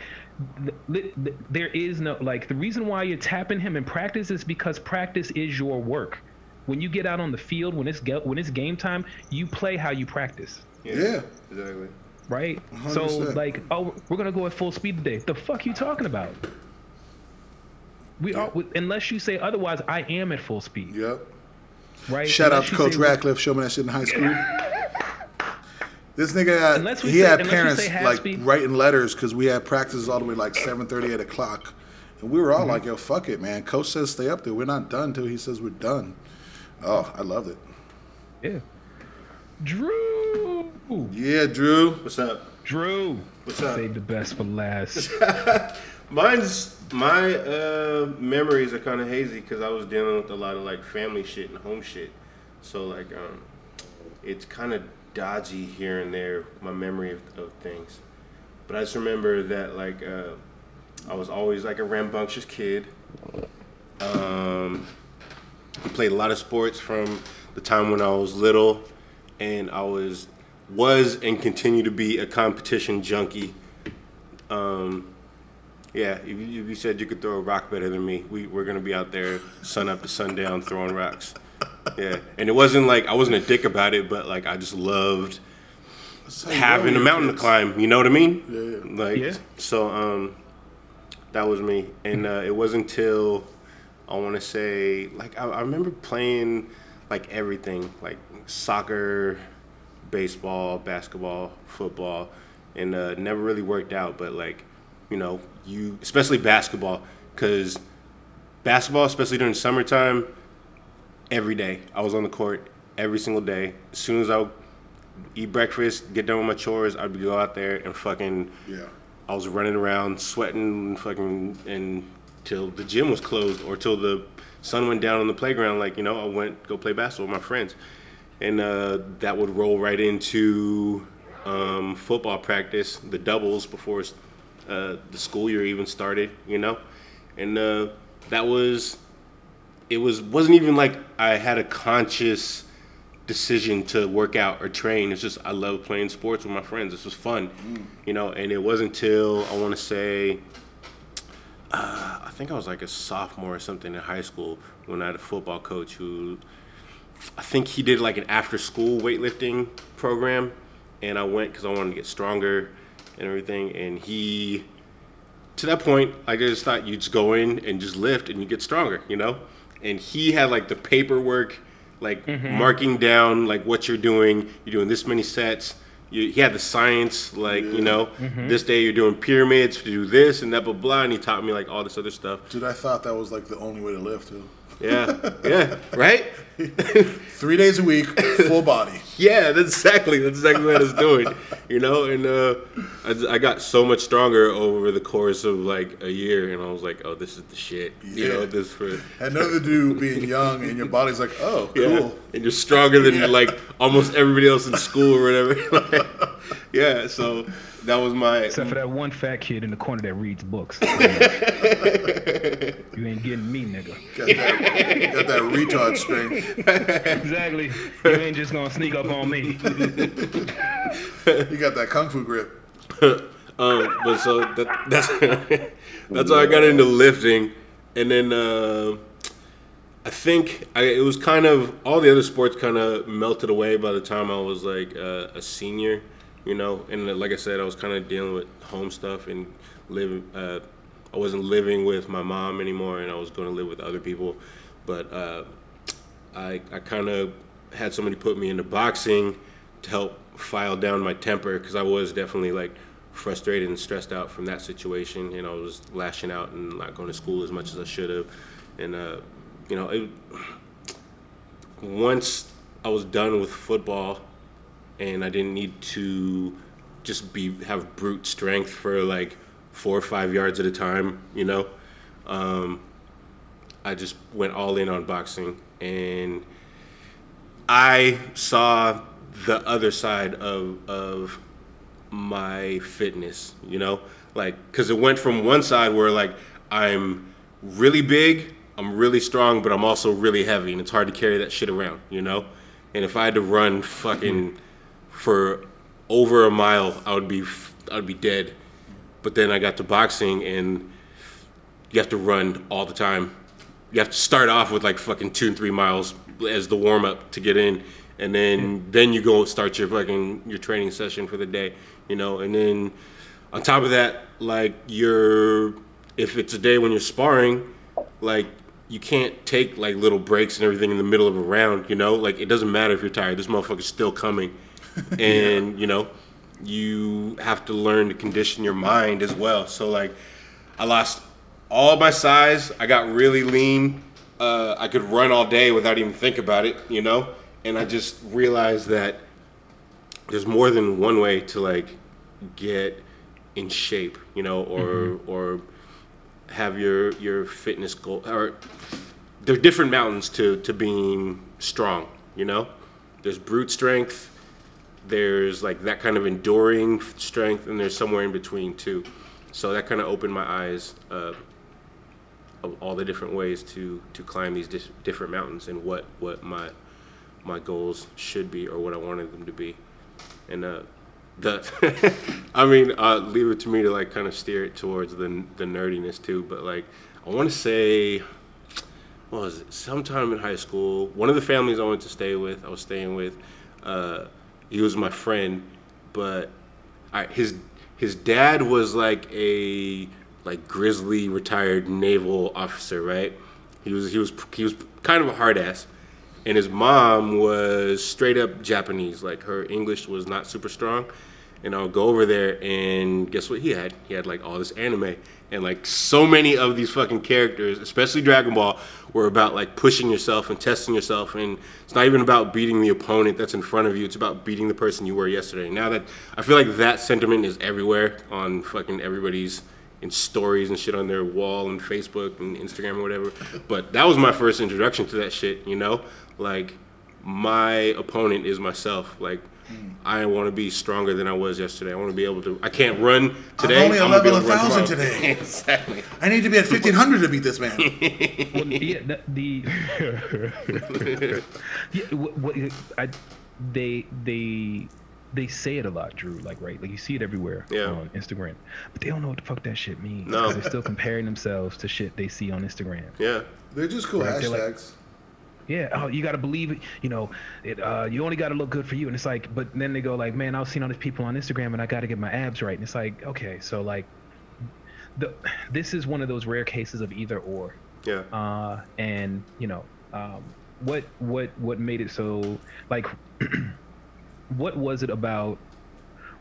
th- th- there is no like the reason why you're tapping him in practice is because practice is your work. When you get out on the field, when it's ge- when it's game time, you play how you practice, Yeah. exactly. right? So 100%. like, oh, we're gonna go at full speed today. The fuck you talking about? We are unless you say otherwise. I am at full speed, Yep. right? Shout out to Coach say- Radcliffe. Show me that shit in high school. This nigga, had, Unless we he say- had unless we parents say like speed. writing letters because we had practices all the way like seven thirty, eight o'clock, and we were Mm-hmm. all like, "Yo, fuck it, man." Coach says stay up there. We're not done till he says we're done. Oh, I loved it. Yeah. Drew. Yeah, Drew. What's up? Drew. What's up? Save the best for last. Mine's my uh, memories are kind of hazy because I was dealing with a lot of like family shit and home shit. So like, um, it's kind of dodgy here and there. My memory of, of things, but I just remember that like uh, I was always like a rambunctious kid. Um, I played a lot of sports from the time when I was little, and I was was and continue to be a competition junkie. Um, yeah, if you, if you said you could throw a rock better than me, we, we're gonna be out there sun up to sundown throwing rocks. Yeah, and it wasn't like I wasn't a dick about it, but like I just loved having a mountain to climb. You know what I mean? Yeah, yeah. Like Yeah. so, um, that was me, and uh, it wasn't until I want to say like I, I remember playing like everything, like soccer, baseball, basketball, football, and uh, never really worked out. But like, you know, you especially basketball, because basketball, especially during summertime, every day I was on the court every single day. As soon as I would eat breakfast, get done with my chores, I'd go out there and fucking. Yeah. I was running around, sweating, fucking, and till the gym was closed or till the sun went down on the playground. Like you know, I went go play basketball with my friends, and uh, that would roll right into um, football practice, the doubles before uh, the school year even started. You know, and uh, that was it was wasn't even like I had a conscious decision to work out or train. It's just I love playing sports with my friends. This was fun, you know. And it wasn't until I want to say, uh, I think I was like a sophomore or something in high school when I had a football coach who, I think he did like an after-school weightlifting program, and I went because I wanted to get stronger and everything. And he, to that point, I just thought you just go in and just lift and you get stronger, you know. And he had like the paperwork, like mm-hmm. marking down like what you're doing. You're doing this many sets. You, he had the science, like you know, mm-hmm. this day you're doing pyramids to do this and that, blah blah. And he taught me like all this other stuff. Dude, I thought that was like the only way to live too. Yeah, yeah, right. Three days a week, full body. Yeah, that's exactly that's exactly what I was doing, you know. And uh, I, I got so much stronger over the course of like a year, and I was like, oh, this is the shit, you know. Yeah. This for Had nothing to do being young and your body's like, oh, cool. yeah, and you're stronger than like almost everybody else in school or whatever. Like, yeah, so that was my Except for that one fat kid in the corner that reads books. you ain't getting me, nigga. Got that, got that retard strength. Exactly. You ain't just gonna sneak up on me. You got that kung fu grip. Um, but so that, that's that's how I got into lifting, and then uh, I think I, it was kind of all the other sports kind of melted away by the time I was like uh, a senior, you know. And like I said, I was kind of dealing with home stuff and living. Uh, I wasn't living with my mom anymore, and I was going to live with other people. But uh, I, I kind of had somebody put me into boxing to help file down my temper because I was definitely like frustrated and stressed out from that situation. And I was lashing out and not going to school as much as I should have. And, uh, you know, it, once I was done with football and I didn't need to just be have brute strength for like four or five yards at a time, you know. Um, I just went all in on boxing and I saw the other side of of my fitness, you know? Like cuz it went from one side where like I'm really big, I'm really strong, but I'm also really heavy and it's hard to carry that shit around, you know? And if I had to run fucking for over a mile, I would be I would be dead. But then I got to boxing, and you have to run all the time. You have to start off with like fucking two and three miles as the warm up to get in, and then then you go start your fucking your training session for the day, you know. And then on top of that, like you're if it's a day when you're sparring, like you can't take like little breaks and everything in the middle of a round, you know? Like it doesn't matter if you're tired, this motherfucker's still coming. And, you know, you have to learn to condition your mind as well. So like I lost all my size, I got really lean. Uh, I could run all day without even think about it, you know? And I just realized that there's more than one way to like get in shape, you know, or or have your your fitness goal or there are different mountains to to being strong you know there's brute strength there's like that kind of enduring strength and there's somewhere in between too so that kind of opened my eyes uh, of all the different ways to to climb these different mountains and what what my my goals should be or what I wanted them to be and uh the I mean, uh, leave it to me to like kind of steer it towards the the nerdiness too. But like, I want to say, what was it? Sometime in high school, one of the families I went to stay with, I was staying with, uh, he was my friend, but I, his his dad was like a like grizzly retired naval officer, right? He was he was he was kind of a hard ass and his mom was straight up Japanese. Like her English was not super strong. And I'll go over there and guess what he had? He had like all this anime and like so many of these fucking characters, especially Dragon Ball, were about like pushing yourself and testing yourself. And it's not even about beating the opponent that's in front of you. It's about beating the person you were yesterday. Now that I feel like that sentiment is everywhere on fucking everybody's in stories and shit on their wall and Facebook and Instagram or whatever. But that was my first introduction to that shit, you know? Like my opponent is myself. Like Mm. I want to be stronger than I was yesterday. I want to be able to. I can't run today. I'm only a gonna level able to run 1,000 today. exactly. I need to be at 1500 to beat this man. well, yeah, the, the yeah, what, what, I, they they they say it a lot, Drew. Like right, like you see it everywhere Yeah. on Instagram, but they don't know what the fuck that shit means. No. they're still comparing themselves to shit they see on Instagram. Yeah. They're just cool Right, they're like- hashtags. Yeah, oh, you gotta believe it. You know, it. Uh, you only gotta look good for you, and it's like, but then they go like, man, I've seen all these people on Instagram, and I gotta get my abs right, and it's like, okay, so like, the this is one of those rare cases of either or. Yeah. uh, and you know um, what what what made it so like what was it about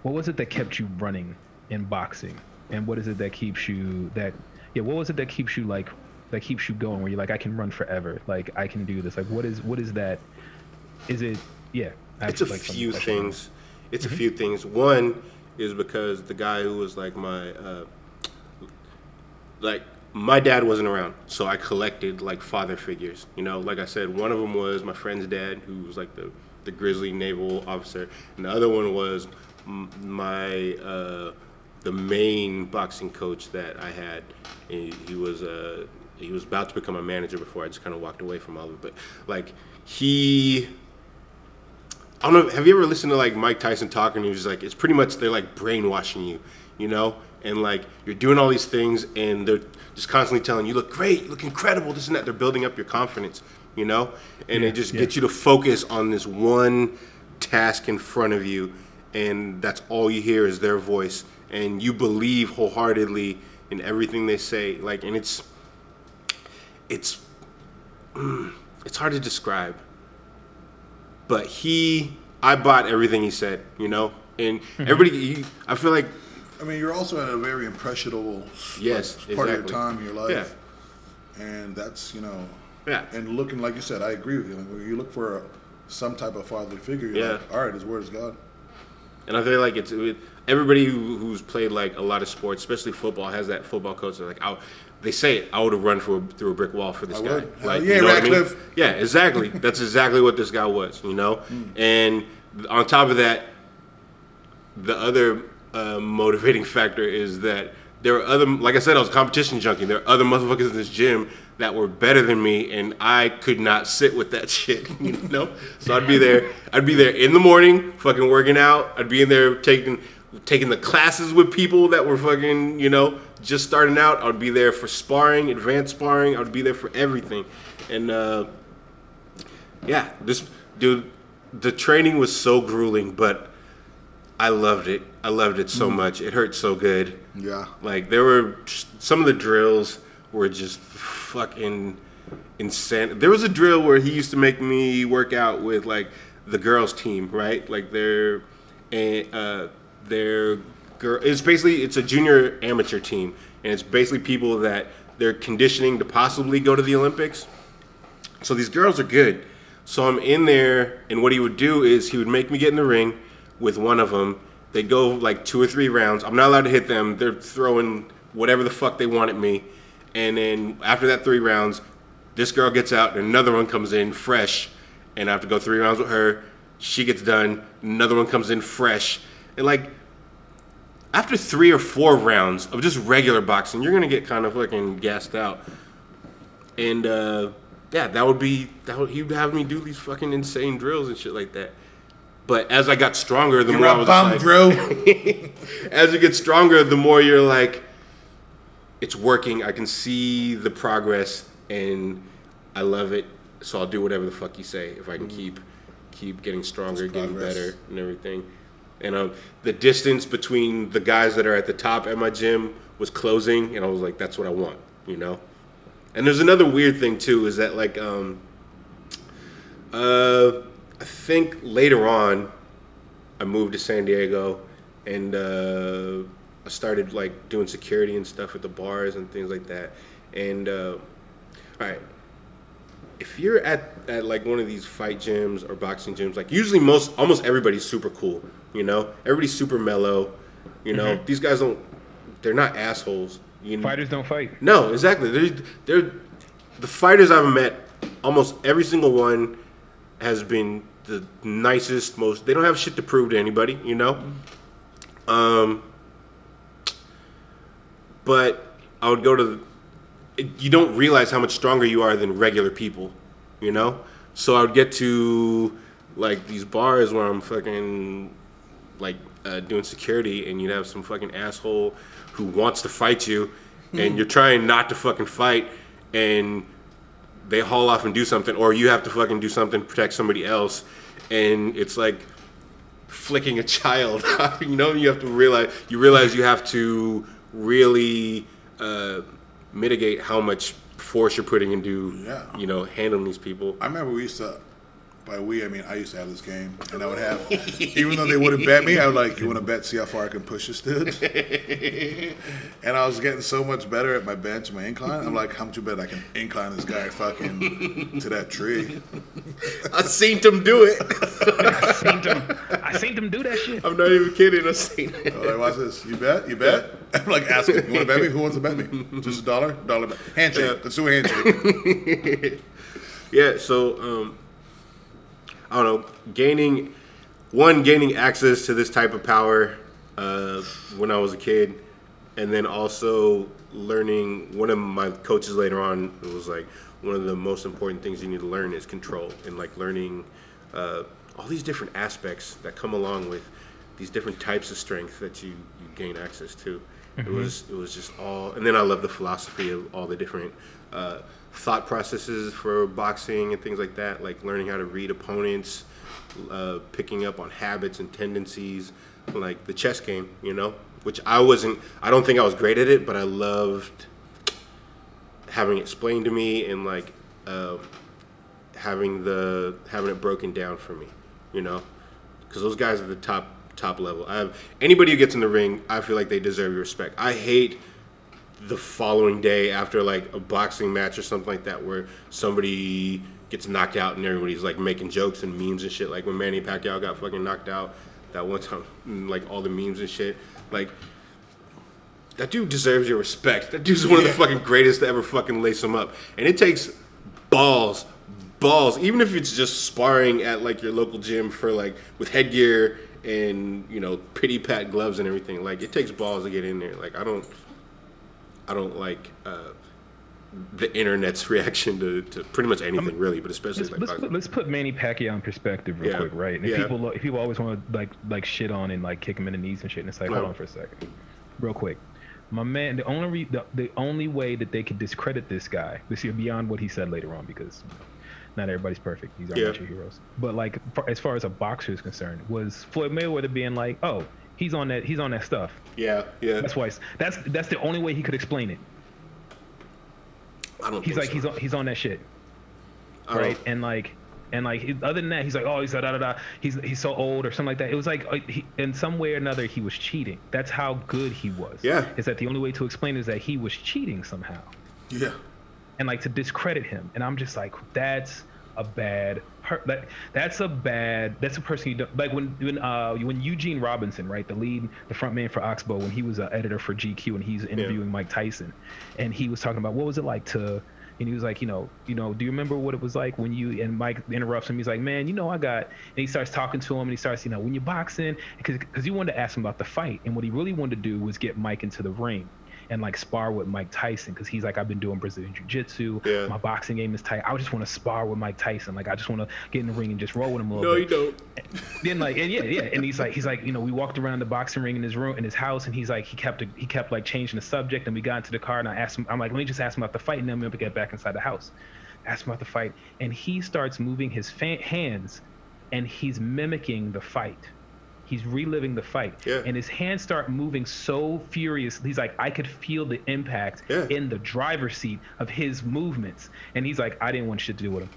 what was it that kept you running in boxing and what is it that keeps you that yeah what was it that keeps you like that keeps you going where you're like i can run forever like i can do this like what is what is that is it yeah I it's a like, few things. It's Mm-hmm. a few things. One is because the guy who was like my, uh, like my dad wasn't around, so I collected like father figures. You know, like I said, one of them was my friend's dad, who was like the the grizzly naval officer, and the other one was m- my uh, the main boxing coach that I had. He, he was uh, he was about to become a manager before I just kind of walked away from all of it. But like he I don't know. Have you ever listened to like Mike Tyson talking? He was like, it's pretty much they're like brainwashing you, you know, and like you're doing all these things, and they're just constantly telling you, look great, you look incredible, this and that. They're building up your confidence, you know, and Yeah, they just yeah. get you to focus on this one task in front of you, and that's all you hear is their voice, and you believe wholeheartedly in everything they say. Like, and it's it's it's hard to describe but he i bought everything he said you know and Mm-hmm. everybody he, i feel like I mean, you're also at a very impressionable Yes, like, part of your time in your life. yeah. And that's, you know, yeah and looking, like you said, I agree with you. Like, when you look for a, some type of fatherly figure, you're Yeah. like, all right, his word is God. and i feel like it's it, everybody who, who's played like a lot of sports especially football has that football coach they're like I, they say it i would have run through a, through a brick wall for this I guy would. Like yeah, you know what I mean? Yeah exactly that's exactly what this guy was you know and on top of that the other uh, motivating factor is that there are other, like I said, I was competition junkie. There are other motherfuckers in this gym that were better than me, and I could not sit with that shit. You know, so I'd be there. I'd be there in the morning, fucking working out. I'd be in there taking taking the classes with people that were fucking, you know, just starting out. I'd be there for sparring, advanced sparring. I'd be there for everything, and uh, yeah, this dude, the training was so grueling, but I loved it. I loved it so much. It hurt so good. Yeah. Like there were some of the drills were just fucking insane. There was a drill where he used to make me work out with like the girls team, right? Like their and uh their girl it's basically it's a junior amateur team and it's basically people that they're conditioning to possibly go to the Olympics. So these girls are good. So I'm in there, and what he would do is he would make me get in the ring with one of them. They'd go like two or three rounds. I'm not allowed to hit them. They're throwing whatever the fuck they want at me. And then after that three rounds, this girl gets out, and another one comes in fresh. And I have to go three rounds with her. She gets done. Another one comes in fresh. And like, after three or four rounds of just regular boxing, you're gonna get kind of fucking gassed out. And uh, yeah, that would be that would he'd have me do these fucking insane drills and shit like that. But as I got stronger, the You're more I was bum, like, bro. as you get stronger, the more you're like, it's working. I can see the progress, and I love it. So I'll do whatever the fuck you say if I can keep keep getting stronger, getting better, and everything. And um, the distance between the guys that are at the top at my gym was closing, and I was like, that's what I want, you know. And there's another weird thing too, is that like um, uh, I think later on, I moved to San Diego, and uh, I started like doing security and stuff at the bars and things like that. And uh, all right, if you're at, at like one of these fight gyms or boxing gyms, like usually most almost everybody's super cool, you know, everybody's super mellow, you know. These guys don't, they're not assholes. You know? Fighters don't fight. No, exactly. They're, they're the fighters I've met. Almost every single one has been the nicest, most. They don't have shit to prove to anybody, you know. Um, but I would go to. it- You don't realize how much stronger you are than regular people, you know. So I would get to like these bars where I'm fucking like uh, doing security, and you'd have some fucking asshole who wants to fight you, and you're trying not to fucking fight, and they haul off and do something, or you have to fucking do something to protect somebody else, and it's like flicking a child. you know, you have to realize you realize you have to really uh, mitigate how much force you're putting into Yeah. you know handling these people. I remember we used to, by we I mean I used to have this game, and I would have, even though they wouldn't bet me, I would like, you want to bet see how far I can push this dude? and I was getting so much better at my bench, my incline. I'm like, how much you bet I can incline this guy fucking to that tree? I seen them do it. I seen them. I seen them do that shit. I'm not even kidding. I seen it. I'm like, watch this. You bet? You bet? I'm like asking, you want to bet me? Who wants to bet me? Just a dollar? Dollar bet. Handshake. Yeah. Let's do a handshake. Yeah, so um, I don't know, gaining one gaining access to this type of power uh, when I was a kid, and then also learning. One of my coaches later on was like one of the most important things you need to learn is control, and like learning uh, all these different aspects that come along with these different types of strength that you, you gain access to. It was it was just all, and then I love the philosophy of all the different uh, thought processes for boxing and things like that, like learning how to read opponents, uh, picking up on habits and tendencies, like the chess game, you know, which I wasn't. I don't think I was great at it, but I loved having it explained to me and like uh, having the having it broken down for me, you know, because those guys are the top top level. I have anybody who gets in the ring, I feel like they deserve your respect. I hate the following day after like a boxing match or something like that where somebody gets knocked out and everybody's like making jokes and memes and shit. Like when Manny Pacquiao got fucking knocked out that one time, and, like all the memes and shit. Like that dude deserves your respect. That dude's one of the fucking greatest to ever fucking lace him up. And it takes balls, balls. Even if it's just sparring at like your local gym for like with headgear and you know pity pat gloves and everything. Like it takes balls to get in there. Like I don't, I don't like uh, the internet's reaction to, to pretty much anything really, but especially Let's, like let's, put, let's put Manny Pacquiao in perspective real Yeah. quick, right? And Yeah. people lo- if people always want to like like shit on and like kick him in the knees and shit, and it's like, hold on for a second, real quick. My man, the only re- the, the only way that they could discredit this guy, this is beyond what he said later on, because not everybody's perfect. These are Yeah. your heroes. But like, as far as a boxer is concerned, was Floyd Mayweather being like, oh, he's on that, he's on that stuff. yeah, yeah. That's why. That's that's the only way he could explain it. I don't. He's like, so. he's on, he's on that shit. I right? And like, and like, other than that, he's like, oh, he's da da da. He's he's so old or something like that. It was like, uh, he, in some way or another, he was cheating. That's how good he was. Yeah. Is that the only way to explain is that he was cheating somehow, Yeah. and like to discredit him. And I'm just like, that's a bad. Per- that that's a bad. That's a person you don't like when when uh when Eugene Robinson, right, the lead, the front man for Oxbow, when he was an editor for GQ and he's interviewing Mike Tyson, and he was talking about what was it like to and he was like, you know, you know, do you remember what it was like when you and Mike interrupts him? He's like, man, you know, I got, and he starts talking to him, and he starts, you know, when you're boxing, because because he wanted to ask him about the fight, and what he really wanted to do was get Mike into the ring and like spar with Mike Tyson, because he's like, I've been doing Brazilian Jiu-Jitsu, Yeah. my boxing game is tight. I just want to spar with Mike Tyson, like I just want to get in the ring and just roll with him a little No, bit you don't. then like and yeah yeah and he's like he's like you know we walked around the boxing ring in his room in his house and he's like he kept he kept like changing the subject and we got into the car and I asked him I'm like let me just ask him about the fight and then we'll get back inside the house ask him about the fight and he starts moving his fa- hands and he's mimicking the fight he's reliving the fight Yeah. and his hands start moving so furious he's like i could feel the impact Yeah. in the driver's seat of his movements and he's like i didn't want shit to do with him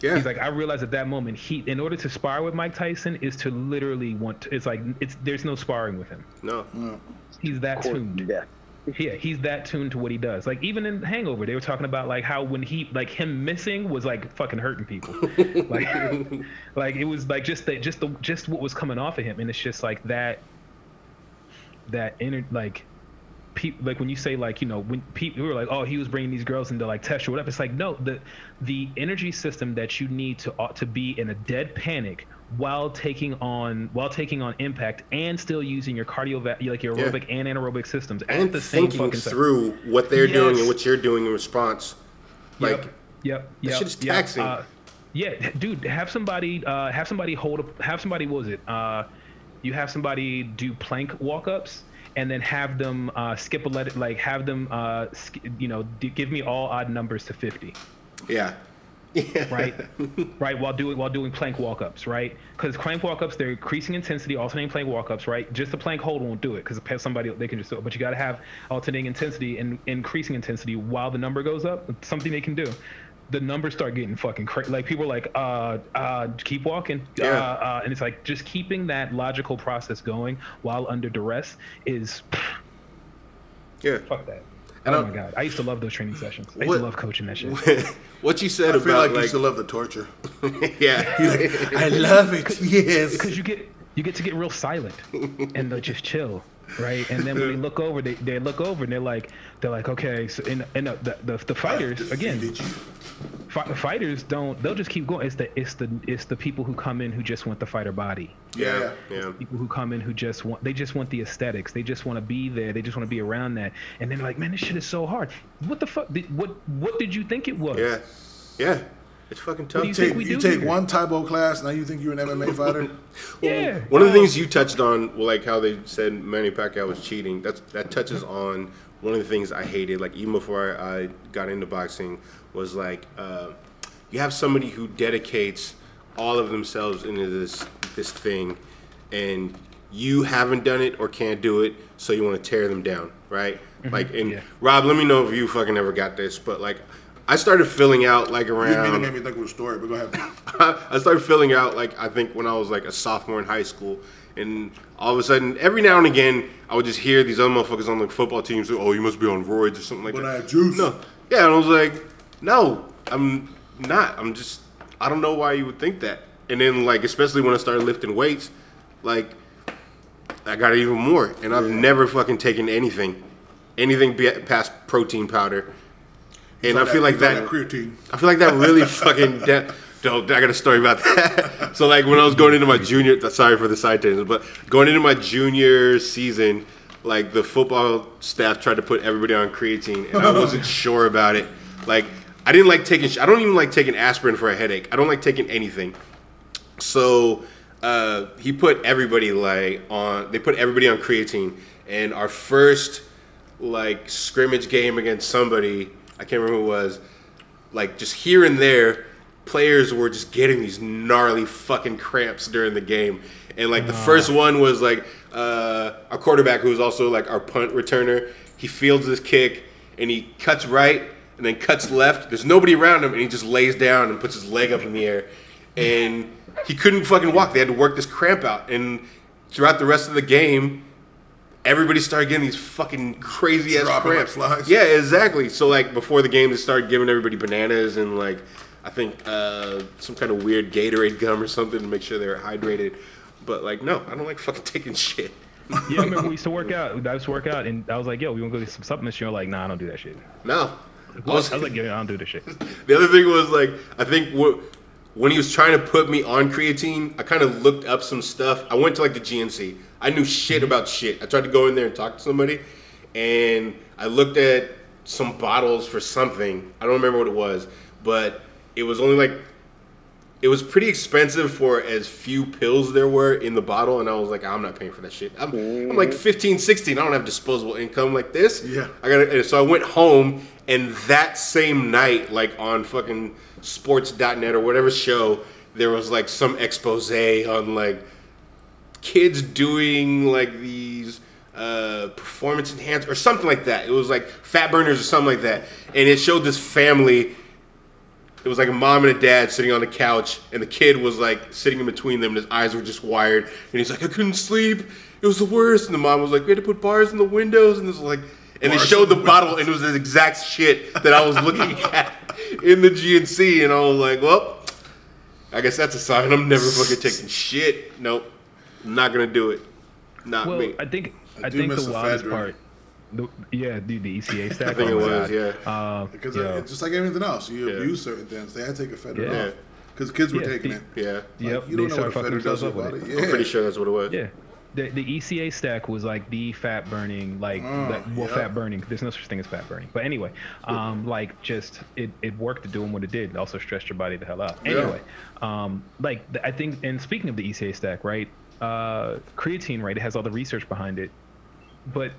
Yeah. He's like, I realized at that moment, he, in order to spar with Mike Tyson, is to literally want. To, it's like it's there's no sparring with him. no. Mm. He's that tuned. Yeah. Yeah, he's that tuned to what he does. Like even in Hangover, they were talking about like how when he like him missing was like fucking hurting people. like, like it was like just that just the just what was coming off of him, and it's just like that. That inner like. Pe- like when you say like you know when people were like oh he was bringing these girls into like test or whatever it's like no the the energy system that you need to ought to be in a dead panic while taking on while taking on impact and still using your cardio like your Yeah. aerobic and anaerobic systems at And the same thinking fucking time. through what they're doing and what you're doing in response. Like, yep, yep, yep. shit is yep. Uh, yeah, dude, have somebody, uh, have somebody hold up, have somebody, what was it? Uh, you have somebody do plank walk ups, and then have them uh, skip a let, it like have them, uh, sk- you know, d- give me all odd numbers to fifty, yeah. Yeah. right? right, while doing while doing plank walk ups, right? Because plank walk ups, they're increasing intensity, alternating plank walk ups, right? Just a plank hold won't do it because somebody they can just do it, but you got to have alternating intensity and increasing intensity while the number goes up. It's something they can do. The numbers start getting fucking crazy. Like people are like, uh, uh, keep walking, Yeah. uh, uh, and it's like just keeping that logical process going while under duress is Yeah. fuck that. And oh I'm- my god, I used to love those training sessions. I used What- to love coaching that shit. what you said I feel about like, like, you still love the torture. yeah. I love it. Yes. because you get you get to get real silent and they'll just chill right and then when they look over they, they look over and they're like they're like okay so and, and the, the, the, the fighters again Defeated you. fi- fighters don't they'll just keep going it's the it's the it's the people who come in who just want the fighter body yeah. Yeah. Yeah. people who come in who just want they just want the aesthetics they just want to be there they just want to be around that and then they're like man this shit is so hard what the fuck did, what what did you think it was Yeah. Yeah. It's fucking tough. you Take, you take one Tae Bo class, now you think you're an MMA fighter? yeah One of the things you touched on, well, like how they said Manny Pacquiao was cheating. That's that touches on one of the things I hated. Like even before I got into boxing, was like uh, you have somebody who dedicates all of themselves into this this thing, and you haven't done it or can't do it, so you want to tear them down, right? Like, and Mm-hmm. Yeah. Rob, let me know if you fucking ever got this, but like. I started filling out like You mean around. it made me think of a story, but go ahead. I started filling out like I think when I was like a sophomore in high school, and all of a sudden, every now and again, I would just hear these other motherfuckers on the football team say, "Oh, you must be on roids or something like But that." I had juice. No, yeah, and I was like, "No, I'm not. I'm just. I don't know why you would think that." And then like, especially when I started lifting weights, like I got even more, and I've never fucking taken anything, anything past protein powder. And I feel like He's on that, creatine. I feel like that really fucking. De- Don't, I got a story about that. so like when I was going into my junior, sorry for the side tangent, but going into my junior season, like the football staff tried to put everybody on creatine, and I wasn't sure about it. Like I didn't like taking. I don't even like taking aspirin for a headache. I don't like taking anything. So uh, he put everybody like on. They put everybody on creatine, and our first like scrimmage game against somebody, I can't remember who it was. Like just here and there, players were just getting these gnarly fucking cramps during the game. And like the first one was like uh, our quarterback, who was also like our punt returner. He fields this kick and he cuts right and then cuts left. There's nobody around him, and he just lays down and puts his leg up in the air. And he couldn't fucking walk. They had to work this cramp out. And throughout the rest of the game, everybody started getting these fucking crazy ass Dropping like cramps. flies. Yeah, exactly. So like before the game, they started giving everybody bananas and like I think uh, some kind of weird Gatorade gum or something to make sure they're hydrated. But like, no, I don't like fucking taking shit. Yeah, I remember we used to work out. I used to work out, and I was like, "Yo, we want to go get some supplements." You're like, "Nah, I don't do that shit." No. I I was, was, like, "Yeah, I don't do this shit." the other thing was like I think what when he was trying to put me on creatine, I kind of looked up some stuff. I went to like the GNC. I knew shit about shit. I tried to go in there and talk to somebody, and I looked at some bottles for something. I don't remember what it was, but it was only like it was pretty expensive for as few pills there were in the bottle and i was like i'm not paying for that shit i'm, I'm like 15 16 i don't have disposable income like this Yeah. i got so i went home and that same night like on fucking sports.net or whatever show there was like some expose on like kids doing like these uh, performance enhanced or something like that. It was like fat burners or something like that, and it showed this family. It was like a mom and a dad sitting on the couch, and the kid was like sitting in between them, and his eyes were just wired. And he's like, "I couldn't sleep. It was the worst." And the mom was like, "We had to put bars in the windows," and this was like, and they showed the the bottle, and it was the exact shit that I was looking at in the GNC, and I was like, "Well, I guess that's a sign I'm never fucking taking shit. Nope, not gonna do it. Not Well, me." I think I, do think miss the the wildest part. The, yeah, dude, the ECA stack. I think oh it was, God. yeah. Uh, Because yo, it's just like anything else, you Yeah. abuse certain things. They had to take ephedra Yeah. off because kids were Yeah, taking the- it. Yeah, Like, Yep, you don't know started what a fucking ephedra does up about with it. it. Yeah, I'm pretty sure that's what it was. Yeah. The, the ECA stack was like the fat burning, like, Oh, like well, yeah. fat burning. There's no such thing as fat burning. But anyway, um, like just it, it worked at doing what it did. It also stressed your body the hell out. Yeah. Anyway, um, like th- I think, and speaking of the ECA stack, right? Uh, creatine, right? It has all the research behind it, but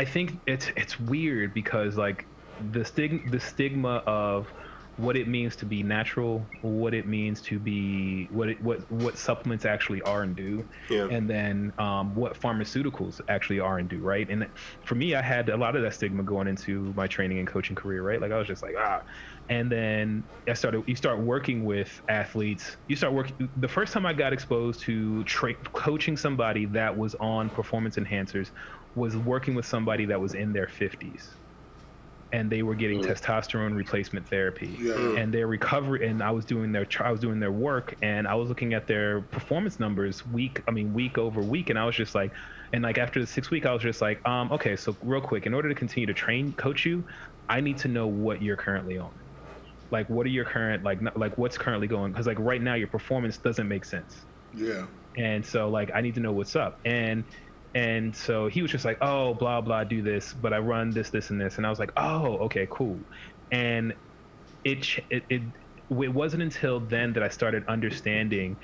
I think it's it's weird because like the stig- the stigma of what it means to be natural, what it means to be what it, what what supplements actually are and do, Yeah. and then um, what pharmaceuticals actually are and do, right? And for me, I had a lot of that stigma going into my training and coaching career, right? Like I was just like ah, and then I started. You start working with athletes. You start working. The first time I got exposed to tra- coaching somebody that was on performance enhancers was working with somebody that was in their 50s and they were getting testosterone replacement therapy. Yeah. and their recovery and i was doing their i was doing their work and i was looking at their performance numbers week i mean week over week and i was just like and like after the six week i was just like um okay so real quick in order to continue to train coach you i need to know what you're currently on. Like what are your current like not- like what's currently going because like right now your performance doesn't make sense. Yeah. and so like i need to know what's up. And and so he was just like oh blah blah do this but i run this this and this. And i was like oh okay cool. And it it it, it wasn't until then that i started understanding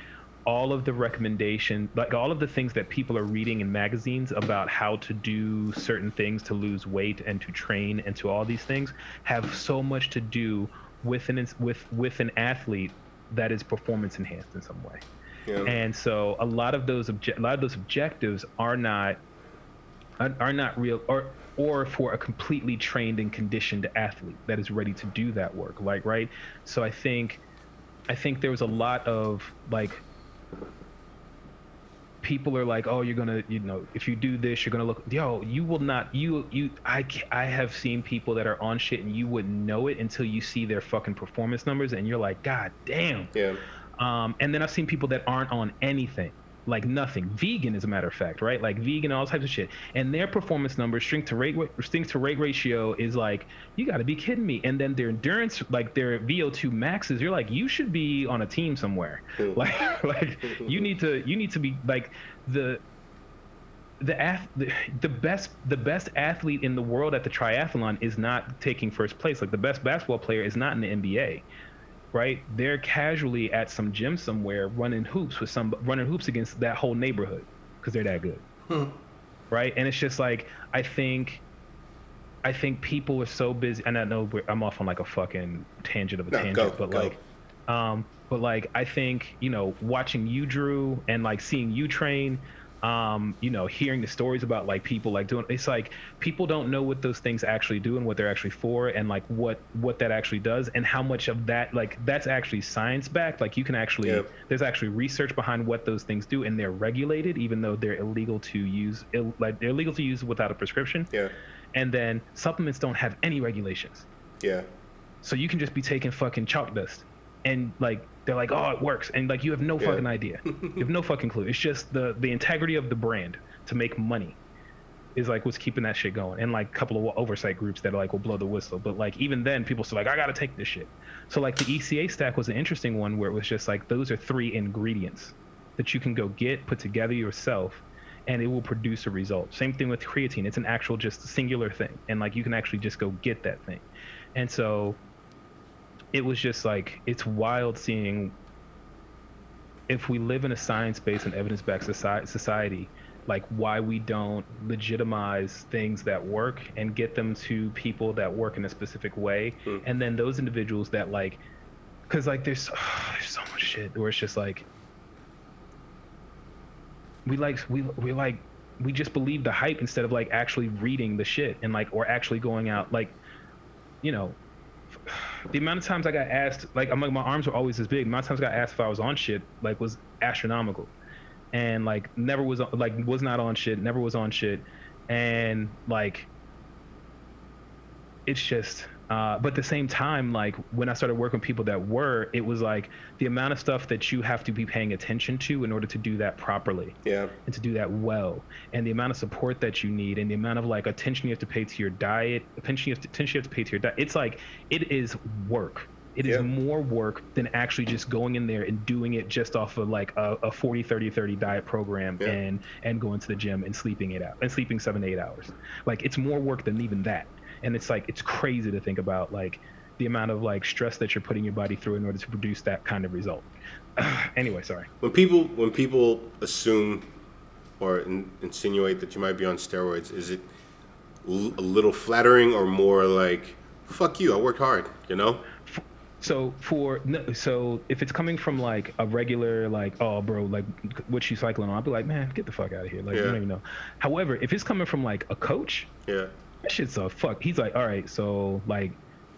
all of the recommendation like all of the things that people are reading in magazines about how to do certain things to lose weight and to train and to all these things have so much to do with an with with an athlete that is performance enhanced in some way Yeah. and so a lot of those obje- a lot of those objectives are not are, are not real or or for a completely trained and conditioned athlete that is ready to do that work like right so i think i think there was a lot of like people are like oh you're gonna you know if you do this you're gonna look yo you will not you you i i have seen people that are on shit and you wouldn't know it until you see their fucking performance numbers and you're like god damn yeah. Um, and then I've seen people that aren't on anything, like nothing, vegan as a matter of fact, right? Like vegan, all types of shit, and their performance numbers, strength to rate, strength to rate ratio is like, you got to be kidding me. And then their endurance, like their VO2 maxes, you're like, you should be on a team somewhere. like, like you need to, you need to be like the the, ath- the the best the best athlete in the world at the triathlon is not taking first place. Like the best basketball player is not in the NBA, right? They're casually at some gym somewhere running hoops with some running hoops against that whole neighborhood because they're that good, right? And it's just like I think. I think people are so busy, and I know we're, I'm off on like a fucking tangent of a No, tangent, go, but go. like, um, but like I think you know, watching you, Drew, and like seeing you train, um, you know, hearing the stories about like people like doing, it's like people don't know what those things actually do and what they're actually for, and like what what that actually does, and how much of that like that's actually science backed. Like you can actually, Yep. there's actually research behind what those things do, and they're regulated, even though they're illegal to use, Ill, like they're illegal to use without a prescription. Yeah. And then supplements don't have any regulations. Yeah. So you can just be taking fucking chalk dust, and like they're like, oh, it works, and like you have no Yeah. fucking idea, you have no fucking clue. It's just the the integrity of the brand to make money is like what's keeping that shit going, and like a couple of oversight groups that are like will blow the whistle. But like even then, people still like, I gotta take this shit. So like the ECA stack was an interesting one where it was just like those are three ingredients that you can go get, put together yourself, and it will produce a result. Same thing with creatine. It's an actual just singular thing. And like you can actually just go get that thing. And so it was just like it's wild seeing if we live in a science-based and evidence-backed society, society like why we don't legitimize things that work and get them to people that work in a specific way Mm. and then those individuals that like because like there's, there's so much shit where it's just like we like we we like we just believe the hype instead of like actually reading the shit and like or actually going out like you know the amount of times I got asked like I'm like my arms were always this big. The amount of times I got asked if I was on shit like was astronomical. And like never was like was not on shit never was on shit. And like it's just uh, but at the same time like when i started working with people that were it was like the amount of stuff that you have to be paying attention to in order to do that properly Yeah. and to do that well and the amount of support that you need and the amount of like attention you have to pay to your diet attention you have to, attention you have to pay to your diet it's like it is work It is Yeah. more work than actually just going in there and doing it just off of like a, a 40 30 30 diet program Yeah. and and going to the gym and sleeping it out and sleeping seven to eight hours like it's more work than even that and it's like it's crazy to think about like the amount of like stress that you're putting your body through in order to produce that kind of result anyway sorry When people when people assume or in, insinuate that you might be on steroids, is it l- a little flattering or more like, "Fuck you, I worked hard," you know? So for no, so if it's coming from like a regular like oh bro like what you cycling on I'll be like man get the fuck out of here like you don't even know. However if it's coming from like a coach Yeah. That shit's a fuck. He's like all right so like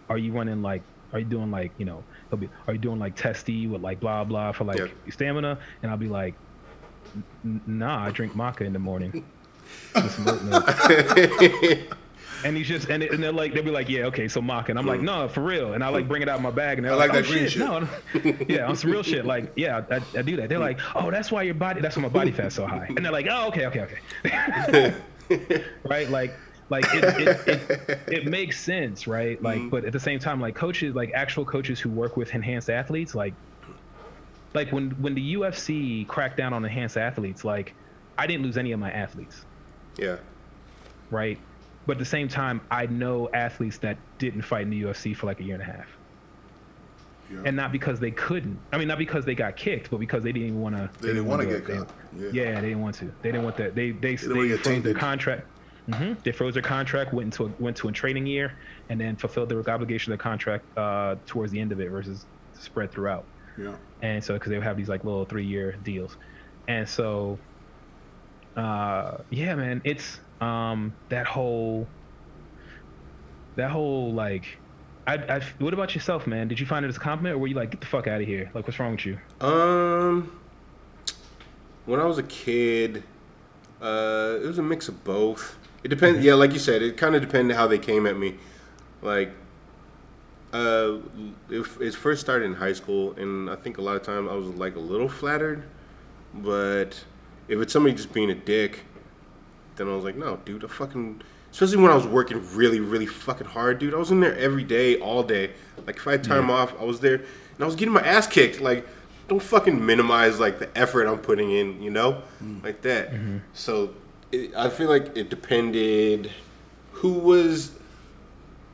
are you running like are you doing like you know he'll be are you doing like testy with like blah blah for like Yeah. stamina? And I'll be like nah I drink maca in the morning. With some oat milk." And he's just and, it- and they're like they'll be like yeah okay so mock and I'm like mm. no for real. And I like bring it out of my bag and they're I like, like oh, that green shit, shit." no. Yeah on some real shit. Like yeah I, I do that. They're like oh that's why your body that's why my body fat's so high. And they're like oh okay okay okay. Right? Like like it, it, it, it makes sense right like mm-hmm. but at the same time like coaches like actual coaches who work with enhanced athletes like like when when the UFC cracked down on enhanced athletes like I didn't lose any of my athletes Yeah. right? But at the same time, I know athletes that didn't fight in the UFC for like a year and a half, Yeah. and not because they couldn't. I mean, not because they got kicked, but because they didn't want to. They didn't wanna get caught. Yeah. Yeah. they didn't want to. They didn't want that. They they they, wanna get froze their tainted. contract. Hmm They froze their contract, went into a, went to a training year, and then fulfilled their obligation of the contract uh, towards the end of it versus spread throughout. Yeah. and so because they would have these like little three year deals. And so uh yeah man it's um that whole that whole like I, I what about yourself man? Did you find it as a compliment or were you like get the fuck out of here like what's wrong with you? Um, when I was a kid, uh, it was a mix of both. It depends. Yeah, like you said, it kind of depended how they came at me. Like, uh, it, it first started in high school, and I think a lot of times I was like a little flattered. But if it's somebody just being a dick, then I was like, no, dude, I fucking. Especially when I was working really, really fucking hard, dude. I was in there every day, all day. Like if I had time off, I was there, and I was getting my ass kicked. Like, don't fucking minimize like the effort I'm putting in, you know, like that. So it, I feel like it depended who was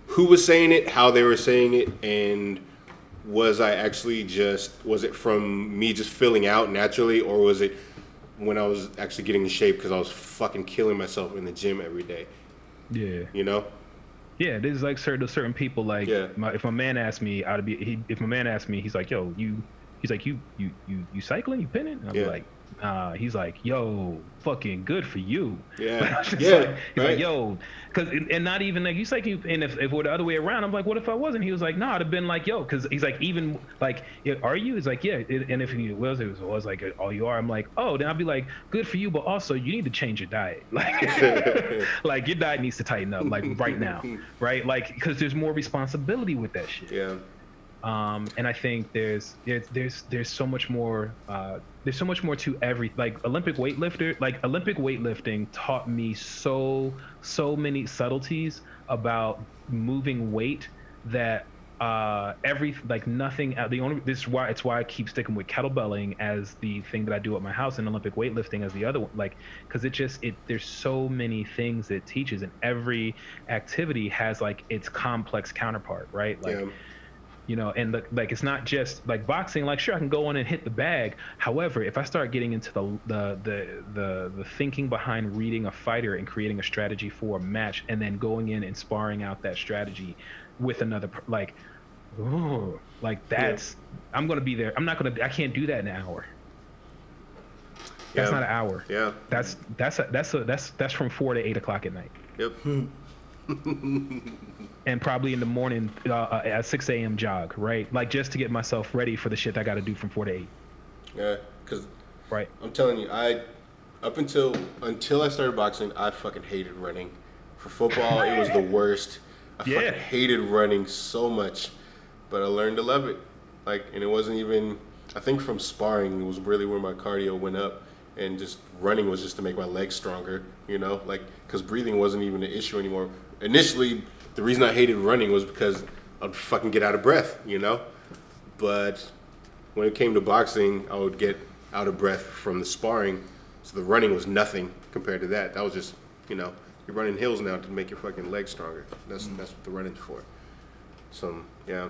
who was saying it, how they were saying it, and was I actually just was it from me just filling out naturally, or was it when I was actually getting in shape because I was fucking killing myself in the gym every day? Yeah. You know? Yeah, there's like certain certain people like Yeah. my, if my man asked me, I'd be he, if my man asked me, he's like, "Yo, you," he's like, "You you you you cycling? You pinning?" And I'm Yeah. like, uh, he's like, "Yo, fucking good for you." Yeah. Yeah, like- he's right. like, "Yo," because and not even like you like you and if, if it were the other way around, I'm like, "What if I wasn't?" He was like, "No, I'd have been like, yo," because he's like, even like, "Are you?" He's like, "Yeah," It- and if he was, it was, was like, "Oh, you are." I'm like, "Oh," then I'd be like, "Good for you," but also you need to change your diet, like, like your diet needs to tighten up, like right now, right? Like because there's more responsibility with that shit. Yeah. Um, and I think there's there's there's so much more uh, there's so much more to every like Olympic weightlifter like Olympic weightlifting taught me so so many subtleties about moving weight that uh every like nothing uh, the only this is why it's why I keep sticking with kettlebelling as the thing that I do at my house and Olympic weightlifting as the other one like because it just it there's so many things it teaches and every activity has like its complex counterpart right like yeah. You know and the, like it's not just like boxing like sure i can go in and hit the bag. However if i start getting into the the the the, the thinking behind reading a fighter and creating a strategy for a match and then going in and sparring out that strategy with another like ooh, like that's i'm gonna be there. I'm not gonna i can't do that in an hour. That's Yeah. not an hour. Yeah. that's that's a, that's a, that's that's from four to eight o'clock at night. Yep. Hmm. and probably in the morning uh, uh, at 6 a.m. jog, right? Like just to get myself ready for the shit I got to do from 4 to 8, Yeah. Because right? I'm telling you, I up until until I started boxing, I fucking hated running. For football, it was the worst. I Yeah. fucking hated running so much, but I learned to love it. Like, and it wasn't even. I think from sparring was really where my cardio went up, and just running was just to make my legs stronger. You know, like because breathing wasn't even an issue anymore. Initially, the reason I hated running was because I'd fucking get out of breath. You know, but when it came to boxing, I would get out of breath from the sparring. So the running was nothing compared to that. That was just, you know, you're running hills now to make your fucking legs stronger. That's mm-hmm. that's what the running's for. So yeah,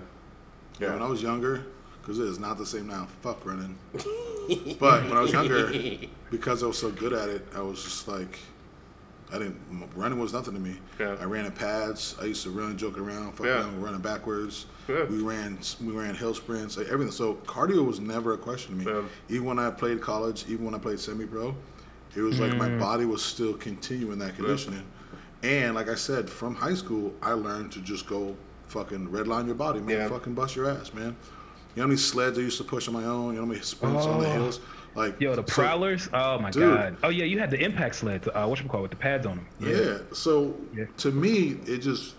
Yeah, when I was younger, because it is not the same now. Fuck running. but when I was younger, because I was so good at it, I was just like, I didn't. Running was nothing to me. Yeah. I ran in pads. I used to run, joke around, fuck Yeah. around, running backwards. Yeah. We ran, we ran hill sprints, like everything. So cardio was never a question to me. Yeah. Even when I played college, even when I played semi-pro, it was like my mm. body was still continuing that conditioning. And like I said, from high school, I learned to just go fucking redline your body, man. Fucking bust your ass, man. You know how many sleds I used to push on my own? You know how many sprints on the Oh. hills? Like Yo, the so- prowlers. Oh my Dude. god. Oh yeah, you had the impact sleds. Uh, what you call with the pads on them. Yeah. So Yeah. to me, it just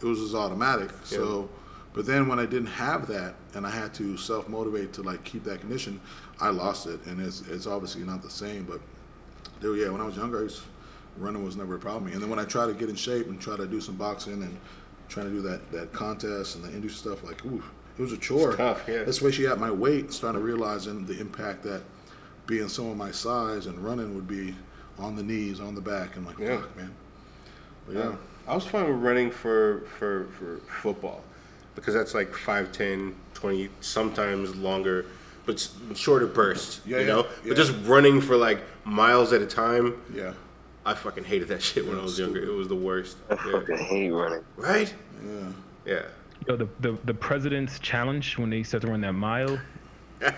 it was just automatic. So, but then when I didn't have that and I had to self motivate to like keep that condition, I lost it, and it's it's obviously not the same. But dude, yeah, when I was younger, I was, running was never a problem. And then when I tried to get in shape and try to do some boxing and trying to do that that contest and the industry stuff, like ooh, it was a chore. tough, yeah. Especially at my weight, starting to realizing the impact that being someone my size and running would be on the knees, on the back, and like Yeah. fuck, man. But yeah. yeah. I was fine with running for for for football because that's like 5, 20, sometimes longer, but shorter bursts. Yeah, you yeah, know, yeah. but just running for like miles at a time. Yeah. I fucking hated that shit when I was younger. It was the worst. I fucking hate running. Right? Yeah. Yeah. Yo, the, the the president's challenge when they used to run that mile.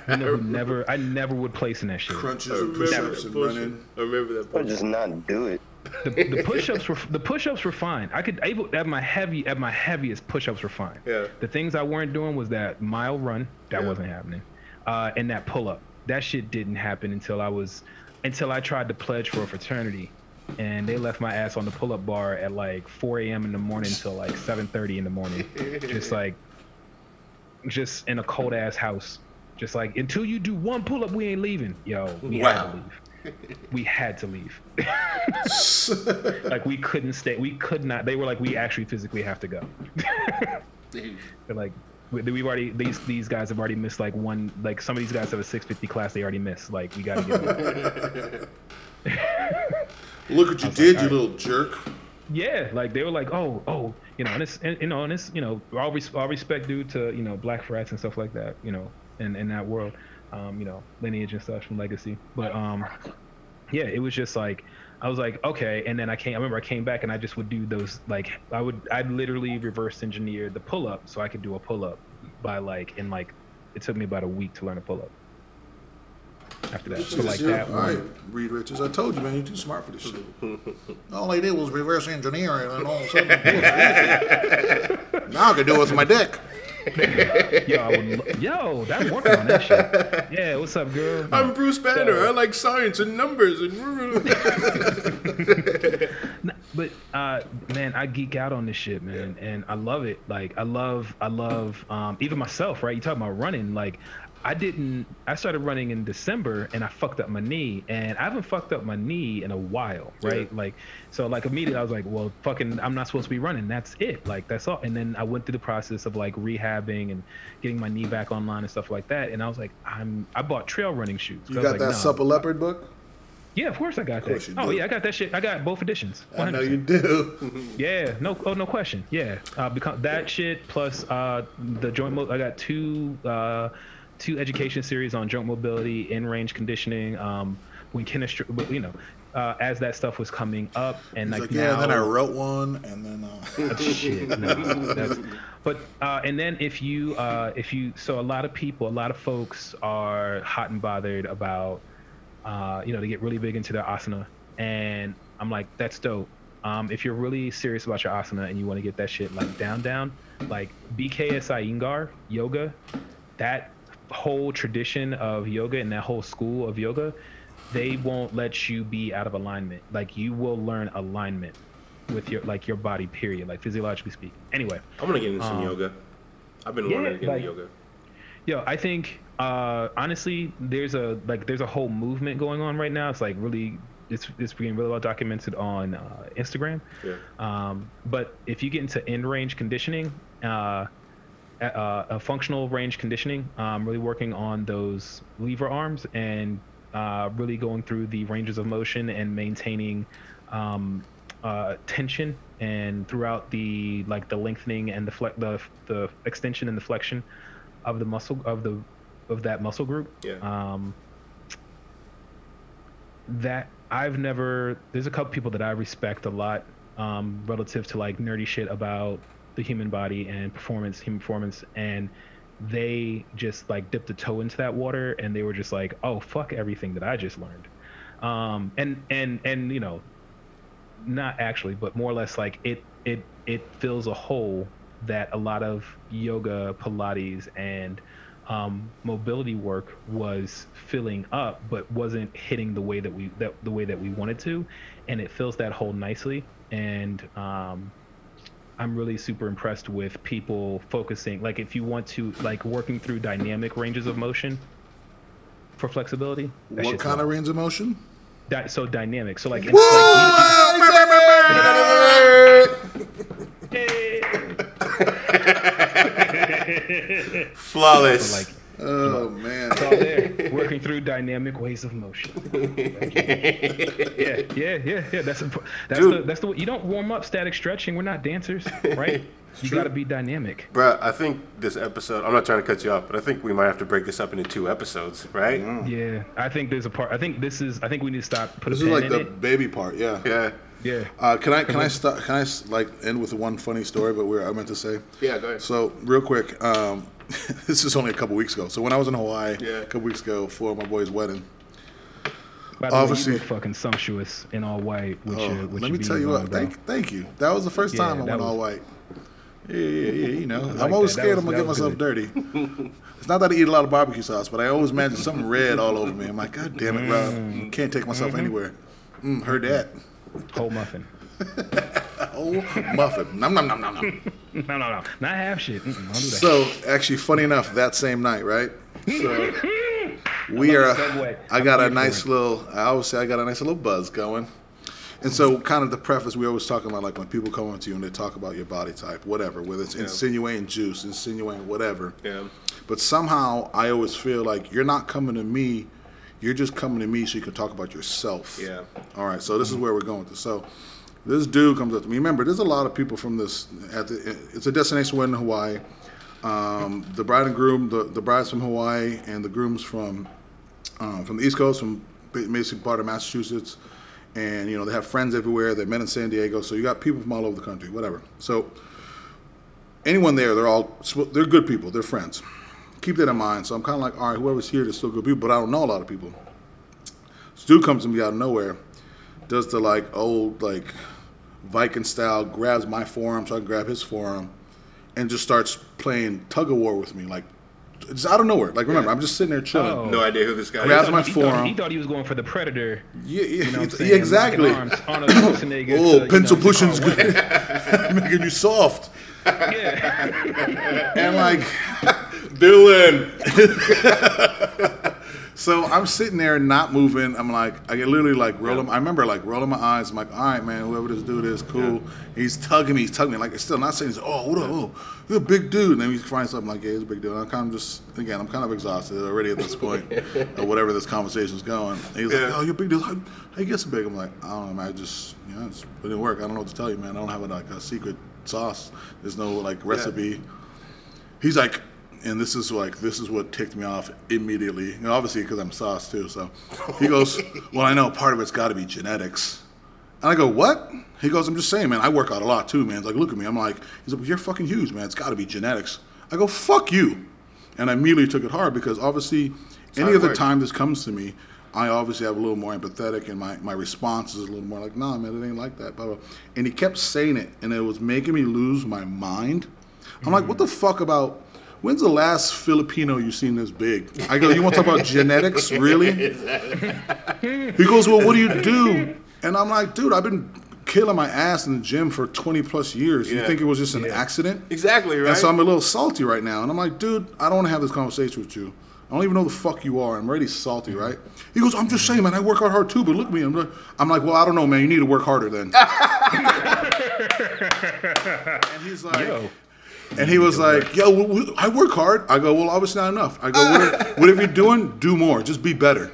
You know, never I never would place in that shit. Crunches I and remember push-ups that and running. I remember that. Or bullshit. just not do it. The, the push-ups were the push-ups were fine. I could able at my heavy at my heaviest push-ups were fine. Yeah. The things I weren't doing was that mile run that Yeah. wasn't happening, uh, and that pull-up. That shit didn't happen until I was until I tried to pledge for a fraternity, and they left my ass on the pull-up bar at like 4 a.m. in the morning until like 7:30 in the morning, just like just in a cold ass house. Just like until you do one pull up, we ain't leaving. Yo, we had to leave. We had to leave. like we couldn't stay. We could not. They were like, we actually physically have to go. They're like, we- we've already these these guys have already missed like one. Like some of these guys have a 650 class they already missed. Like we gotta get. Look what you did, like, you right. little jerk. Yeah, like they were like, oh, oh, you know, and it's, and, you know, and it's, you know, all, res- all respect due to, you know, black frats and stuff like that, you know, in, in that world, um, you know, lineage and stuff from legacy. But, um, yeah, it was just like, I was like, okay. And then I came, I remember I came back and I just would do those, like, I would, I'd literally reverse engineer the pull up so I could do a pull up by like, in like, it took me about a week to learn a pull up. After that, so like that All right, one. Reed Richards. I told you, man, you're too smart for this shit. all I did was reverse engineering, and all of a sudden, now I can do it with my dick. Yo, I would, lo- yo, that working on that shit. Yeah, what's up, girl? I'm Bruce Banner. I like science and numbers and. but uh man i geek out on this shit man and i love it like i love i love um even myself right you talking about running like i didn't i started running in december and i fucked up my knee and i haven't fucked up my knee in a while right Yeah. like so like immediately i was like well fucking i'm not supposed to be running that's it like that's all and then i went through the process of like rehabbing and getting my knee back online and stuff like that and i was like i'm i bought trail running shoes You got like, that nah. Supple Leopard book? yeah of course i got course that oh yeah i got that shit i got both editions I know you do. Yeah, no, oh no question. Yeah, uh, because that shit plus uh, the joint. Mo- I got two uh, two education series on joint mobility, in range conditioning. Um, when chemistry, you know, uh, as that stuff was coming up, and He's like, like, yeah, now, then I wrote one, and then uh, shit. No, but uh, and then if you uh, if you so a lot of people, a lot of folks are hot and bothered about uh, you know they get really big into their asana, and I'm like that's dope. Um, if you're really serious about your asana and you want to get that shit like down down, like BKS Iyengar yoga, that whole tradition of yoga and that whole school of yoga, they won't let you be out of alignment. Like you will learn alignment with your like your body period like physiologically speaking anyway I'm gonna get into some Um, yoga. I've been yeah, wanting to get like- into yoga. yo i think uh honestly there's a like there's a whole movement going on right now it's like really it's it's being really well documented on uh, instagram Yeah. um but if you get into in range conditioning uh uh, a functional range conditioning um really working on those lever arms and uh really going through the ranges of motion and maintaining um uh, tension and throughout the like the lengthening and the fle- the the extension and the flexion of the muscle of the of that muscle group. Yeah. Um, that I've never. There's a couple people that I respect a lot um, relative to like nerdy shit about the human body and performance, human performance, and they just like dipped a toe into that water and they were just like, oh fuck everything that I just learned. Um, and and and you know, not actually, but more or less like it it it fills a hole that a lot of yoga, Pilates, and um, mobility work was filling up, but wasn't hitting the way that we that the way that we wanted to, and it fills that hole nicely. And um, I'm really super impressed with people focusing. Like, if you want to like working through dynamic ranges of motion for flexibility. that what kind of range of motion? Di- so dynamic. So like, it's like Flawless. like Oh man, it's all there. Working through dynamic ways of motion. yeah, yeah, yeah, yeah. That's imp- that's Dude. the that's the you don't warm up static stretching. We're not dancers, right? You got to be dynamic. Bruh, I think this episode, I'm not trying to cut you off, but I think we might have to break this up into two episodes, right? Yeah, I think there's a part. I think this is. I think we need to stop. Put this a is like in the it. baby part. Yeah. Yeah. Yeah. Uh, can I can I start? Can I like end with one funny story? But where I meant to say. Yeah, go ahead. So real quick, um, this is only a couple weeks ago. So when I was in Hawaii Yeah. a couple weeks ago for my boy's wedding, By the way, Obviously- you look fucking sumptuous in all white. With oh, your, with let me tell you what. bro. Thank thank you. That was the first Yeah, time I went was- all white. Yeah, yeah, yeah. You know, like I'm always that. That scared was- I'm gonna get myself good. dirty. It's not that I eat a lot of barbecue sauce, but I always imagine something red all over me. I'm like, God damn it, Rob. Can't take myself Mm-hmm. anywhere. Mm, heard that. Whole muffin. Oh, muffin. Nom nom nom nom nom. no, no, no. Not half shit. Mm-mm, do that. So actually, funny enough, that same night, right? So we are. I got a nice it. little. I always say I got a nice little buzz going. And so, mm-hmm. kind of the preface, we always talking about like when people come up to you and they talk about your body type, whatever, whether it's insinuating juice, insinuating whatever. Yeah. But somehow, I always feel like you're not coming to me. You're just coming to me so you can talk about yourself. Yeah. All right. So this is mm-hmm. where we're going with this. So this dude comes up to me. Remember, there's a lot of people from this. At the, it's a destination wedding in Hawaii. Um, the bride and groom, the, the bride's from Hawaii, and the groom's from um, from the East Coast, from basically part of Massachusetts. And you know they have friends everywhere. They met in San Diego, so you got people from all over the country, whatever. So anyone there, they're all they're good people. They're friends. Keep that in mind. So I'm kind of like, all right, whoever's here, they're still good people, but I don't know a lot of people. This dude comes to me out of nowhere, does the like old like Viking style, grabs my forearm so I can grab his forearm, and just starts playing tug of war with me, like just out of nowhere. Like remember, I'm just sitting there chilling. Oh. No idea who this guy Grabs is. my he, thought, he thought he was going for the predator. Yeah, yeah, You know what I'm it's- saying? yeah, exactly. Arms, Arnold Schwarzenegger oh, to, Oh, you pencil know, pushing's good, making you soft. Yeah. And like, Dillon. so I'm sitting there not moving. I'm like, I get literally like rolling. I remember like rolling my eyes. I'm like, all right, man, whoever this dude is, cool. He's tugging me. He's tugging me. Like, it's still not saying, he's, oh, what up? Oh, you're a big dude. And then he finds something like, yeah, he's a big dude. I'm kind of just, again, I'm kind of exhausted already at this point of whatever this conversation's going. And he's Yeah. like, oh, you're a big dude. How, how you get so big? I'm like, I don't know, man. I just, you know, it didn't work. I don't know what to tell you, man. I don't have a, like a secret sauce. There's no like recipe. He's like, and this is like this is what ticked me off immediately. And obviously because I'm sauce too. So he goes, well, I know part of it's got to be genetics. And I go, what? He goes, I'm just saying, man. I work out a lot too, man. He's like, look at me. I'm like, he's like, you're fucking huge, man. It's got to be genetics. I go, fuck you. And I immediately took it hard because obviously, any other time this comes to me, I obviously have a little more empathetic, and my, my response is a little more like, nah, man, it ain't like that. Blah, blah. And he kept saying it, and it was making me lose my mind. I'm like, what the fuck about? When's the last Filipino you seen this big? I go, you want to talk about genetics, really? He goes, well, what do you do? And I'm like, dude, I've been killing my ass in the gym for 20 plus years. You think it was just an accident? Exactly, right? And so I'm a little salty right now. And I'm like, dude, I don't want to have this conversation with you. I don't even know the fuck you are. I'm already salty, right? He goes, I'm just saying, man, I work out hard too, but look at me. I'm like, I'm like, well, I don't know, man. You need to work harder then. and he's like, Yo. And he was like, yo, w- w- I work hard. I go, well, obviously not enough. I go, whatever you're doing, do more. Just be better.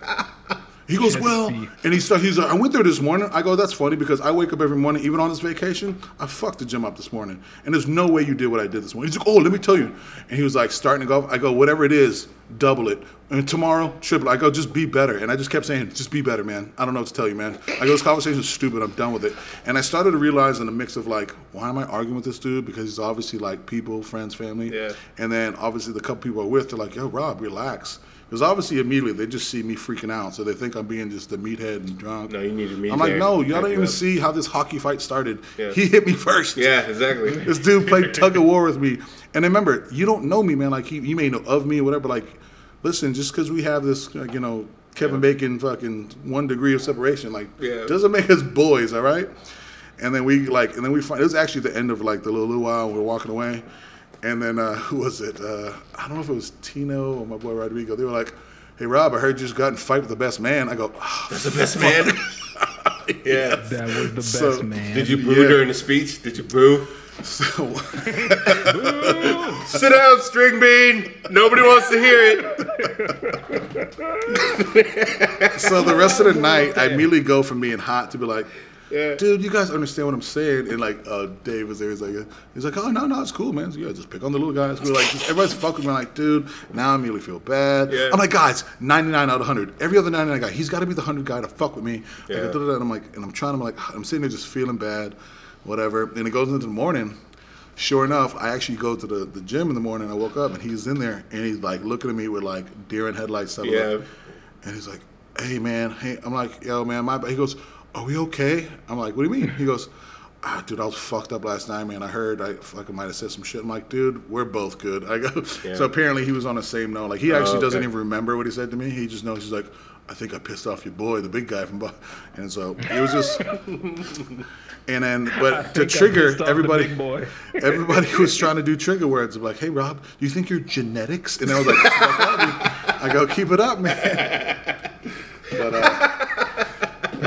He goes, well, and he start, he's like, I went there this morning. I go, that's funny because I wake up every morning, even on this vacation. I fucked the gym up this morning, and there's no way you did what I did this morning. He's like, oh, let me tell you. And he was like, starting to go. I go, whatever it is, double it. And tomorrow, triple. it. I go, just be better. And I just kept saying, just be better, man. I don't know what to tell you, man. I go, this conversation is stupid. I'm done with it. And I started to realize in the mix of like, why am I arguing with this dude? Because he's obviously like people, friends, family. Yeah. And then obviously the couple people I'm with, they're like, yo, Rob, relax. Because obviously immediately they just see me freaking out, so they think I'm being just a meathead and drunk. No, you need needed me I'm like, no, y'all don't even up." see how this hockey fight started. Yeah. He hit me first. Yeah, exactly. This dude played tug of war with me. And remember, you don't know me, man. Like, he, you may know of me or whatever. Like, listen, just because we have this, like, you know, Kevin Bacon fucking one degree of separation, like, Yeah. doesn't make us boys, all right? And then we, like, and then we find, it was actually the end of, like, the little, little while we're walking away. And then, uh, who was it? Uh, I don't know if it was Tino or my boy Rodrigo. They were like, hey, Rob, I heard you just got in a fight with the best man. I go, "Ah, That's the best man. yeah. That was the best So, man. Did you boo Yeah. during the speech? Did you boo? so, Sit down, string bean. Nobody wants to hear it. so the rest of the night, I immediately go from being hot to be like, Yeah. dude, you guys understand what I'm saying? And like, uh, Dave was there. He's like, he's like, oh no, no, it's cool, man. So, yeah, just pick on the little guys. We're like, just, everybody's fucking me. Like, dude, now I immediately feel bad. Yeah. I'm like, guys, 99 out of 100. Every other 99 guy, he's got to be the 100 guy to fuck with me. Yeah. and I'm like, and I'm trying to like, I'm sitting there just feeling bad, whatever. And it goes into the morning. Sure enough, I actually go to the, the gym in the morning. I woke up and he's in there and he's like looking at me with like deer in headlights. stuff. Yeah. And he's like, "Hey man, hey." I'm like, "Yo man, my." He goes, "Are we okay?" I'm like, "What do you mean?" He goes, "Ah, dude, I was fucked up last night, man. I heard I fucking might have said some shit." I'm like, "Dude, we're both good." I go. Yeah. So apparently he was on the same note. Like he actually Oh, doesn't even remember what he said to me. He just knows he's like, "I think I pissed off your boy, the big guy from." Bu-" And so it was just. And then, but to trigger pissed off the everybody, everybody was trying to do trigger words. I'm like, "Hey, Rob, do you think you're genetics?" And I was like, "I go, keep it up, man." But uh,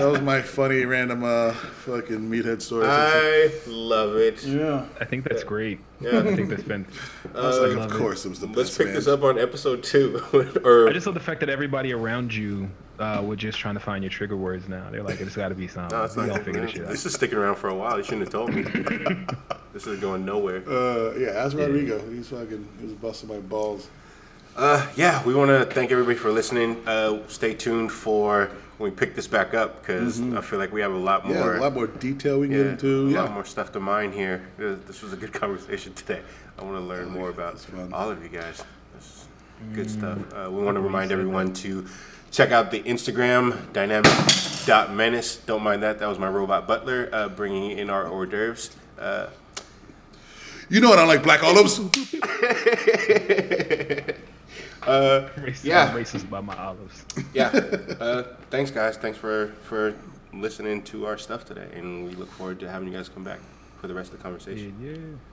that was my funny random uh, fucking meathead story. I love it. yeah, I think that's great. Yeah. I think that's been. I was like, of course it was the best. Let's pick man. this up on episode two. or I just love the fact that everybody around you uh, were just trying to find your trigger words now. They're like, it's got to be something. No, it's we not. gonna figure this shit out. This is sticking around for a while. You shouldn't have told me. this is going nowhere. Uh, yeah, ask Rodrigo. He's fucking. He was busting my balls. Uh, yeah, we want to thank everybody for listening. Uh, stay tuned for when we pick this back up because I feel like we have a lot Yeah, more. a lot more detail we can yeah, get into. a Yeah. lot more stuff to mine here. This was a good conversation today. I want to learn more about all of you guys. This is good stuff. Uh, we want to remind everyone to check out the Instagram dynamic.menace. Don't mind that. That was my robot butler uh, bringing in our hors d'oeuvres. Uh, You know what I like black olives. Racist, yeah. Racist about my olives. yeah. Uh, thanks, guys. Thanks for for listening to our stuff today, and we look forward to having you guys come back for the rest of the yeah, conversation. yeah.